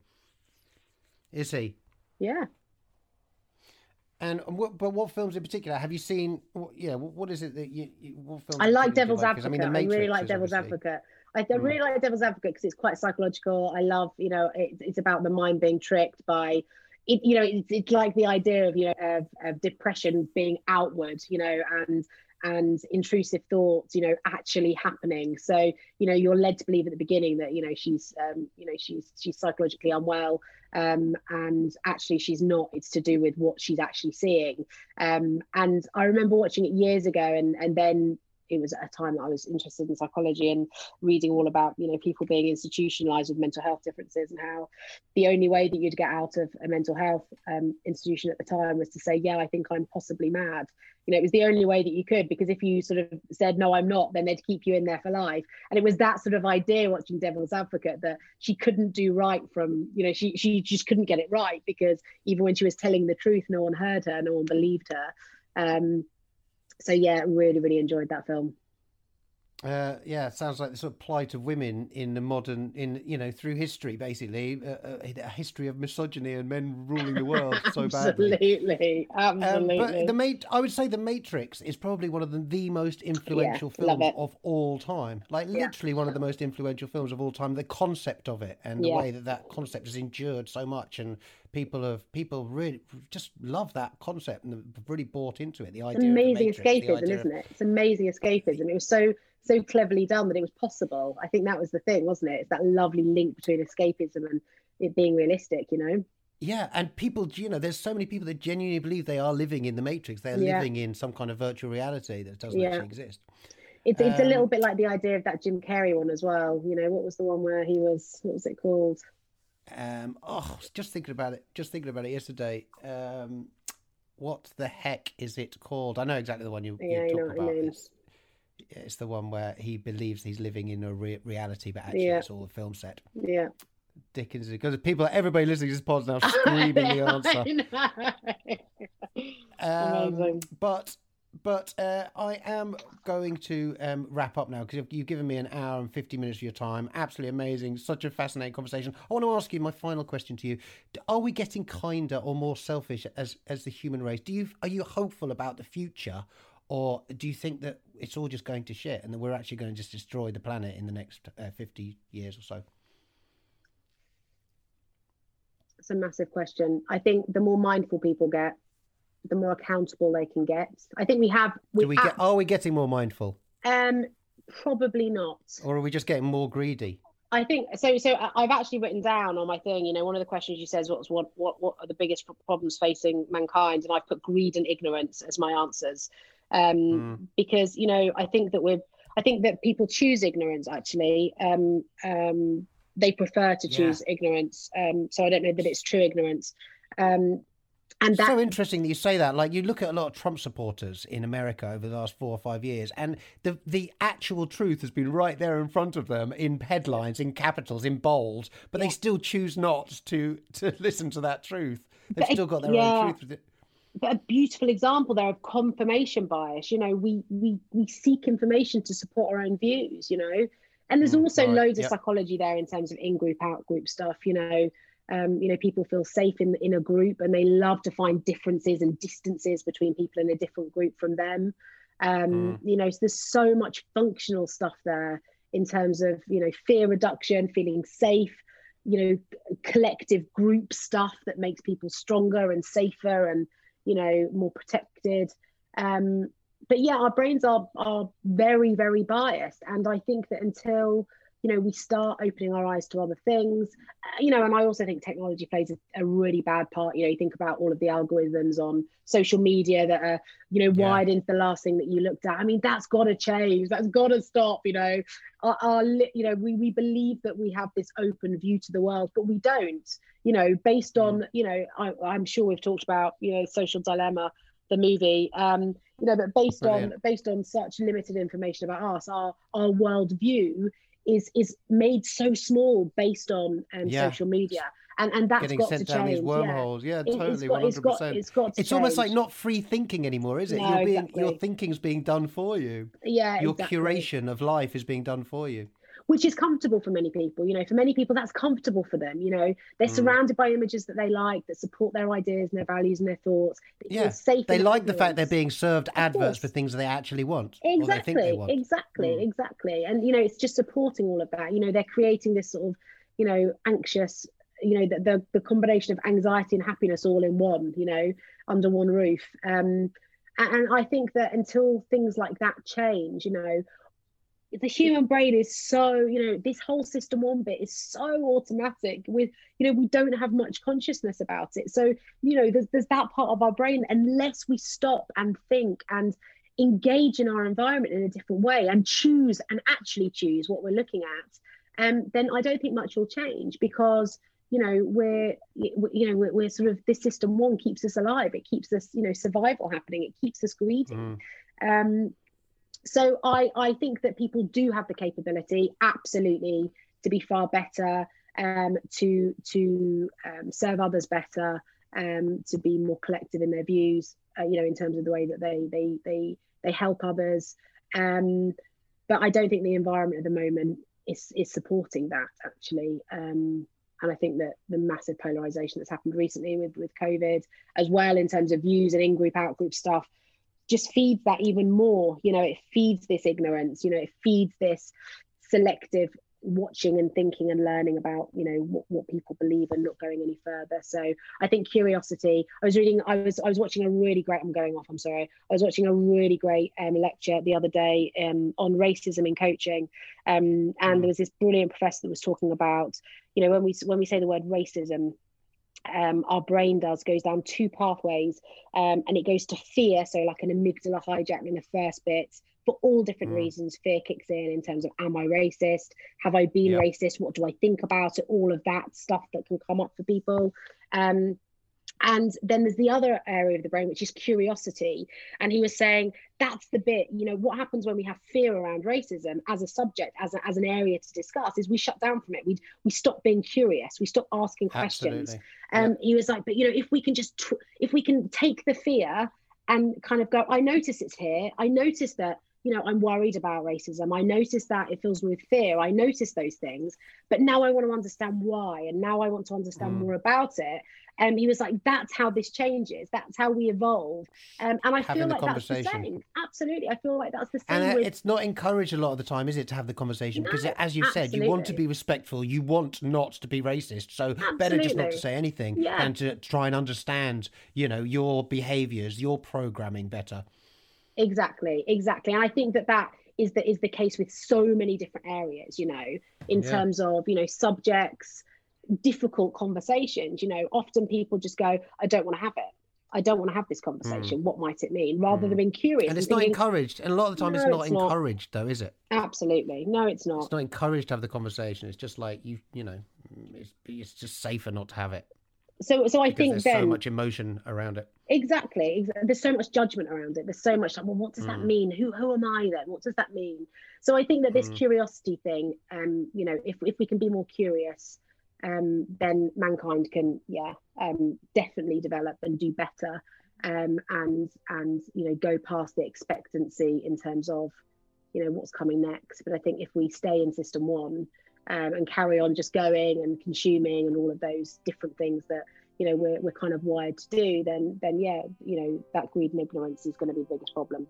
Is he? Yeah. And what, but what films in particular have you seen? What, yeah, what, is it that you? you what films I like Devil's like? Advocate. I, mean, I really like Devil's obviously... Advocate. I mm. really like Devil's Advocate because it's quite psychological. I love, you know, it, it's about the mind being tricked by, it, you know, it's, it's like the idea of you know of, of depression being outward, you know, and and intrusive thoughts, you know, actually happening. So, you know, you're led to believe at the beginning that, you know, she's, um, you know, she's she's psychologically unwell, um, and actually she's not. It's to do with what she's actually seeing. Um, and I remember watching it years ago, and and then it was at a time that I was interested in psychology and reading all about you know people being institutionalized with mental health differences and how the only way that you'd get out of a mental health um, institution at the time was to say yeah I think I'm possibly mad. You know it was the only way that you could because if you sort of said no I'm not then they'd keep you in there for life. And it was that sort of idea watching Devil's Advocate that she couldn't do right from you know she she just couldn't get it right because even when she was telling the truth no one heard her no one believed her. Um, so yeah, really, really enjoyed that film. Uh, yeah, it sounds like the sort of plight of women in the modern, in you know, through history, basically, uh, uh a history of misogyny and men ruling the world so badly. Absolutely, absolutely. Um, but the mate, I would say, the Matrix is probably one of the, the most influential yeah, films of all time. Like yeah. literally one of the most influential films of all time. The concept of it and the yeah. way that that concept has endured so much, and people have people really just love that concept and have really bought into it. The idea, amazing Matrix, escapism, isn't it? It's amazing escapism. It was so so cleverly done that it was possible. I think that was the thing, wasn't it? It's that lovely link between escapism and it being realistic, you know? Yeah, and people, you know, there's so many people that genuinely believe they are living in the Matrix. They're yeah. living in some kind of virtual reality that doesn't yeah. actually exist. It's, it's um, a little bit like the idea of that Jim Carrey one as well. You know, what was the one where he was, what was it called? Um, oh, just thinking about it, just thinking about it yesterday. Um, what the heck is it called? I know exactly the one you, yeah, you talk about. It's, it's the one where he believes he's living in a re- reality, but actually yeah. it's all a film set. Yeah. Dickens, because people, everybody listening to this pod now screaming the answer. um, but but uh, I am going to um, wrap up now because you've given me an hour and 50 minutes of your time. Absolutely amazing. Such a fascinating conversation. I want to ask you my final question to you. Are we getting kinder or more selfish as, as the human race? Do you, are you hopeful about the future or do you think that it's all just going to shit and that we're actually going to just destroy the planet in the next uh, 50 years or so? It's a massive question. I think the more mindful people get, the more accountable they can get. I think we have. We, Do we get? Are we getting more mindful? Um, probably not. Or are we just getting more greedy? I think so. So I've actually written down on my thing. You know, one of the questions you says, "What's what? What? What are the biggest problems facing mankind?" And I've put greed and ignorance as my answers um, mm. because you know I think that we're I think that people choose ignorance actually. Um, um, they prefer to choose yeah. ignorance. Um, so I don't know that it's true ignorance. Um, and that's so interesting that you say that. Like you look at a lot of Trump supporters in America over the last four or five years, and the the actual truth has been right there in front of them in headlines, in capitals, in bold, but yeah. they still choose not to to listen to that truth. They've but still got their yeah. own truth but a beautiful example there of confirmation bias you know we we we seek information to support our own views you know and there's mm, also right. loads yep. of psychology there in terms of in group out group stuff you know um, you know people feel safe in in a group and they love to find differences and distances between people in a different group from them. Um, mm. you know so there's so much functional stuff there in terms of you know fear reduction feeling safe you know collective group stuff that makes people stronger and safer and you know more protected. Um, but yeah our brains are are very very biased. And i think that until you know we start opening our eyes to other things uh, you know and i also think technology plays a, a, really bad part you know you think about all of the algorithms on social media that are you know yeah. wired into the last thing that you looked at i mean that's got to change that's got to stop you know our, our, you know we, we believe that we have this open view to the world but we don't you know based on mm. you know I, i'm sure we've talked about you know social dilemma the movie um you know but based Brilliant. on based on such limited information about us our our world view is is made so small based on um, yeah. social media and and that's Getting got sent to down change. these wormholes. Yeah, yeah totally, one hundred percent. It's got. It's almost like not free thinking anymore, is it? No, You're being exactly. your thinking's being done for you. Yeah, your exactly. curation of life is being done for you which is comfortable for many people. You know, for many people, that's comfortable for them. You know, they're mm. surrounded by images that they like, that support their ideas and their values and their thoughts. Yeah, safe they like the fact they're being served of adverts course. for things they actually want. Exactly, want. exactly, mm. exactly. And you know, it's just supporting all of that. You know, they're creating this sort of, you know, anxious. You know, the the, the combination of anxiety and happiness all in one. You know, under one roof. Um, and I think that until things like that change, you know, the human brain is so you know this whole system one bit is so automatic with you know we don't have much consciousness about it. So you know there's, there's that part of our brain unless we stop and think and engage in our environment in a different way and choose and actually choose what we're looking at um, then i don't think much will change because you know we're you know we're, we're, sort of this system one keeps us alive. It keeps us you know survival happening. It keeps us greedy mm. um, so I, I think that people do have the capability, absolutely, to be far better, um, to to um, serve others better, um, to be more collective in their views, uh, you know, in terms of the way that they they they they help others. Um, but I don't think the environment at the moment is is supporting that actually. Um, and I think that the massive polarization that's happened recently with with COVID, as well in terms of views and in group out group stuff, just feeds that even more you know it feeds this ignorance you know it feeds this selective watching and thinking and learning about you know what, what people believe and not going any further so i think curiosity i was reading i was i was watching a really great i'm going off i'm sorry i was watching a really great um, lecture the other day um, on racism in coaching um, and mm. there was this brilliant professor that was talking about you know when we when we say the word racism um, our brain does goes down two pathways um, and it goes to fear so like an amygdala hijack in the first bit for all different mm. reasons. Fear kicks in in terms of am i racist? Have i been racist? What do i think about it? All of that stuff that can come up for people. Um, and then there's the other area of the brain which is curiosity and he was saying that's the bit you know what happens when we have fear around racism as a subject as, a, as an area to discuss is we shut down from it we we stop being curious we stop asking questions um yeah. he was like but you know if we can just if we can take the fear and kind of go i notice it's here i notice that you know, I'm worried about racism. I notice that it fills me with fear. I notice those things, but now I want to understand why, and now I want to understand mm. more about it. And um, he was like, "That's how this changes. That's how we evolve." Um, and I Having feel like that's the same. Absolutely, I feel like that's the same. And with... it's not encouraged a lot of the time, is it, to have the conversation? No, because as you said, you want to be respectful. You want not to be racist. So absolutely. better just not to say anything yeah. and to try and understand, you know, your behaviours, your programming better. Exactly, exactly. And I think that that is the is the case with so many different areas. You know, in yeah. terms of you know subjects, difficult conversations. You know, often people just go, "I don't want to have it." I don't want to have this conversation. Mm. What might it mean? Rather mm. than being curious. And it's and not thinking, encouraged. And a lot of the time, no, it's not it's encouraged, not. though, is it? Absolutely. No, it's not. It's not encouraged to have the conversation. It's just like you, you know, it's, it's just safer not to have it so so I because think there's then, so much emotion around it. Exactly, There's so much judgment around it. There's so much like, well, what does mm. that mean? Who who am I then? What does that mean? So I think that this curiosity thing, um, you know, if if we can be more curious, um, then mankind can, yeah, um, definitely develop and do better, um, and and you know, go past the expectancy in terms of, you know, what's coming next. But I think if we stay in system one, um, and carry on just going and consuming and all of those different things that you know we're, we're kind of wired to do then then yeah you know that greed and ignorance is going to be the biggest problem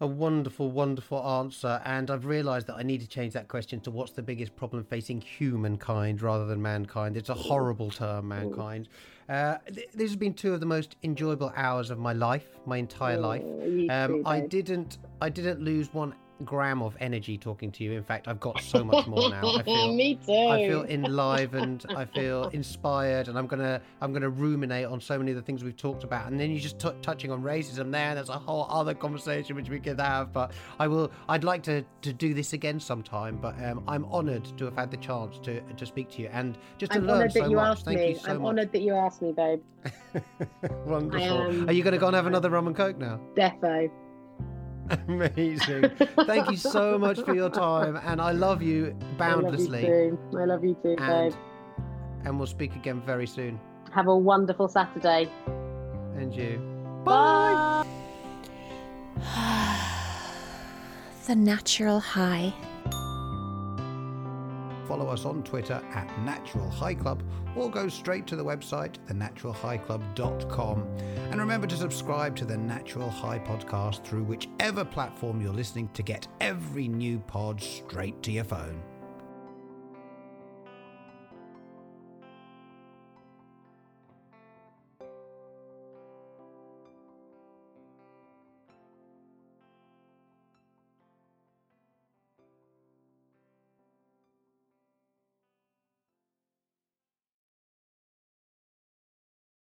a wonderful, wonderful answer. And I've realised that I need to change that question to what's the biggest problem facing humankind rather than mankind. It's a horrible term, mankind. Uh, th- these have been two of the most enjoyable hours of my life, my entire life. Um, I didn't, I didn't lose one gram of energy talking to you. In fact, I've got so much more now. I feel Me too. I feel enlivened. I feel inspired, and I'm gonna I'm gonna ruminate on so many of the things we've talked about. And then you just t- touching on racism there. There's a whole other conversation which we could have. But I will. I'd like to to do this again sometime. But um, I'm honoured to have had the chance to to speak to you and just to I'm learn so much. Thank me. you so I'm much. honoured that you asked me, babe. Wonderful. Are you going to go and have another rum and coke now? Defo. Amazing. Thank you so much for your time. And I love you boundlessly. I love you too, I love you too and, babe. And we'll speak again very soon. Have a wonderful Saturday. And you. Bye. the natural high follow us on Twitter at Natural High Club or go straight to the website, thenaturalhighclub.com. And remember to subscribe to the Natural High podcast through whichever platform you're listening to get every new pod straight to your phone.